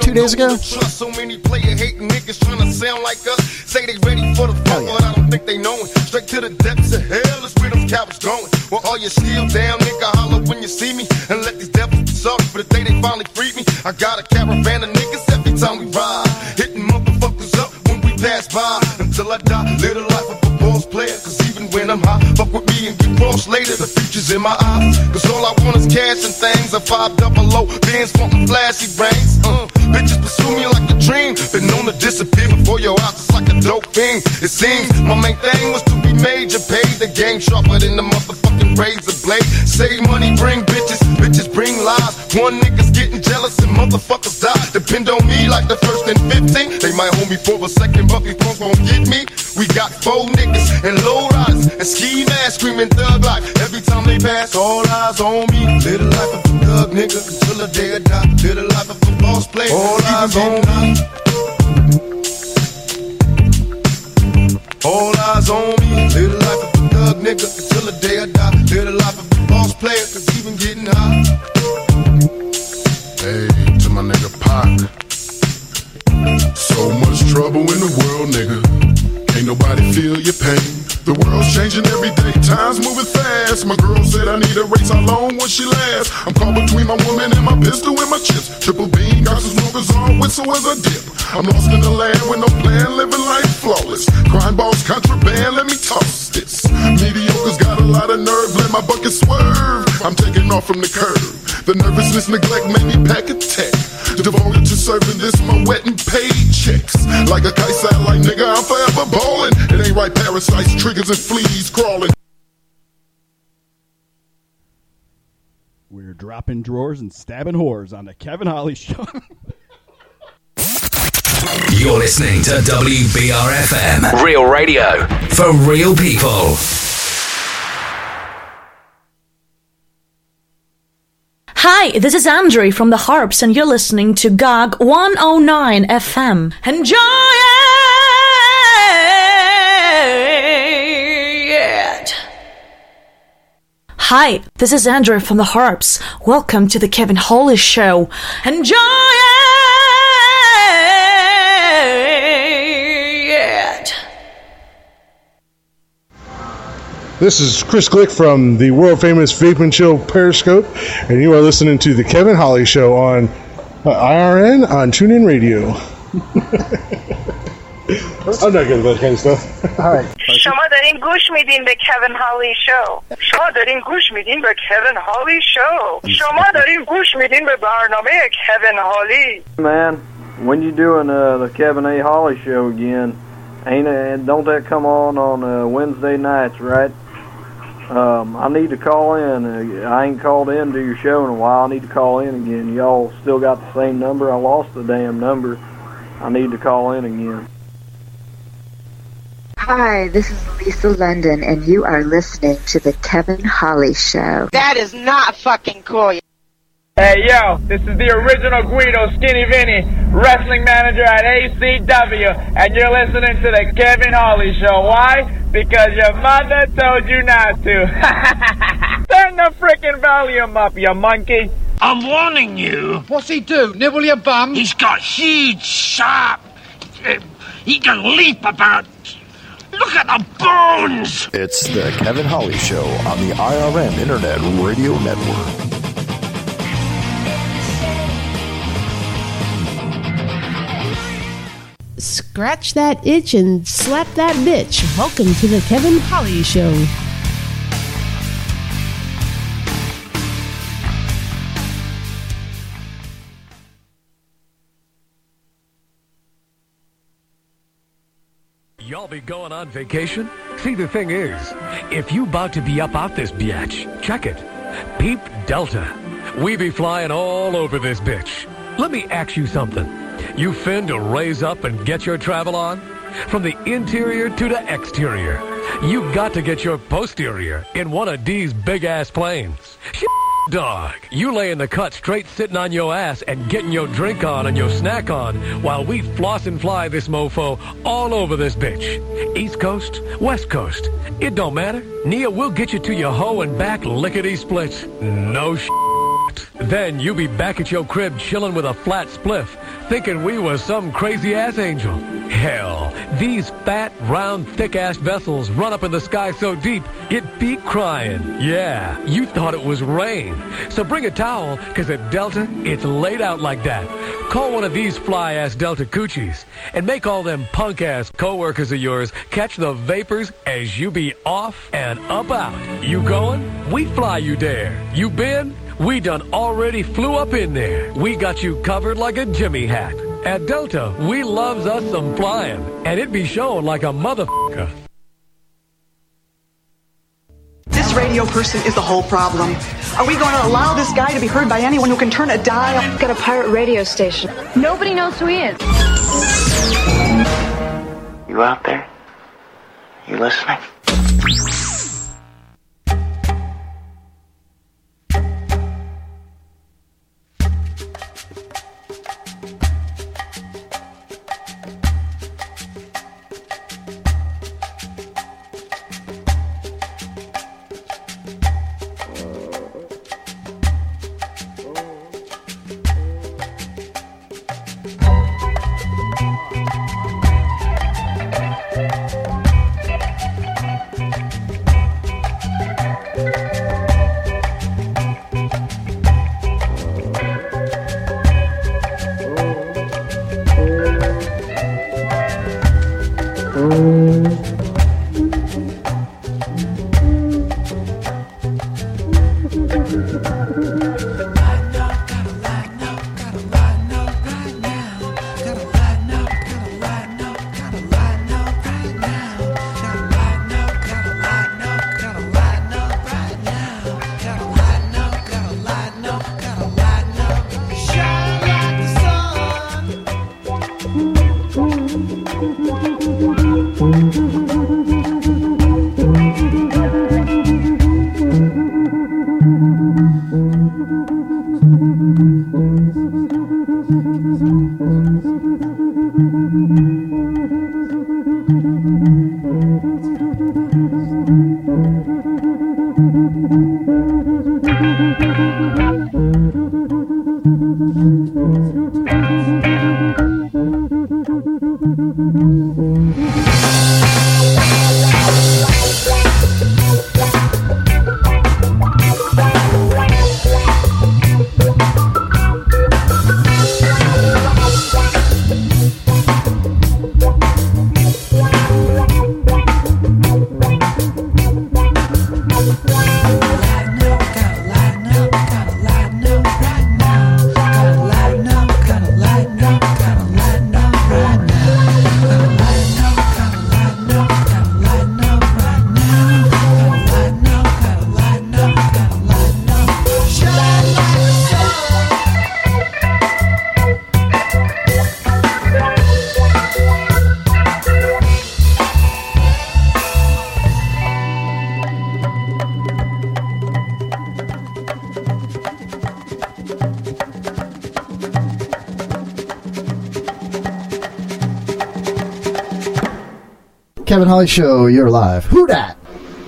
two days ago. So many player hating niggas trying to sound like us. Say they ready for the fuck, but I don't think they know it. Straight to the depths of hell is where them cowards going. Well, all you still down, nigga, holler when you see me. And let these devils be sorry for the day they finally freed me. I got a caravan of niggas every time we ride. Hitting motherfuckers up when we pass by. Until I die, live the life of a boss player. Cause even when I'm high, fuck with crossed later. The future's in my eyes. Cause all I want is cash and things. A five double low, bands wanting flashy brains. Uh, bitches pursue me like a dream. Been known to disappear before your eyes, it's like a dope thing. It seems my main thing was to be major, pay the game sharper than the motherfucking razor blade. Save money, bring bitches, bitches bring lies. One nigga's getting jealous and motherfuckers die. Depend on me like the first and 15. They might hold me for a second, but these punks won't get me. We got four niggas and low riders and ski masks screaming thug life. Every time they pass, all eyes on me. Live the life of a thug nigga until the day I die. Live the life of a boss player. All eyes on me. All eyes on me. Live the life of a thug nigga until the day I die. Live the life of a boss player, cause even getting high. Hey, to my nigga Pac. So much trouble in the world, nigga. Ain't nobody feel your pain. The world's changing every day, time's moving fast. My girl said I need a race, how long will she last? I'm caught between my woman and my pistol and my chips. Triple beam, got some smokers on, whistle as a dip. I'm lost in the land with no plan, living life flawless. Crime balls, contraband, let me toss this. Mediocre's got a lot of nerve, let my bucket swerve. I'm taking off from the curb. The nervousness, neglect made me pack a tech. Devoted to serving this, my wet and paychecks. Like a kite satellite, nigga, I'm forever ballin'. It ain't right, parasites, triggers, and fleas crawling. We're dropping drawers and stabbing whores on the Kevin Holly Show. You're listening to WBRFM, real radio for real people. Hi, this is Andrew from the Harps, and you're listening to GOG 109 FM. Enjoy it! Hi, this is Andrew from the Harps. Welcome to the Kevin Holly Show. Enjoy it! This is Chris Glick from the world famous Vape and Chill Periscope, and you are listening to the Kevin Holly Show on uh, IRN on TuneIn Radio. I'm not good at that kind of stuff. All right. Some other دارین گوش میدین به کوین هالی شو شما دارین گوش میدین به کوین هالی شو شما دارین گوش میدین به برنامه کوین هالی Man, when you doing uh, the Kevin A. Holly show again? Ain't it, don't that come on on uh, Wednesday nights, right? Um, I need to call in. Uh, I ain't called in to your show in a while. I need to call in again. Y'all still got the same number? I lost the damn number. I need to call in again. Hi, this is Lisa London, and you are listening to The Kevin Holly Show. That is not fucking cool. Hey yo, this is the original Guido Skinny Vinny, wrestling manager at ACW, and you're listening to the Kevin Holly Show. Why? Because your mother told you not to. Turn the freaking volume up, you monkey. I'm warning you. What's he do? Nibble your bum? He's got huge, sharp. Uh, he can leap about. Look at the bones! It's the Kevin Holly Show on the IRN Internet Radio Network. Scratch that itch and slap that bitch. Welcome to the Kevin Holly Show. Y'all be going on vacation? See, the thing is, if you about to be up out this biatch, check it. Peep Delta. We be flying all over this bitch. Let me ask you something. You fin to raise up and get your travel on? From the interior to the exterior. You got to get your posterior in one of these big ass planes. Dog, you lay in the cut straight sitting on your ass and getting your drink on and your snack on while we floss and fly this mofo all over this bitch. East Coast, West Coast, it don't matter. Nia we'll get you to your hoe and back lickety split. No sh. Then you be back at your crib chilling with a flat spliff, thinking we was some crazy ass angel. Hell, these fat, round, thick ass vessels run up in the sky so deep, it be crying. Yeah, you thought it was rain. So bring a towel, cause at Delta, it's laid out like that. Call one of these fly ass Delta coochies and make all them punk ass coworkers of yours catch the vapors as you be off and up out. You going? We fly you there. You been? We done already flew up in there. We got you covered like a Jimmy hat. At Delta, we loves us some flying, and it be shown like a motherfucker. This radio person is the whole problem. Are we going to allow this guy to be heard by anyone who can turn a dial? Got a pirate radio station. Nobody knows who he is. You out there? You listening? Kevin Holly Show, you're live. Who dat?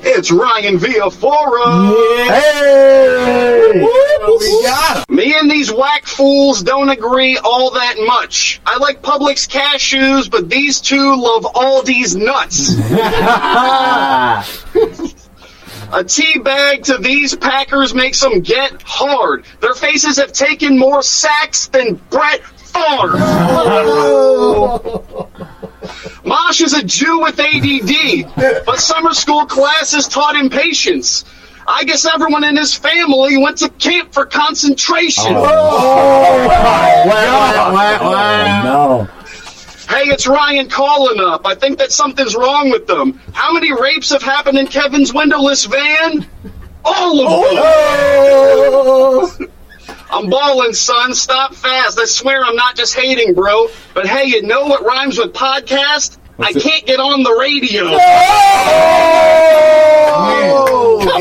It's Ryan Villafora. Hey! We got Me and these whack fools don't agree all that much. I like Publix cashews, but these two love Aldi's nuts. A tea bag to these Packers makes them get hard. Their faces have taken more sacks than Brett Favre. Oh. Mosh is a Jew with ADD, but summer school classes taught him patience. I guess everyone in his family went to camp for concentration. Oh No. Hey, it's Ryan calling up. I think that something's wrong with them. How many rapes have happened in Kevin's windowless van? All of them. Oh, I'm balling, son. Stop fast. I swear I'm not just hating, bro. But hey, you know what rhymes with podcast? I can't get on the radio.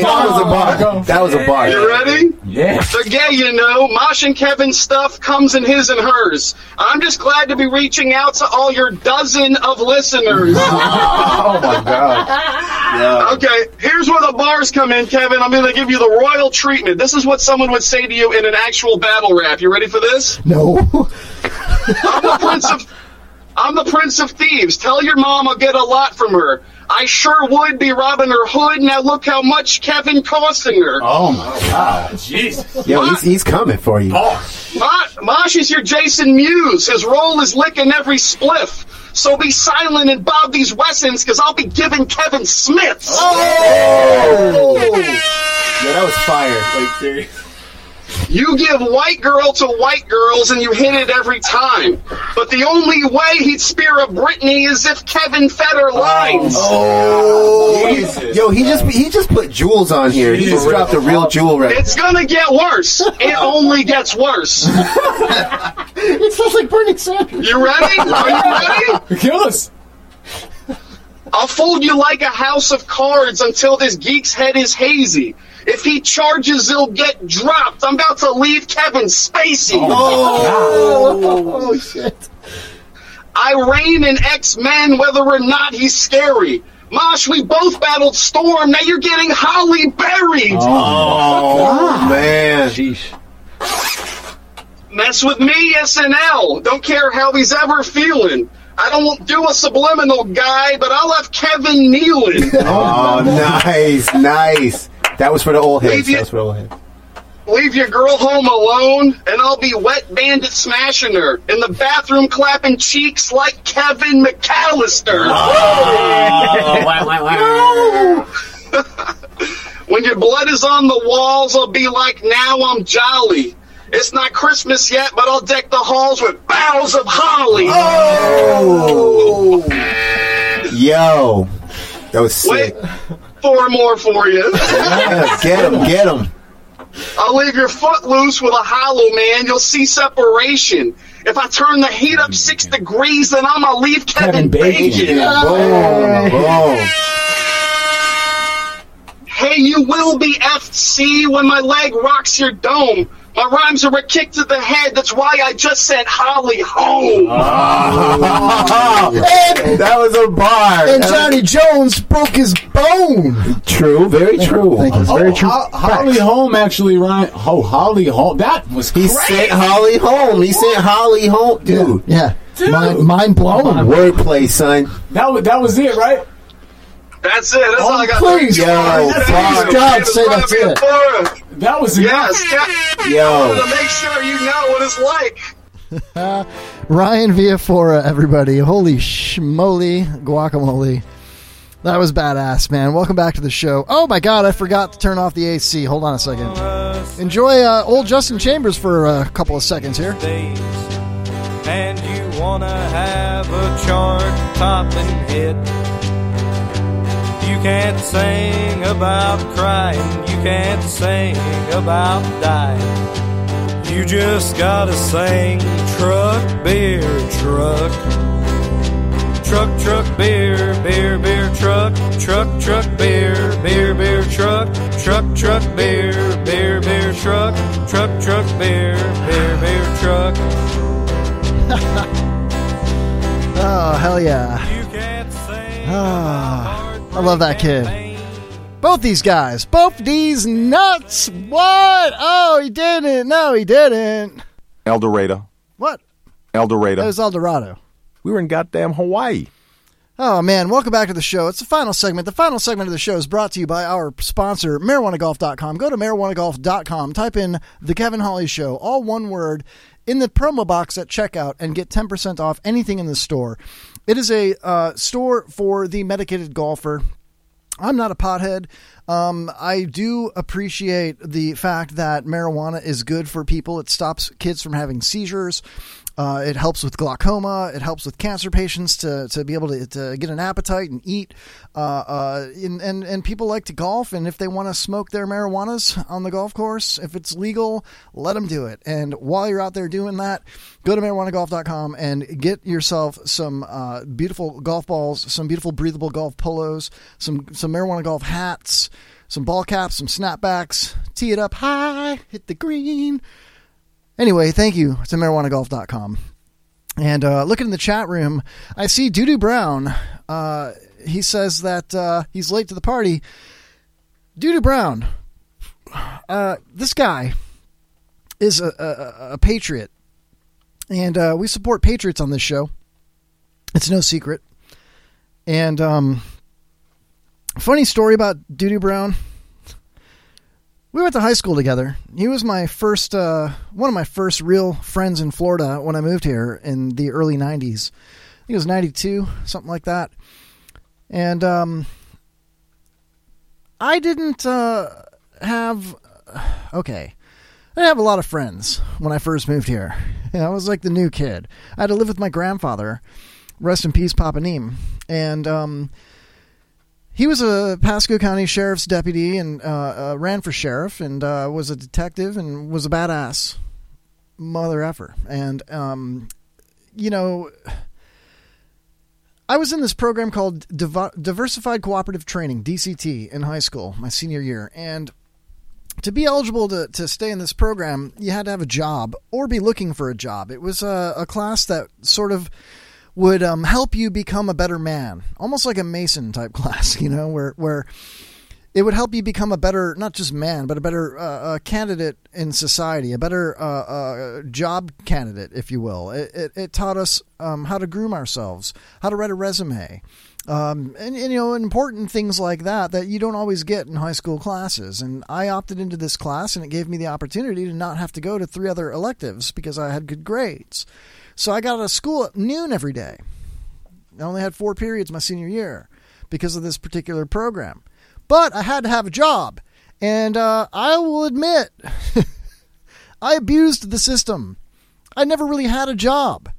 That was a bar. That was a bar. You ready? Yeah. They're gay, you know. Mosh and Kevin's stuff comes in his and hers. I'm just glad to be reaching out to all your dozen of listeners. Oh my god. Okay, here's where the bars come in, Kevin. I'm going to give you the royal treatment. This is what someone would say to you in an actual battle rap. You ready for this? No. I'm the prince of I'm the prince of thieves. Tell your mom I'll get a lot from her. I sure would be robbing her hood. Now look how much Kevin costing her. Oh my god. Jesus. Yo, he's, he's coming for you. Mo- Mosh is your Jason Mewes. His role is licking every spliff. So be silent and bob these Wessons, because I'll be giving Kevin Smiths. Oh! oh! Yeah, that was fire. Like seriously. You give white girl to white girls and you hit it every time. But the only way he'd spear a Britney is if Kevin fed her oh. lines. Oh, yo, he just he just put jewels on here. He just dropped a real jewel right It's gonna get worse. It only gets worse. it sounds like Bernie Sanders. You ready? Are you ready? Kill us. I'll fold you like a house of cards until this geek's head is hazy. If he charges, he'll get dropped. I'm about to leave Kevin Spacey. Oh, oh shit. I reign in X Men whether or not he's scary. Mosh, we both battled Storm. Now you're getting Holly buried. Oh, oh man. Mess with me, SNL. Don't care how he's ever feeling. I don't do a subliminal guy, but I'll have Kevin kneeling. Oh, nice, nice. That was for the old heads. That was for the old heads. Leave your girl home alone, and I'll be wet bandit smashing her in the bathroom, clapping cheeks like Kevin McAllister. Oh, when your blood is on the walls, I'll be like, now I'm jolly. It's not Christmas yet, but I'll deck the halls with boughs of holly. Oh! Yo, that was sick. Four more for you. Yeah, get him, get him. I'll leave your foot loose with a hollow man. You'll see separation. If I turn the heat up six degrees, then I'm gonna leave Kevin, Bacon. Boom, boom. Hey, you will be FC when my leg rocks your dome. My rhymes are a kick to the head. That's why I just sent Holly home. that was a bar. And Johnny Jones broke his bone. True, very true. Thank you. Very true. Ho- Holly Holm actually, Ryan. Oh, Holly Holm. That was He crazy. sent Holly home. He sent Holly home, dude. Yeah. Mind, mind blown. Wordplay, son. That was, that was it, right? That's it. That's all I oh, got. please. Yo, Please, God, say that's it. That was Yes, Yo. yeah. To make sure you know what it's like. Ryan Viafora, everybody. Holy schmoly guacamole. That was badass, man. Welcome back to the show. Oh my god, I forgot to turn off the AC. Hold on a second. Enjoy uh, old Justin Chambers for a couple of seconds here. and you wanna have a chart topping hit. You can't sing about crying, you can't sing about dying. You just gotta sing truck, beer, truck. Truck, truck, beer, beer, beer, truck. Truck, truck, beer, beer, beer, truck. Truck, truck, beer, beer, beer, truck. Truck, truck, beer, beer, beer, truck. Oh, hell yeah. Ah, I love that kid. Both these guys. Both these nuts. What? Oh, he didn't. No, he didn't. El Dorado. What? El Dorado. That was El Dorado. we were in goddamn Hawaii. Oh man, welcome back to the show. It's the final segment. The final segment of the show is brought to you by our sponsor, marijuanagolf.com. Go to marijuanagolf.com, type in the Kevin Holly Show, all one word, in the promo box at checkout, and get 10% off anything in the store. It is a uh, store for the medicated golfer. I'm not a pothead. Um, I do appreciate the fact that marijuana is good for people. It stops kids from having seizures. Uh, it helps with glaucoma. It helps with cancer patients to, to be able to, to get an appetite and eat. Uh, uh, and, and, and people like to golf, and if they want to smoke their marijuanas on the golf course, if it's legal, let them do it. And while you're out there doing that, go to marijuanagolf.com and get yourself some uh, beautiful golf balls, some beautiful breathable golf polos, some, some marijuana golf hats, some ball caps, some snapbacks. Tee it up high, hit the green. Anyway, thank you to marijuanagolf.com. And uh, looking in the chat room, I see Doodoo Brown. Uh, he says that uh, he's late to the party. Doodoo Brown, uh, this guy is a, a, a patriot, and uh, we support patriots on this show. It's no secret. And um, funny story about Doodoo Brown. We went to high school together. He was my first, uh, one of my first real friends in Florida when I moved here in the early '90s. I think it was '92, something like that. And um, I didn't uh, have, okay, I didn't have a lot of friends when I first moved here. I was like the new kid. I had to live with my grandfather. Rest in peace, Papa Neem. And um, he was a Pasco County Sheriff's deputy and uh, uh, ran for sheriff and uh, was a detective and was a badass mother effer. And, um, you know, I was in this program called Div- Diversified Cooperative Training, DCT, in high school, my senior year. And to be eligible to, to stay in this program, you had to have a job or be looking for a job. It was a, a class that sort of would um, help you become a better man, almost like a Mason type class, you know, where where it would help you become a better not just man, but a better uh, uh, candidate in society, a better uh, uh, job candidate, if you will. It, it, it taught us um, how to groom ourselves, how to write a resume. Um, and, and, you know important things like that that you don't always get in high school classes and i opted into this class and it gave me the opportunity to not have to go to three other electives because i had good grades so I got out of school at noon every day. I only had four periods my senior year because of this particular program. But I had to have a job. And uh, I will admit, I abused the system. I never really had a job.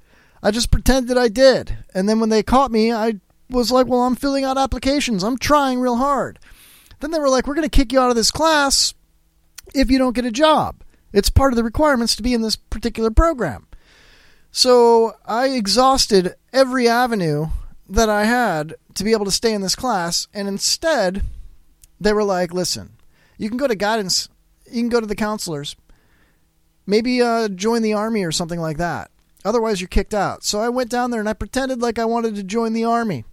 I just pretended I did. And then when they caught me, I was like, well, I'm filling out applications. I'm trying real hard. Then they were like, we're going to kick you out of this class if you don't get a job. It's part of the requirements to be in this particular program. So I exhausted every avenue that I had to be able to stay in this class, and instead, they were like, "Listen, you can go to guidance, you can go to the counselors, maybe uh, join the army or something like that. Otherwise, you're kicked out." So I went down there and I pretended like I wanted to join the army,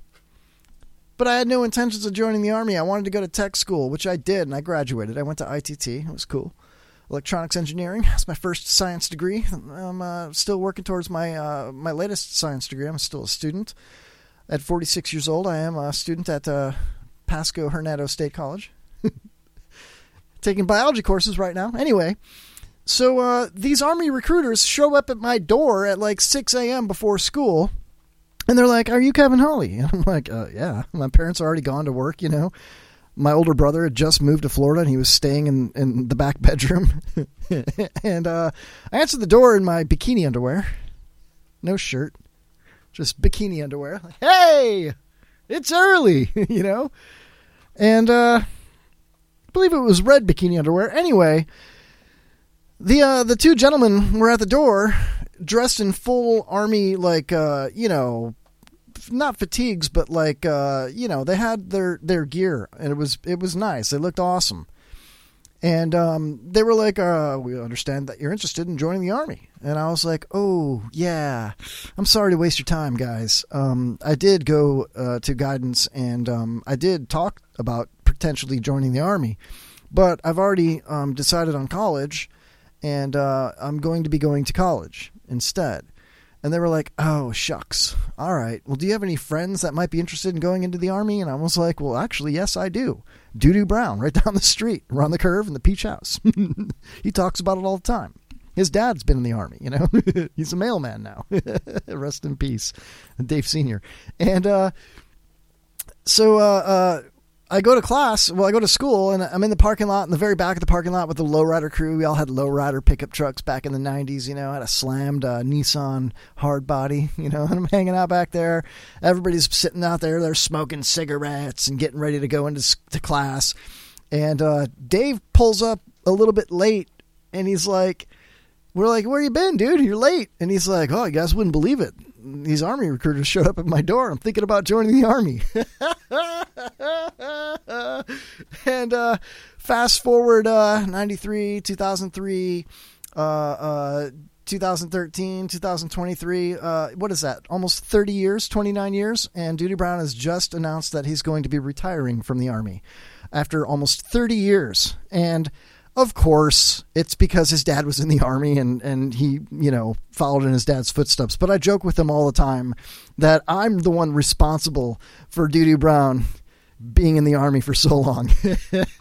but I had no intentions of joining the army. I wanted to go to tech school, which I did, and I graduated. I went to ITT. It was cool electronics engineering. That's my first science degree. I'm uh, still working towards my uh, my latest science degree. I'm still a student. At 46 years old, I am a student at uh, Pasco Hernando State College, taking biology courses right now. Anyway, so uh, these army recruiters show up at my door at like 6 a.m. before school. And they're like, "Are you Kevin Holly?" And I'm like, uh, "Yeah." My parents are already gone to work, you know my older brother had just moved to Florida and he was staying in, in the back bedroom. and uh, I answered the door in my bikini underwear. No shirt, just bikini underwear. Like, hey, it's early, you know? And uh, I believe it was red bikini underwear. Anyway, the uh, the two gentlemen were at the door dressed in full army, like, uh, you know, not fatigues, but like uh, you know, they had their their gear, and it was it was nice. They looked awesome. And um, they were like, uh, "We understand that you're interested in joining the army." And I was like, "Oh yeah, I'm sorry to waste your time, guys. Um, I did go uh, to guidance, and um, I did talk about potentially joining the army, but I've already um, decided on college, and uh, I'm going to be going to college instead." And they were like, "Oh shucks, all right. Well, do you have any friends that might be interested in going into the army?" And I was like, "Well, actually, yes, I do. Doodoo Brown, right down the street, around the curve in the Peach House. he talks about it all the time. His dad's been in the army, you know. He's a mailman now. Rest in peace, Dave Senior. And uh, so uh, uh, I go to class. Well, I go to school, and I'm in the parking lot, in the very back of the parking lot with the lowrider crew. We all had lowrider pickup trucks back in the '90s. You know, I had a slammed uh, Nissan Hardbody. You know, and I'm hanging out back there. Everybody's sitting out there. They're smoking cigarettes and getting ready to go into to class. And uh, Dave pulls up a little bit late, and he's like, "We're like, where you been, dude? You're late." And he's like, "Oh, you guys wouldn't believe it." These army recruiters showed up at my door. I'm thinking about joining the army. and uh, fast forward uh, 93, 2003, uh, uh, 2013, 2023. Uh, what is that? Almost 30 years, 29 years. And Duty Brown has just announced that he's going to be retiring from the Army after almost 30 years. And of course, it's because his dad was in the army and, and he, you know, followed in his dad's footsteps. But I joke with him all the time that I'm the one responsible for Duty Brown being in the army for so long.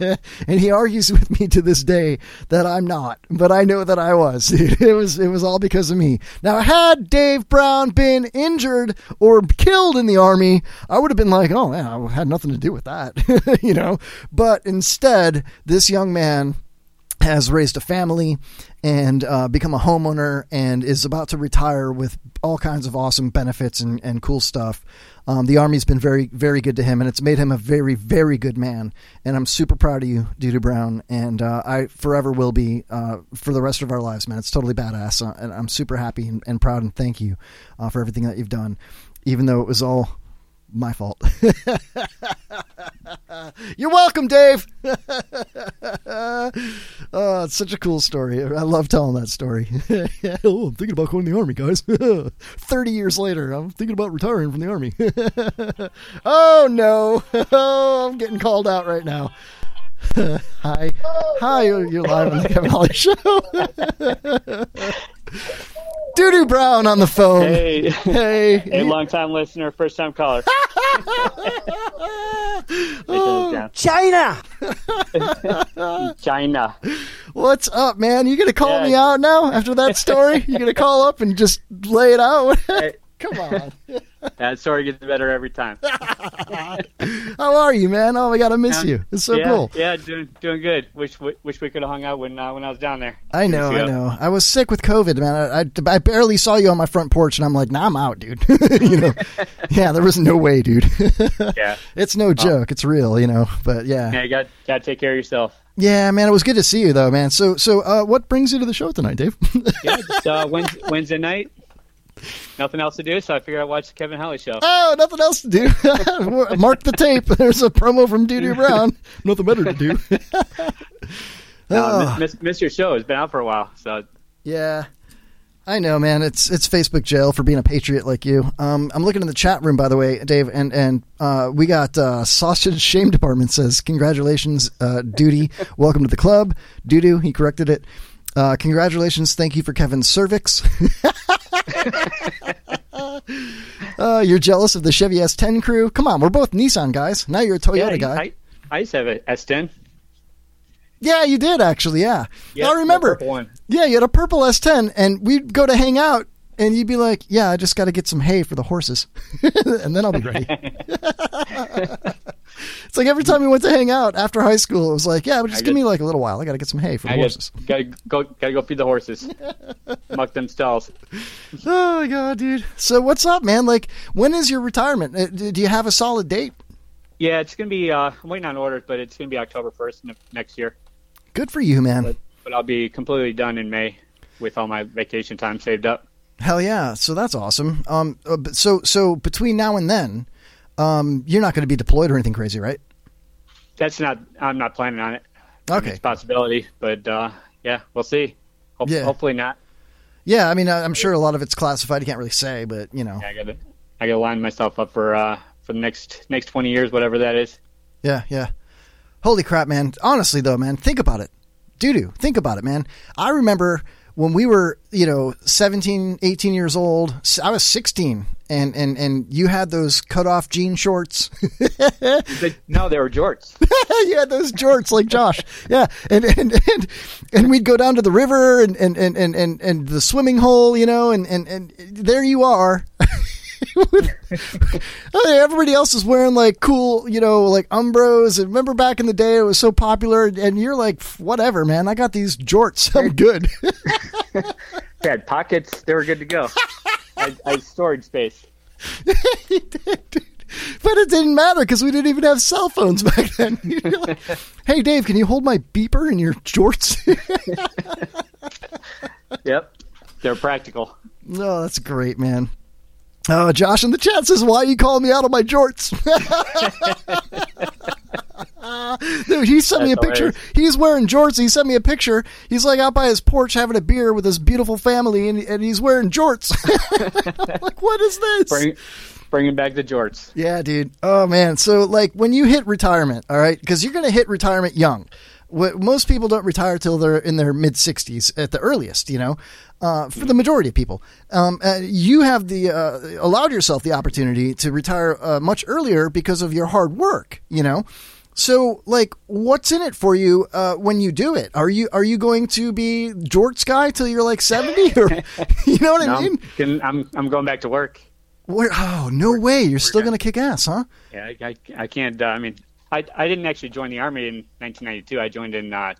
and he argues with me to this day that I'm not, but I know that I was. It was it was all because of me. Now, had Dave Brown been injured or killed in the army, I would have been like, "Oh, man, I had nothing to do with that." you know, but instead, this young man has raised a family and uh, become a homeowner and is about to retire with all kinds of awesome benefits and, and cool stuff. Um, the Army's been very, very good to him, and it's made him a very, very good man. And I'm super proud of you, Doodoo Brown, and uh, I forever will be uh, for the rest of our lives, man. It's totally badass, uh, and I'm super happy and, and proud, and thank you uh, for everything that you've done, even though it was all my fault. You're welcome, Dave. oh, it's such a cool story. I love telling that story. oh, I'm thinking about going to the army, guys. 30 years later, I'm thinking about retiring from the army. oh, no. Oh, I'm getting called out right now. Hi. Hi, you're you're live on the Kevin Holly Show. Doodoo Brown on the phone. Hey. Hey. Hey, long time listener, first time caller. Oh, China. China. What's up, man? You gonna call me out now after that story? You gonna call up and just lay it out? Come on. That story gets better every time. How are you, man? Oh my god, I miss you. It's so yeah, cool. Yeah, doing doing good. Wish wish we could have hung out when uh, when I was down there. I know, I know. I was sick with COVID, man. I, I, I barely saw you on my front porch, and I'm like, nah, I'm out, dude. you know, yeah, there was no way, dude. Yeah. it's no joke. It's real, you know. But yeah, Yeah, you got got to take care of yourself. yeah, man. It was good to see you, though, man. So, so, uh, what brings you to the show tonight, Dave? Yeah, just uh, Wednesday, Wednesday night. Nothing else to do, so I figured I'd watch the Kevin Holly show. Oh, nothing else to do. Mark the tape. There's a promo from Doodoo Brown. Nothing better to do. No, Oh. miss, miss your show. It's been out for a while, so Yeah. I know, man. It's it's Facebook jail for being a patriot like you. Um, I'm looking in the chat room, by the way, Dave, and and uh, we got uh, sausage shame department says congratulations, uh, Duty, welcome to the club. Doodoo, he corrected it. Uh, congratulations, thank you for Kevin's cervix. uh, you're jealous of the Chevy S10 crew. Come on, we're both Nissan guys. Now you're a Toyota yeah, guy. I, I used to have a S10. Yeah, you did actually. Yeah, Yeah, I remember. Yeah, you had a purple S10, and we'd go to hang out, and you'd be like, "Yeah, I just got to get some hay for the horses, and then I'll be ready." it's like every time we went to hang out after high school, it was like, "Yeah, but just I give get- me like a little while. I got to get some hay for the I horses." gotta go gotta go feed the horses, muck them stalls. Oh my god, dude! So what's up, man? Like, when is your retirement? Uh, Do you have a solid date? Yeah, it's gonna be. Uh, I'm waiting on orders, but it's gonna be October 1st next year. Good for you, man. But I'll be completely done in May with all my vacation time saved up. Hell yeah! So that's awesome. Um, uh, so so between now and then, um, you're not going to be deployed or anything crazy, right? That's not. I'm not planning on it. Okay. It's a possibility, but uh, yeah, we'll see. Hope, Yeah. Hopefully not. Yeah, I mean, I'm sure a lot of it's classified. You can't really say, but you know, I got to I got to line myself up for uh, for the next next 20 years, whatever that is. yeah, yeah. Holy crap, man! Honestly, though, man, think about it, doo doo. Think about it, man. I remember when we were, you know, 17, 18 years old. I was 16, and and and you had those cut off jean shorts. No, they were jorts. you had those jorts like Josh. Yeah. And, and, and, and we'd go down to the river and, and, and, and, and, and the swimming hole, you know, and, and, and there you are. Oh, I everybody else is wearing like cool, you know, like Umbros. And remember back in the day, it was so popular. And you're like, whatever, man. I got these jorts. I'm good. They had pockets. They were good to go. I, I had storage space. but it didn't matter because we didn't even have cell phones back then. Like, hey, Dave, can you hold my beeper in your jorts? Yep, they're practical. No, that's great, man. Oh, Josh in the chat says, "Why you calling me out on my jorts?" Dude, he sent me a picture. hilarious. He's wearing jorts. He sent me a picture. He's like out by his porch having a beer with his beautiful family, and, and he's wearing jorts. Like, what is this? Bring, bringing back the jorts. Yeah, dude. Oh man. So like when you hit retirement, all right, because you're going to hit retirement young. What, most people don't retire till they're in their mid 60s at the earliest. You know, uh, for the majority of people, um, uh, you have the uh, allowed yourself the opportunity to retire uh, much earlier because of your hard work. You know. So, like, what's in it for you uh, when you do it? Are you are you going to be jorts guy till you're like seventy, or you know what I No, mean? I'm, can- I'm I'm going back to work. Where, oh no way! You're still going to kick ass, huh? Yeah, I, I, I can't. Uh, I mean, I I didn't actually join the army in 1992. I joined in uh,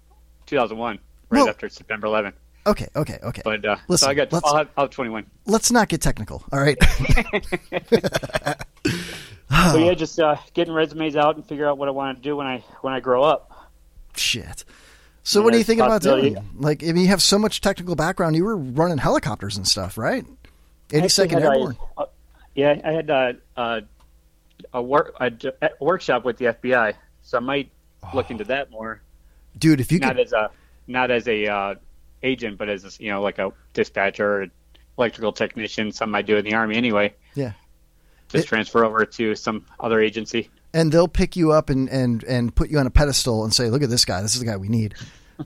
2001, right Well- after September 11th. Okay, okay, okay. But uh, Listen, so I got I'll have, I'll have 21. Let's not get technical, all right? So yeah, just uh, getting resumes out and figure out what I want to do when I when I grow up. Shit. So, what are you thinking about doing? Like, if you have so much technical background, you were running helicopters and stuff, right? I actually 82nd had a- Airborne. uh, yeah, I had uh, uh, a work a, a workshop with the FBI, so I might look into that more. Dude, if you not could, as a not as a uh, agent, but as a, you know like a dispatcher, or electrical technician, something I do in the army anyway. yeah. Just transfer over to some other agency. And they'll pick you up and, and, and put you on a pedestal and say, look at this guy. This is the guy we need.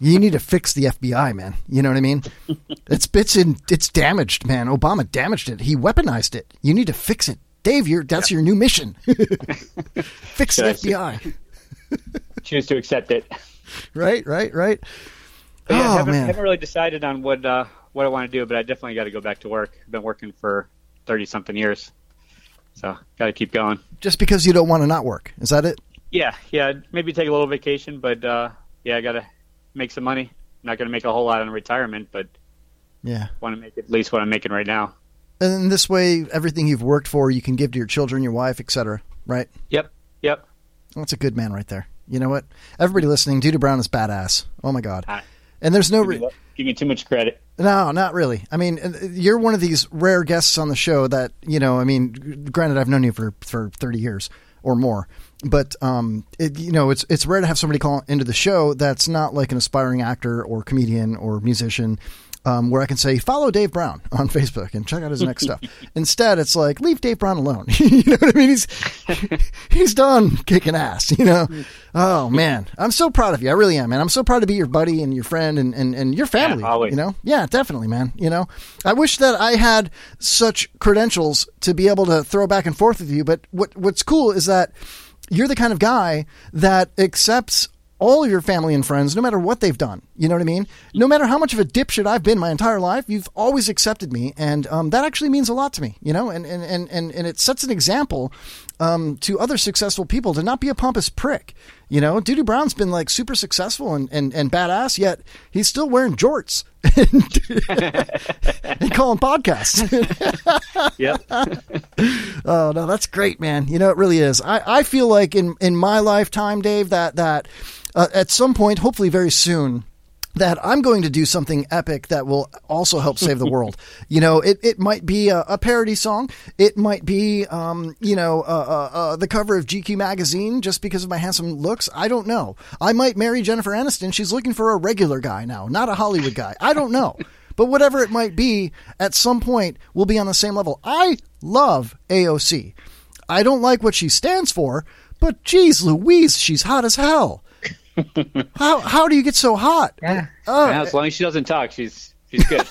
You need to fix the FBI, man. You know what I mean? It's it's in it's damaged, man. Obama damaged it. He weaponized it. You need to fix it. Dave, you that's your new mission. fix the FBI. Choose to accept it. Right, right, right. But yeah, oh I haven't, man. haven't really decided on what uh, what I want to do, but I definitely got to go back to work. I've been working for thirty something years, so got to keep going. Just because you don't want to not work. Is that it? Yeah, yeah, maybe take a little vacation, but uh, yeah, I got to make some money. I'm not going to make a whole lot in retirement, but Yeah. want to make at least what I'm making right now. And in this way, everything you've worked for, you can give to your children, your wife, etc. Right? Yep, yep. That's a good man right there. You know what? Everybody listening, Doodoo Brown is badass. Oh my god. And there's no re- give me too much credit. no, not really. I mean, uh, you're one of these rare guests on the show that you know. I mean, granted, I've known you for for 30 years or more, but um, it, you know, it's it's rare to have somebody call into the show that's not like an aspiring actor or comedian or musician. Um, where I can say follow Dave Brown on Facebook and check out his next stuff. Instead, it's like leave Dave Brown alone. you know what I mean? He's he's done kicking ass. You know? Oh man, I'm so proud of you. I really am, man. I'm so proud to be your buddy and your friend and and, and your family. always. You know? Yeah, definitely, man. You know, I wish that I had such credentials to be able to throw back and forth with you. But what what's cool is that you're the kind of guy that accepts all of your family and friends, no matter what they've done. You know what I mean? No matter how much of a dipshit I've been my entire life, you've always accepted me, and um, that actually means a lot to me. You know, and and and and, and it sets an example um, to other successful people to not be a pompous prick. You know, Duty Brown's been like super successful and, and, and badass, yet he's still wearing jorts and, and calling podcasts. Yep. oh no, that's great, man. You know, it really is. I, I feel like in, in my lifetime, Dave, that that uh, at some point, hopefully very soon, that I'm going to do something epic that will also help save the world. you know, it, it might be a, a parody song. It might be, um, you know, uh, uh, uh, the cover of GQ magazine just because of my handsome looks. I don't know. I might marry Jennifer Aniston. She's looking for a regular guy now, not a Hollywood guy. I don't know. But whatever it might be, at some point, we'll be on the same level. I love AOC. I don't like what she stands for, but geez Louise, she's hot as hell. how how do you get so hot? Yeah. Oh, Yeah, as long as she doesn't talk, she's she's good.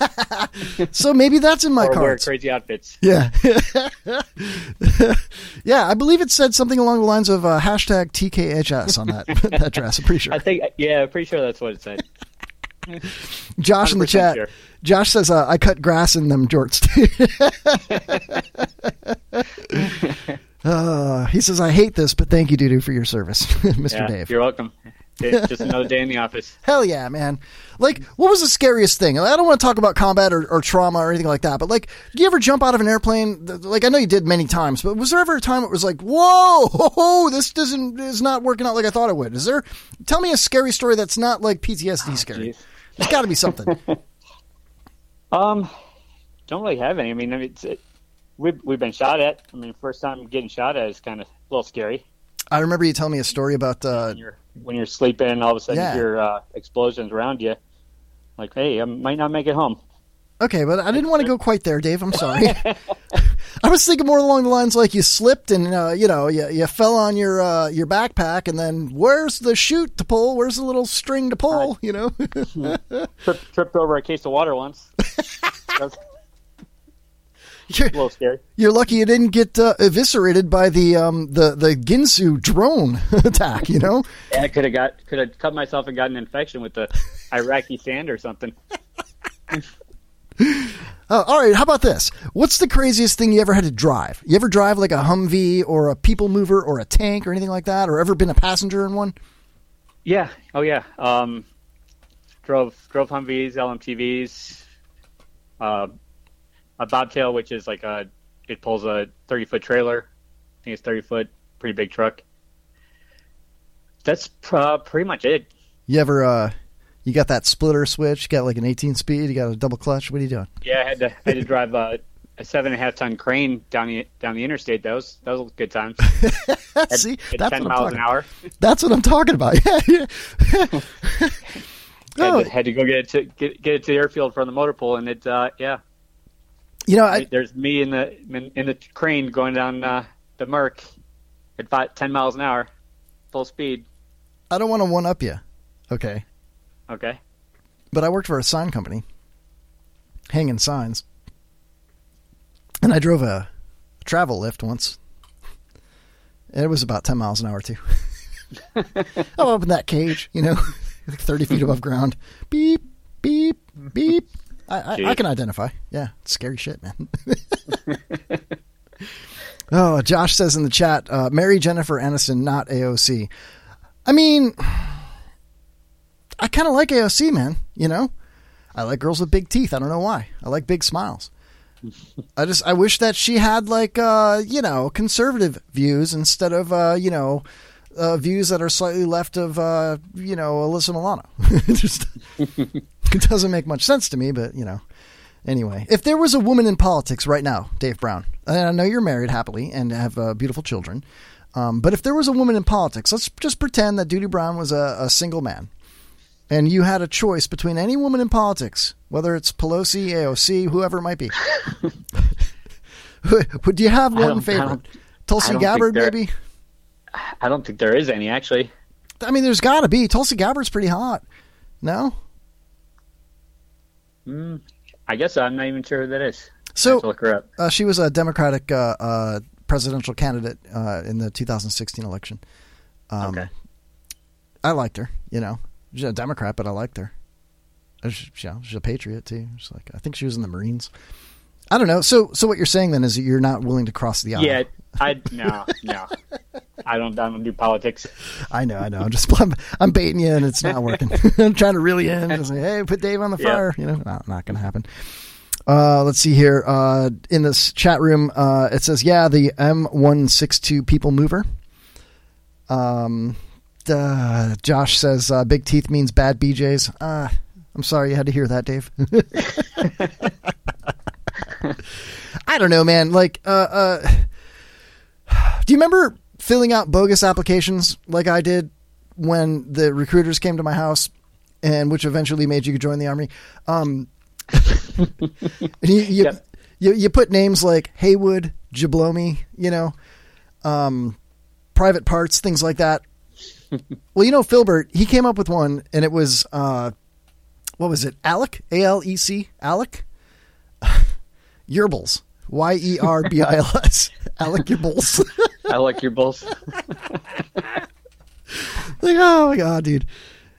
so maybe that's in my or wear crazy outfits. Yeah. yeah, I believe it said something along the lines of uh, hashtag TKHS on that, that dress. I'm pretty sure. I think yeah, pretty sure that's what it said. Josh in the chat. sure. Josh says, uh, I cut grass in them jorts. uh, he says, I hate this, but thank you, Doodoo, for your service, Mr. Yeah, Dave. You're welcome. It's just another day in the office. Hell yeah, man. Like, what was the scariest thing? I don't want to talk about combat or, or trauma or anything like that, but like, do you ever jump out of an airplane? Like, I know you did many times, but was there ever a time it was like, whoa, this doesn't, is not working out like I thought it would? Is there, tell me a scary story that's not like PTSD scary. There's got to be something. Um, don't really have any. I mean, I mean, it's, it, we've we've been shot at. I mean, first time getting shot at is kind of a little scary. I remember you telling me a story about, uh, When you're sleeping, and all of a sudden Yeah. you hear uh, explosions around you. Like, hey, I might not make it home. Okay, but I didn't want to go quite there, Dave. I'm sorry. I was thinking more along the lines like you slipped and uh, you know you, you fell on your uh, your backpack, and then where's the chute to pull? Where's the little string to pull? You know. Trip, tripped over a case of water once. That's You're, a little scary. you're lucky you didn't get uh, eviscerated by the um, the the Ginsu drone attack. You know. Yeah, I could have got could have cut myself and got an infection with the Iraqi sand or something. Uh, all right, how about this? What's the craziest thing you ever had to drive? You ever drive like a Humvee or a people mover or a tank or anything like that, or ever been a passenger in one? Yeah. Oh yeah. Um, drove drove Humvees, LMTVs, uh, a bobtail, which is like a it pulls a thirty foot trailer. I think it's thirty foot, pretty big truck. That's uh, pretty much it. You ever uh, you got that splitter switch? You got like an 18 speed? You got a double clutch? What are you doing? Yeah, I had to I had to drive uh, a seven and a half ton crane down the down the interstate. That was that was good times. See, at that's ten what I'm miles talking an hour. That's what I'm talking about. Yeah, yeah. Had, Oh. to, had to go get it to get, get it to the airfield from the motor pool, and it uh, yeah. You know, I, there's me in the in, in the crane going down uh, the Merc at five, 10 miles an hour, full speed. I don't want to one up you, okay? Okay. But I worked for a sign company, hanging signs, and I drove a travel lift once, and it was about 10 miles an hour too. I'm up in that cage, you know, like 30 feet above ground. Beep, beep, beep. I, I, I can identify. Yeah, it's scary shit, man. oh, Josh says in the chat, uh, Mary Jennifer Aniston, not AOC. I mean, I kind of like AOC, man. You know, I like girls with big teeth. I don't know why. I like big smiles. I just I wish that she had like uh, you know conservative views instead of uh, you know uh, views that are slightly left of uh, you know Alyssa Milano. it just it doesn't make much sense to me, but you know. Anyway, if there was a woman in politics right now, Dave Brown, and I know you're married happily and have uh, beautiful children, um, but if there was a woman in politics, let's just pretend that Doodoo Brown was a, a single man, and you had a choice between any woman in politics, whether it's Pelosi, AOC, whoever it might be. Would you have one favorite? Tulsi Gabbard, maybe? I don't think there is any actually. I mean, there's got to be. Tulsi Gabbard's pretty hot. No? Mm, I guess I'm not even sure who that is. So- I have to look her up. Uh, she was a Democratic uh, uh, presidential candidate uh, in the 2016 election. Um, Okay. I liked her. You know, she's a Democrat, but I liked her. She- you know, she's a patriot too. She's like, I think she was in the Marines. I don't know. So, so what you're saying then is that you're not willing to cross the aisle. Yeah, I no no. I don't I don't do politics. I know, I know. I'm just I'm, I'm baiting you, and it's not working. I'm trying to reel you in. Just like, hey, put Dave on the Yeah. fire. You know, not, not going to happen. Uh, let's see here. Uh, in this chat room, uh, it says, "Yeah, the M162 people mover." Um, uh, Josh says, uh, "Big teeth means bad BJ's." Uh, I'm sorry you had to hear that, Dave. I don't know, man. Like, uh, uh, do you remember filling out bogus applications like I did when the recruiters came to my house, and which eventually made you join the army? Um, you, you, you, you put names like Haywood, Jablomi, you know, um, private parts, things like that. well, you know, Filbert, he came up with one, and it was, uh, what was it? Alec, A L E C, Alec, Yerbals, Y E R B I L S. I like your bulls. like, oh my god, dude.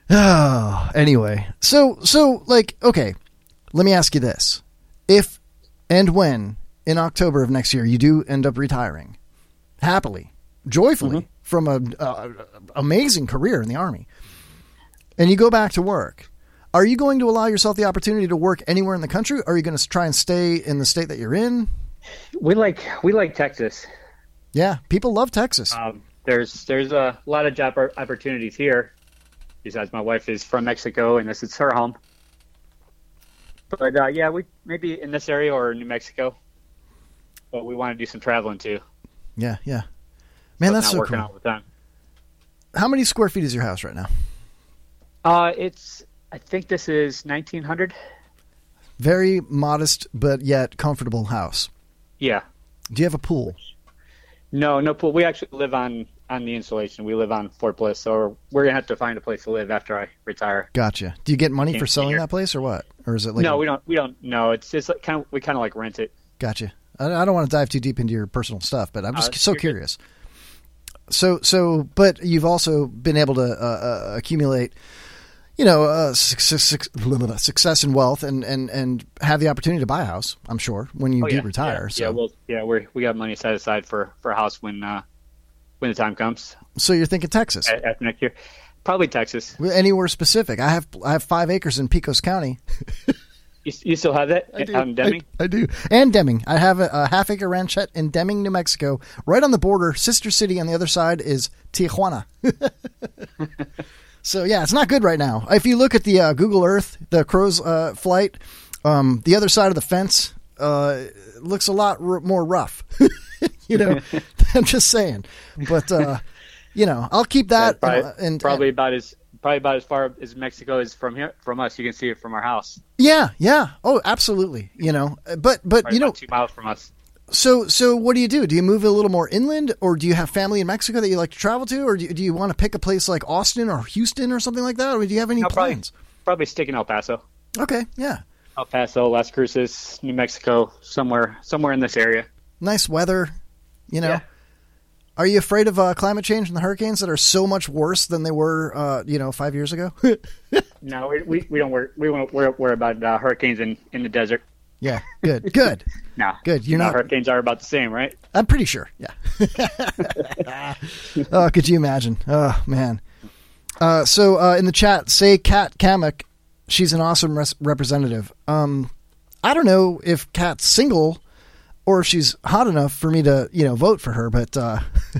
Oh, anyway, so so like, okay, let me ask you this: if and when in October of next year you do end up retiring, happily, joyfully from a, a amazing career in the army, and you go back to work. Are you going to allow yourself the opportunity to work anywhere in the country? Or are you going to try and stay in the state that you're in? We like we like Texas. Yeah, people love Texas. Um, there's there's a lot of job opportunities here. Besides, my wife is from Mexico, and this is her home. But uh, yeah, we maybe in this area or New Mexico. But we want to do some traveling too. Yeah, yeah. Man, So that's so working cool. all the time. How many square feet is your house right now? Uh, it's I think this is 1900. Very modest, but yet comfortable house. Yeah. Do you have a pool? No, no pool. We actually live on on the installation. We live on Fort Bliss, so we're gonna have to find a place to live after I retire. Gotcha. Do you get money for selling that place or what? Or is it like no, a- we don't. We don't. No, it's just like kind of we kind of like rent it. Gotcha. I, I don't want to dive too deep into your personal stuff, but I'm just Uh, so good. curious. So, so, but you've also been able to uh, uh, accumulate, you know, uh, success, success and wealth, and, and, and have the opportunity to buy a house. I'm sure when you Oh, do yeah, retire. Yeah, so, yeah, well, yeah, we we got money set aside for for a house when uh when the time comes so you're thinking Texas? after next year. Probably Texas. Anywhere specific? I have I have five acres in Pecos County. You, you still have that I do. Deming? I, I do. And Deming. I have a, a half acre ranchette in Deming, New Mexico, right on the border. Sister city on the other side is Tijuana. so yeah, it's not good right now. If you look at the uh, Google Earth, the crow's uh, flight, um, the other side of the fence uh, looks a lot r- more rough. you know, I'm just saying. But uh, you know, I'll keep that. probably, uh, and probably about as probably about as far as Mexico is from here from us. You can see it from our house. yeah, yeah. Oh, absolutely. You know, but but Right you know, two miles from us. So, so what do you do? Do you move a little more inland, or do you have family in Mexico that you like to travel to, or do you, do you want to pick a place like Austin or Houston or something like that, or do you have any probably, plans? probably stick in El Paso. Okay, yeah, El Paso, Las Cruces, New Mexico, somewhere somewhere in this area. nice weather. You know, are you afraid of uh, climate change and the hurricanes that are so much worse than they were, uh, you know, five years ago? No, we, we, we don't worry we won't worry, worry about uh, hurricanes in, in the desert. Yeah, good, good. No, Good, you're not- hurricanes are about the same, right? I'm pretty sure. Yeah. oh, could you imagine? Oh man. Uh, so uh, in the chat, say Kat Cammack. She's an awesome res- representative. Um, I don't know if Kat's single or if she's hot enough for me to, you know, vote for her. But uh,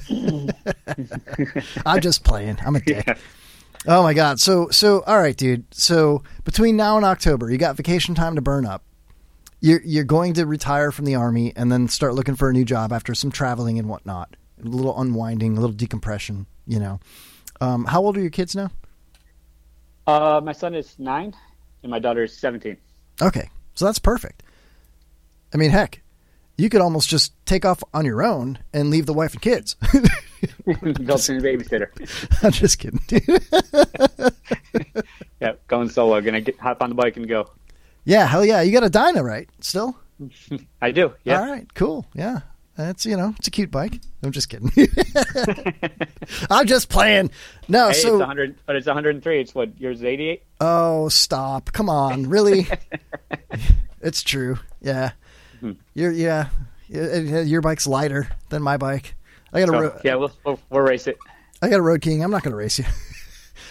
I'm just playing. I'm a dick. Oh my god. So so all right, dude. So between now and October, you got vacation time to burn up. You're you're going to retire from the army and then start looking for a new job after some traveling and whatnot. A little unwinding, a little decompression. You know. Um, how old are your kids now? Uh, my son is nine, and my daughter is seventeen. Okay, so that's perfect. I mean, heck, you could almost just take off on your own and leave the wife and kids. Go to the babysitter. I'm just kidding. Yeah, going solo. Gonna get, hop on the bike and go. Yeah, hell yeah. You got a Dyna, right? Still? I do. Yeah. All right, cool. Yeah. That's, you know, it's a cute bike. I'm just kidding. I'm just playing. No, hey, so. it's 100, but it's 103. It's what yours is 88. Oh, stop. Come on. Really? it's true. Yeah. Hmm. You're, yeah. Your bike's lighter than my bike. I got a, So, ro- yeah, we'll, we'll we'll race it. I got a Road King. I'm not going to race you.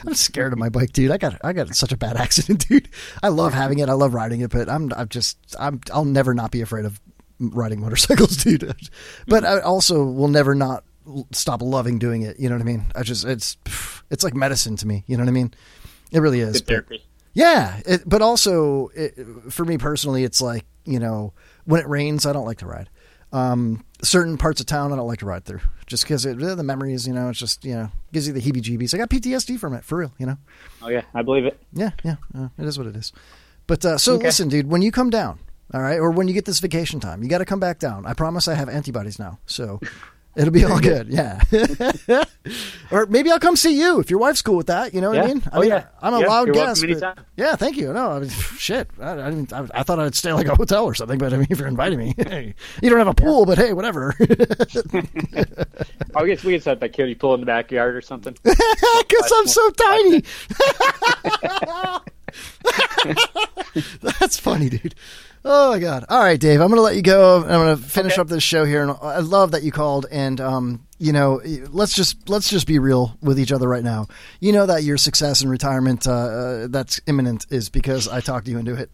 I'm scared of my bike, dude. I got I got such a bad accident, dude. I love having it. I love riding it, but I'm I'm just I'm I'll never not be afraid of riding motorcycles, dude. But I also will never not stop loving doing it. You know what I mean? I just it's it's like medicine to me. You know what I mean? It really is. But- Yeah, it, but also it, for me personally, it's like you know when it rains, I don't like to ride. Um, certain parts of town, I don't like to ride through, just because the memories. You know, it's just you know gives you the heebie-jeebies. I got PTSD from it for real. You know. Oh yeah, I believe it. Yeah, yeah, uh, it is what it is. But uh, so Okay. listen, dude, when you come down, all right, or when you get this vacation time, you got to come back down. I promise I have antibodies now, so it'll be all good. Yeah. or maybe I'll come see you if your wife's cool with that. You know what I mean? I Oh, mean, yeah. I'm a Yeah, loud guest. yeah, thank you. No, I mean, shit. I, I, didn't, I, I thought I'd stay like a hotel or something, but I mean, if you're inviting me, hey, you don't have a pool, but hey, whatever. I guess we could set up that kiddie pool in the backyard or something. Because I'm so tiny. That's funny, dude. Oh my god! All right, Dave. I'm going to let you go. I'm going to finish up this show here, and I love that you called. And um, you know, let's just let's just be real with each other right now. You know that your success in retirement uh, uh, that's imminent is because I talked you into it.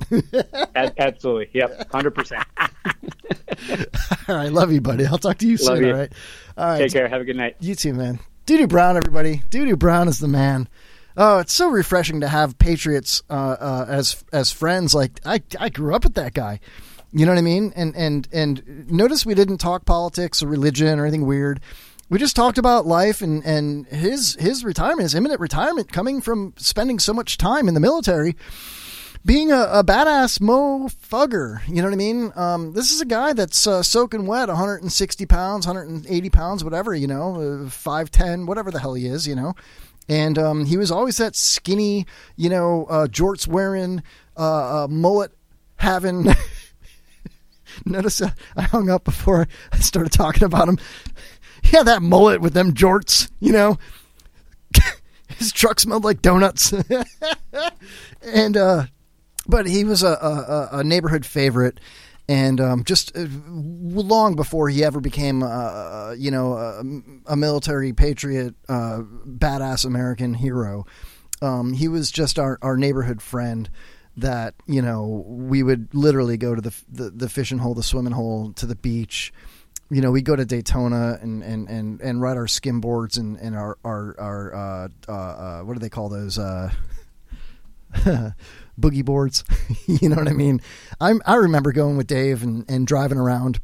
Absolutely. Yep. Hundred percent. all right, love you, buddy. I'll talk to you Love soon. you. All right. All right. Take care. Have a good night. You too, man. Doodoo Brown, everybody. Doodoo Brown is the man. Oh, it's so refreshing to have Patriots uh, uh, as as friends. Like I, I grew up with that guy. You know what I mean? And and and notice we didn't talk politics or religion or anything weird. We just talked about life and and his his retirement, his imminent retirement, coming from spending so much time in the military being a, a badass mofugger. You know what I mean? Um, this is a guy that's uh, soaking wet, 160 pounds, 180 pounds, whatever, you know, uh, 5'10, whatever the hell he is, you know. And um, he was always that skinny, you know, uh, jorts wearing, uh, uh, mullet having. Notice I hung up before I started talking about him. Yeah, that mullet with them jorts, you know. His truck smelled like donuts. and uh but he was a, a, a neighborhood favorite, and um, just uh, long before he ever became, uh, you know, a, a military patriot, uh, badass American hero, um, he was just our, our neighborhood friend. That you know, we would literally go to the, the the fishing hole, the swimming hole, to the beach. You know, we go to Daytona and, and, and, and ride our skimboards and, and our our our uh, uh, uh, what do they call those? Boogie boards. you know what I mean? I I remember going with Dave and, and driving around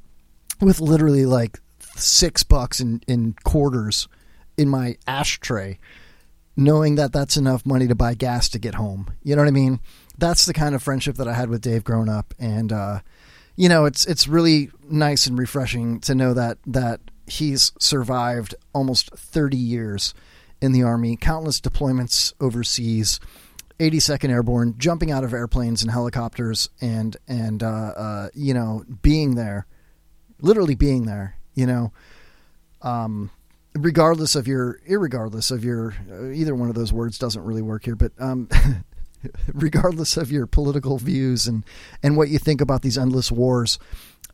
with literally like six bucks in, in quarters in my ashtray, knowing that that's enough money to buy gas to get home. You know what I mean? That's the kind of friendship that I had with Dave growing up, and uh, you know, it's it's really nice and refreshing to know that that he's survived almost thirty years in the army, countless deployments overseas. 82nd Airborne, jumping out of airplanes and helicopters, and and uh, uh, you know being there, literally being there. You know, um, regardless of your, irregardless of your, uh, either one of those words doesn't really work here, but um, regardless of your political views and and what you think about these endless wars,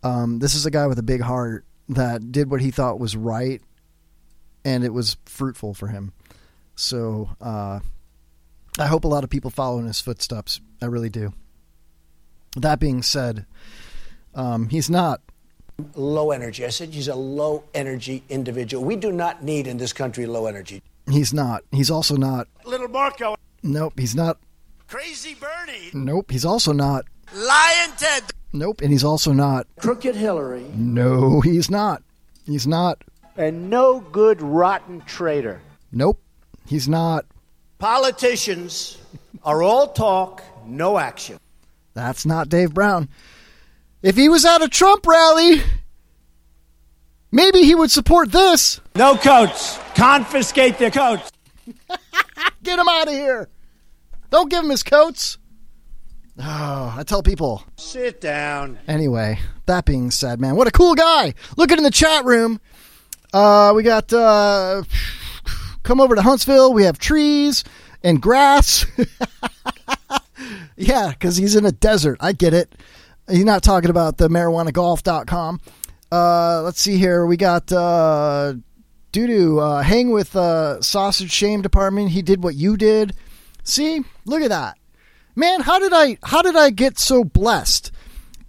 um, this is a guy with a big heart that did what he thought was right, and it was fruitful for him. So. Uh, I hope a lot of people follow in his footsteps. I really do. That being said, um, he's not. Low energy. I said he's a low energy individual. We do not need in this country low energy. He's not. He's also not. Little Marco. Nope. He's not. Crazy Bernie. Nope. He's also not. Lyin' Ted. Nope. And he's also not. Crooked Hillary. No, he's not. He's not. And no good rotten traitor. Nope. He's not. Politicians are all talk, no action. That's not Dave Brown. If he was at a Trump rally, maybe he would support this. No coats. Confiscate their coats. Get him out of here. Don't give him his coats. Oh, I tell people. Sit down. Anyway, that being said, man, what a cool guy. Look at in the chat room. Uh, we got uh, come over to Huntsville. We have trees and grass. yeah, because he's in a desert. I get it. He's not talking about the marijuanagolf.com. Uh, let's see here. We got uh, Doodoo. Uh, hang with uh, Sausage Shame Department. He did what you did. See, look at that, man. How did I? How did I get so blessed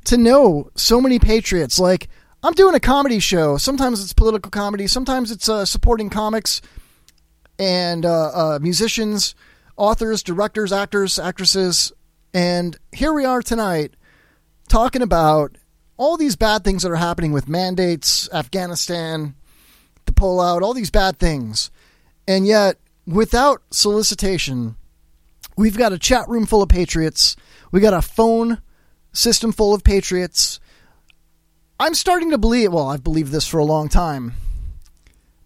to know so many patriots? Like I'm doing a comedy show. Sometimes it's political comedy. Sometimes it's uh, supporting comics and uh, uh, musicians authors, directors, actors, actresses, and here we are tonight talking about all these bad things that are happening with mandates, Afghanistan, the pullout, all these bad things. And yet, without solicitation, we've got a chat room full of patriots. We've got a phone system full of patriots. I'm starting to believe, well, I've believed this for a long time,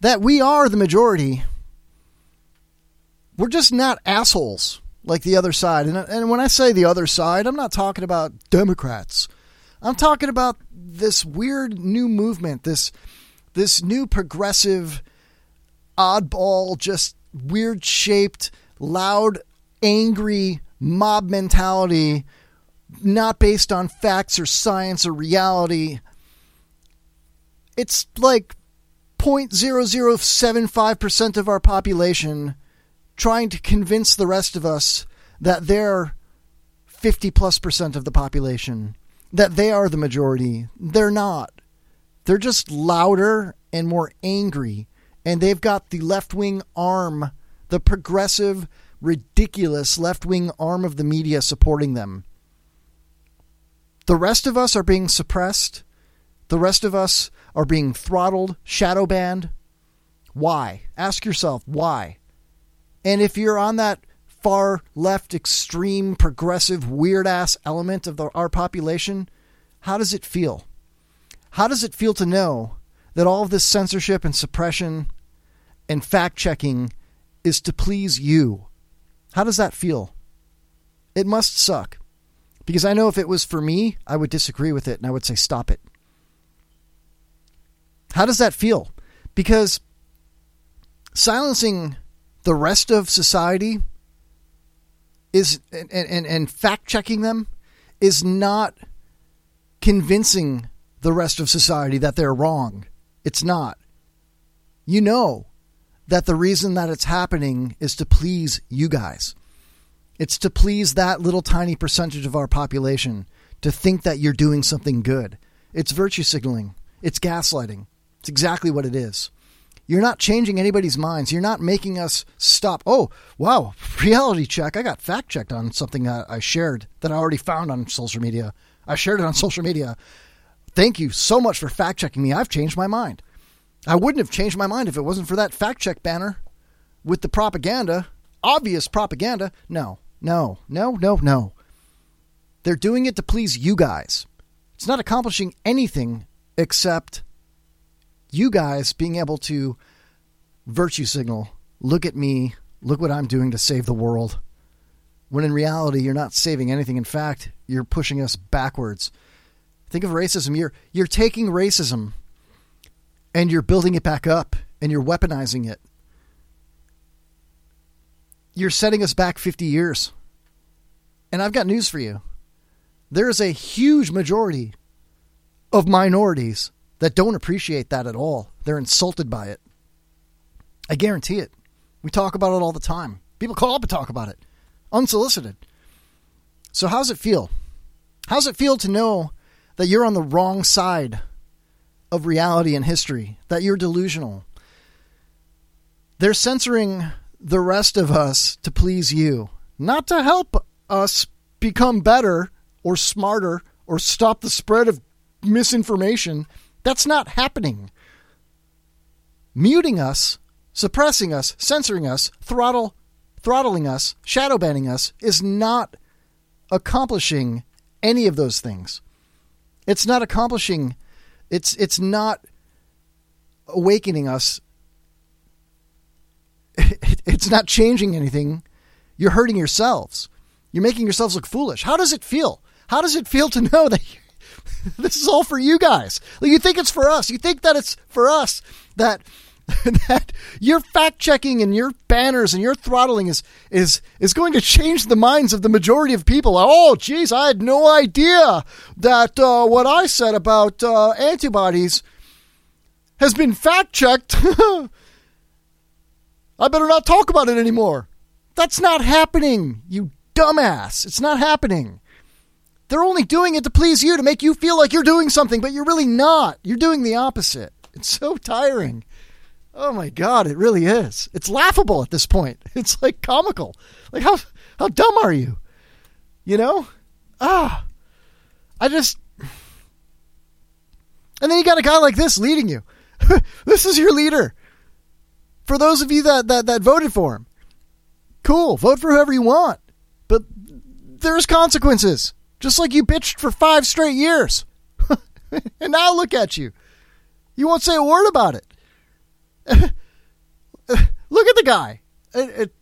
that we are the majority. We're just not assholes like the other side. And, and when I say the other side, I'm not talking about Democrats. I'm talking about this weird new movement, this this new progressive oddball, just weird shaped, loud, angry mob mentality, not based on facts or science or reality. It's like 0.0075% of our population trying to convince the rest of us that they're 50 plus percent of the population, that they are the majority. They're not. They're just louder and more angry. And they've got the left wing arm, the progressive, ridiculous left wing arm of the media supporting them. The rest of us are being suppressed. The rest of us are being throttled, shadow banned. Why? Ask yourself why. And if you're on that far left, extreme, progressive, weird ass element of the, our population, how does it feel? How does it feel to know that all of this censorship and suppression and fact checking is to please you? How does that feel? It must suck. Because I know if it was for me, I would disagree with it and I would say, stop it. How does that feel? Because silencing the rest of society is and, and, and fact checking them is not convincing the rest of society that they're wrong. It's not. You know that the reason that it's happening is to please you guys. It's to please that little tiny percentage of our population to think that you're doing something good. It's virtue signaling. It's gaslighting. It's exactly what it is. You're not changing anybody's minds. You're not making us stop. Oh, wow, reality check. I got fact checked on something I shared that I already found on social media. I shared it on social media. Thank you so much for fact checking me. I've changed my mind. I wouldn't have changed my mind if it wasn't for that fact check banner with the propaganda, obvious propaganda. No, no, no, no, no. They're doing it to please you guys. It's not accomplishing anything except you guys being able to virtue signal, look at me, look what I'm doing to save the world. When in reality, you're not saving anything. In fact, you're pushing us backwards. Think of racism. You're, you're taking racism and you're building it back up and you're weaponizing it. You're setting us back 50 years. And I've got news for you. There is a huge majority of minorities that don't appreciate that at all. They're insulted by it. I guarantee it. We talk about it all the time. People call up and talk about it, unsolicited. So, how's it feel? How's it feel to know that you're on the wrong side of reality and history, that you're delusional? They're censoring the rest of us to please you, not to help us become better or smarter or stop the spread of misinformation. That's not happening. Muting us, suppressing us, censoring us, throttle, throttling us, shadow banning us is not accomplishing any of those things. It's not accomplishing it's it's not awakening us. It's not changing anything. You're hurting yourselves. You're making yourselves look foolish. How does it feel? How does it feel to know that this is all for you guys. Like you think it's for us. You think that it's for us that that your fact checking and your banners and your throttling is is is going to change the minds of the majority of people. Oh, geez, I had no idea that uh, what I said about uh, antibodies has been fact checked. I better not talk about it anymore. That's not happening, you dumbass. It's not happening. They're only doing it to please you, to make you feel like you're doing something, but you're really not. You're doing the opposite. It's so tiring. Oh my god, it really is. It's laughable at this point. It's like comical. Like how how dumb are you? You know? Ah. I just And then you got a guy like this leading you. this is your leader. For those of you that, that that voted for him. Cool, vote for whoever you want. But there's consequences. Just like you bitched for 5 straight years. and now look at you. You won't say a word about it. Look at the guy. It, it,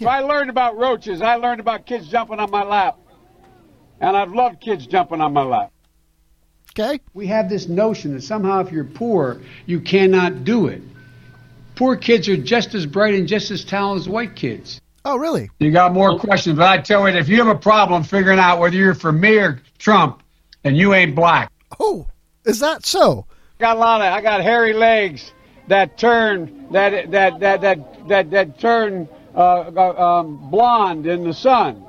If I learned about roaches, I learned about kids jumping on my lap. And I've loved kids jumping on my lap. Okay. We have this notion that somehow if you're poor, you cannot do it. Poor kids are just as bright and just as talented as white kids. Oh, really? You got more questions, but I tell you, if you have a problem figuring out whether you're for me or Trump, and you ain't black. Oh, is that so? Got a lot of. I got hairy legs that turn that that that that that that turn uh, uh, um, blonde in the sun,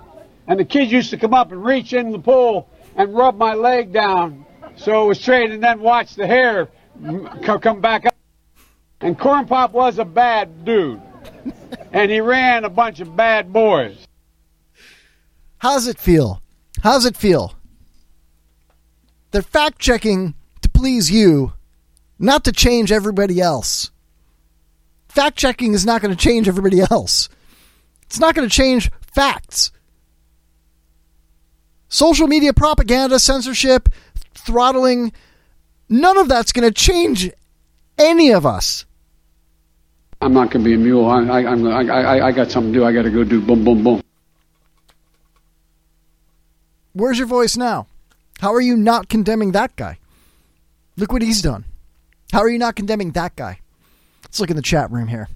and the kids used to come up and reach in the pool and rub my leg down so it was straight, and then watch the hair come back up. And Corn Pop was a bad dude, and he ran a bunch of bad boys. How's it feel? How's it feel? They're fact checking to please you, not to change everybody else. Fact checking is not going to change everybody else. It's not going to change facts. Social media propaganda, censorship, throttling, none of that's going to change any of us. I'm not going to be a mule. I, I, I'm, I, I, I got something to do. I got to go do boom, boom, boom. Where's your voice now? How are you not condemning that guy? Look what he's done. How are you not condemning that guy? Let's look in the chat room here.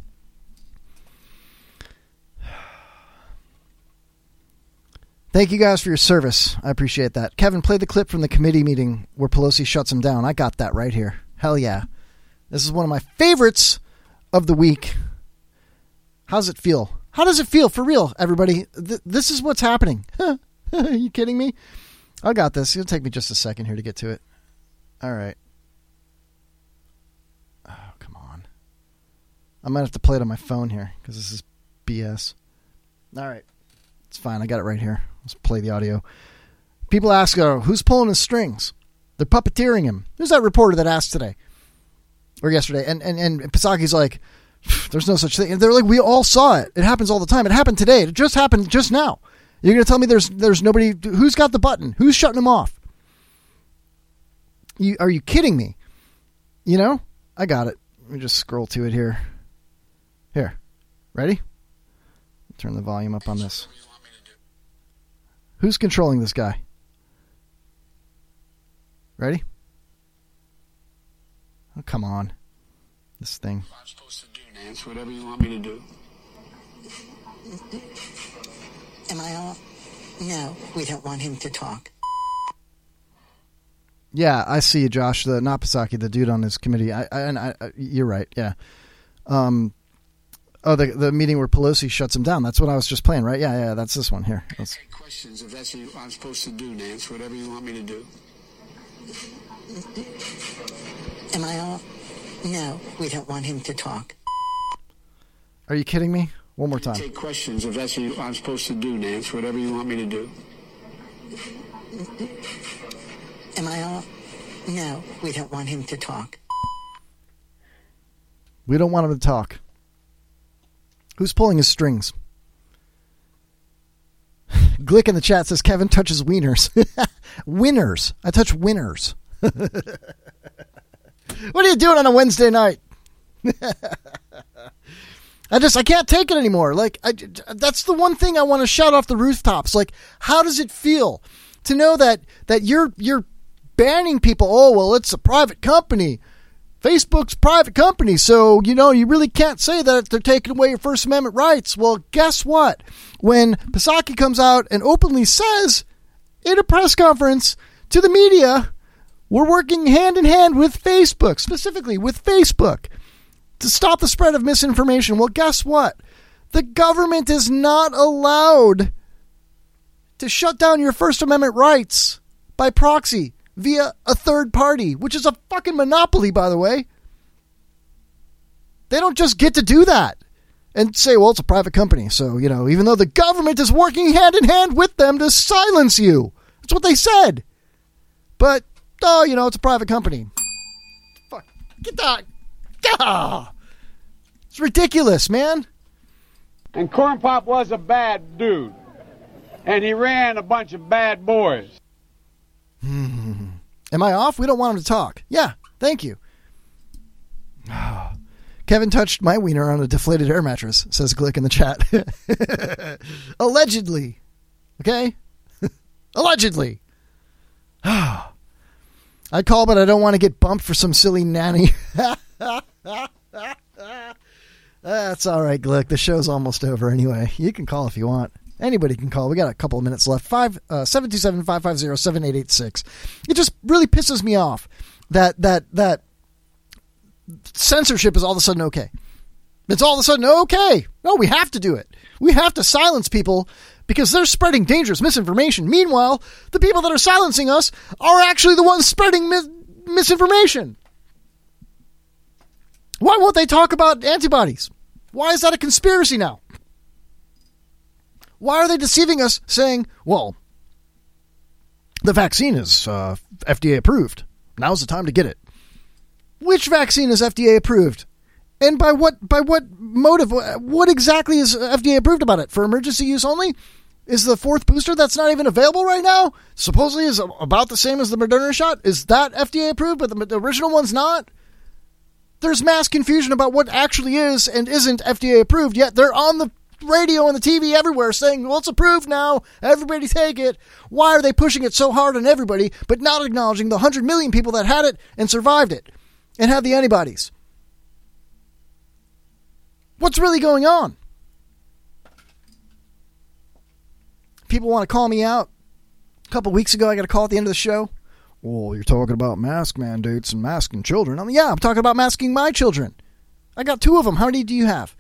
Thank you guys for your service. I appreciate that. Kevin, play the clip from the committee meeting where Pelosi shuts him down. I got that right here. Hell yeah. This is one of my favorites of the week. How's it feel? How does it feel for real, everybody? Th- this is what's happening. Are you kidding me? I got this. It'll take me just a second here to get to it. All right. Oh, come on. I might have to play it on my phone here because this is BS. All right. It's fine. I got it right here. Let's play the audio. People ask, uh, who's pulling his strings? They're puppeteering him. Who's that reporter that asked today? Or yesterday? And, and, and Pisaki's like, there's no such thing. And they're like, we all saw it. It happens all the time. It happened today. It just happened just now. You're to tell me there's there's nobody who's got the button? Who's shutting them off? You are you kidding me? You know? I got it. Let me just scroll to it here. Here. Ready? Turn the volume up on this. Who's controlling this guy? Ready? Oh, come on. This thing. Nance, whatever you want me to do. Am I on? No, we don't want him to talk. Yeah, I see you, Josh. The not Pisaki, the dude on his committee. I, I, and I, I, you're right. Yeah. Um. Oh, the the meeting where Pelosi shuts him down. That's what I was just playing, right? Yeah, yeah. That's this one here. Let's, Questions, if that's what I'm supposed to do, Nance, whatever you want me to do. Am I on? No, we don't want him to talk. are you kidding me? One more time. Take questions, if that's what I'm supposed to do, Nance, whatever you want me to do. Am I on? No, we don't want him to talk. We don't want him to talk. Who's pulling his strings? Glick in the chat says Kevin touches wieners. winners. I touch winners. what are you doing on a Wednesday night? I just I can't take it anymore. Like I, that's the one thing I want to shout off the rooftops. Like how does it feel to know that that you're you're banning people? Oh well, it's a private company. Facebook's private company, so you know you really can't say that they're taking away your First Amendment rights. Well, guess what? When Pisaki comes out and openly says in a press conference to the media, we're working hand in hand with Facebook, specifically with Facebook, to stop the spread of misinformation. Well, guess what? The government is not allowed to shut down your First Amendment rights by proxy via a third party, which is a fucking monopoly, by the way. They don't just get to do that and say, well, it's a private company. So, you know, even though the government is working hand in hand with them to silence you. That's what they said. But, oh, you know, it's a private company. Fuck. Get that. Ah. It's ridiculous, man. And Corn Pop was a bad dude. And he ran a bunch of bad boys. Am I off? We don't want him to talk. Yeah, thank you. Kevin touched my wiener on a deflated air mattress, says Glick in the chat. Allegedly. Okay? Allegedly. I'd call, but I don't want to get bumped for some silly nanny. That's all right, Glick. The show's almost over anyway. You can call if you want. Anybody can call. We got a couple of minutes left. Five uh, seven two seven five five zero seven eight eight six. It just really pisses me off that that that censorship is all of a sudden okay. It's all of a sudden okay. No, we have to do it. We have to silence people because they're spreading dangerous misinformation. Meanwhile, the people that are silencing us are actually the ones spreading mis- misinformation. Why won't they talk about antibodies? Why is that a conspiracy now? Why are they deceiving us saying, well, the vaccine is uh, FDA approved. Now's the time to get it. Which vaccine is FDA approved? And by what by what motive? What exactly is FDA approved about it? For emergency use only? Is the fourth booster that's not even available right now supposedly is about the same as the Moderna shot? Is that FDA approved, but the, original one's not? There's mass confusion about what actually is and isn't FDA approved. Yet they're on the radio and the TV everywhere saying, "Well, it's approved now. Everybody take it." Why are they pushing it so hard on everybody, but not acknowledging the hundred million people that had it and survived it and had the antibodies? What's really going on? People want to call me out. A couple weeks ago, I got a call at the end of the show. Well, you're talking about mask mandates and masking children. I'm yeah, I'm talking about masking my children. I got two of them. How many do you have?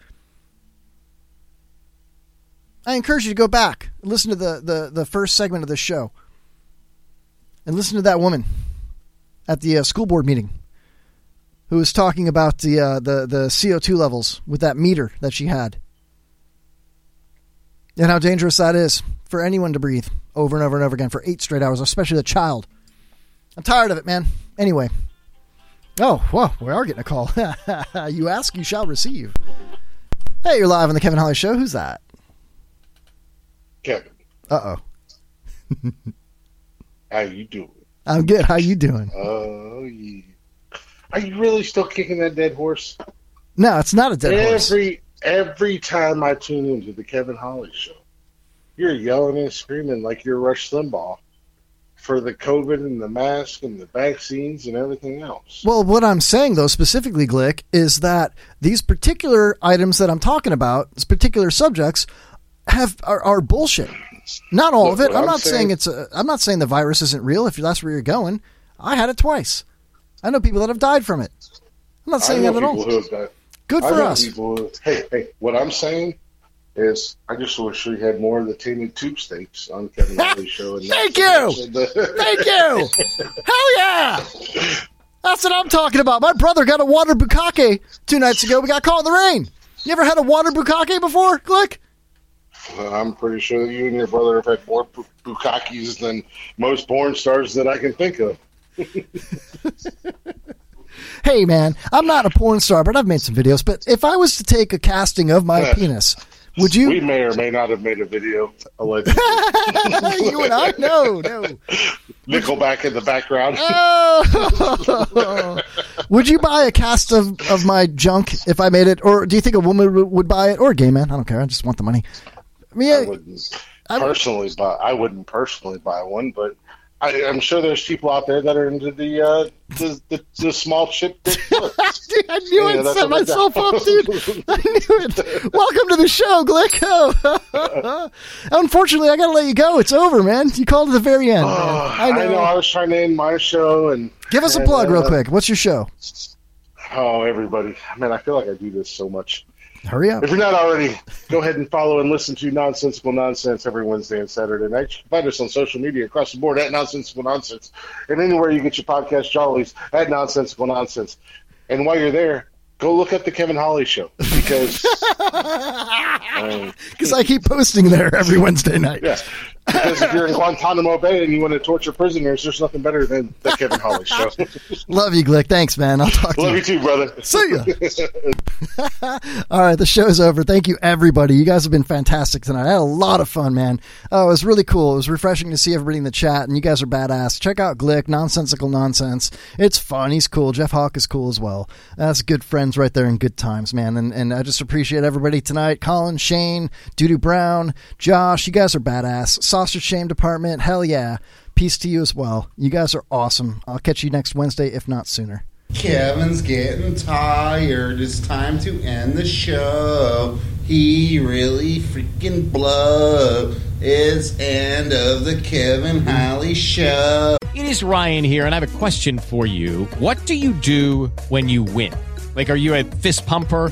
I encourage you to go back and listen to the, the, the first segment of the show and listen to that woman at the uh, school board meeting who was talking about the, uh, the, the CO2 levels with that meter that she had and how dangerous that is for anyone to breathe over and over and over again for eight straight hours, especially a child. I'm tired of it, man. Anyway. Oh, well, we are getting a call. you ask, you shall receive. Hey, you're live on the Kevin Holly Show. Who's that? Kevin, Uh oh. how you doing? I'm good. How you doing? Oh, yeah. Are you really still kicking that dead horse? No, it's not a dead horse. every every time I tune into the Kevin Holly show, you're yelling and screaming like you're Rush Limbaugh for the COVID and the mask and the vaccines and everything else. Well, what I'm saying though, specifically, Glick, is that these particular items that I'm talking about, these particular subjects, have are, are bullshit. Not all of it. I'm I'm not saying saying- it's. A, I'm not saying the virus isn't real. If that's where you're going, I had it twice. I know people that have died from it. I'm not saying that at all. who have died. Good for us. people hey, hey, what I'm saying is, I just wish we had more of the tainted tube steaks on Kevin Holly's show. And Thank you! much of the- Thank you. Hell yeah! That's what I'm talking about. My brother got a water bukkake two nights ago. We got caught in the rain. You ever had a water bukkake before, Glick? Well, uh, I'm pretty sure that you and your brother have had more bu- bukakis than most porn stars that I can think of. Hey, man, I'm not a porn star, but I've made some videos. But if I was to take a casting of my penis, would you? We may or may not have made a video, allegedly. you and I? No, no. Nickelback in the background. Oh. would you buy a cast of, of my junk if I made it? Or do you think a woman would- buy it? Or a gay man? I don't care. I just want the money. I mean, I wouldn't personally buy. I wouldn't personally buy one, but I, I'm sure there's people out there that are into the uh, the, the, the small chip dick looks. Dude, I knew Yeah, I'd set I myself up, dude. I knew it. Welcome to the show, Glick. Oh. Unfortunately, I got to let you go. It's over, man. You called at the very end. Oh, I know. I was trying to end my show and Give us a and, plug real uh, quick. What's your show? Oh, everybody! Man, I feel like I do this so much. Hurry up. If you're not already, go ahead and follow and listen to Nonsensical Nonsense every Wednesday and Saturday night. You can find us on social media across the board at Nonsensical Nonsense, and anywhere you get your podcast jollies at Nonsensical Nonsense. And while you're there, Go look up the Kevin Holly show because um, Because I keep posting there every Wednesday night. yeah. Because if you're in Guantanamo Bay and you want to torture prisoners, there's nothing better than the Kevin Holly show. Love you, Glick. Thanks, man. I'll talk to Love you. you too, brother. See ya. All right, the show's over. Thank you, everybody. You guys have been fantastic tonight. I had a lot of fun, man. Oh, it was really cool. It was refreshing to see everybody in the chat, and you guys are badass. Check out Glick, Nonsensical Nonsense. It's fun. He's cool. Jeff Hawk is cool as well. That's good friends right there in good times, man. And, and I just appreciate everybody tonight. Colin, Shane, Doodoo Brown, Josh, you guys are badass. Sausage Shame Department, hell yeah. Peace to you as well. You guys are awesome. I'll catch you next Wednesday, if not sooner. Kevin's getting tired. It's time to end the show. He really freaking blow. It's end of the Kevin Holly show. It is Ryan here, and I have a question for you. What do you do when you win? Like, are you a fist pumper?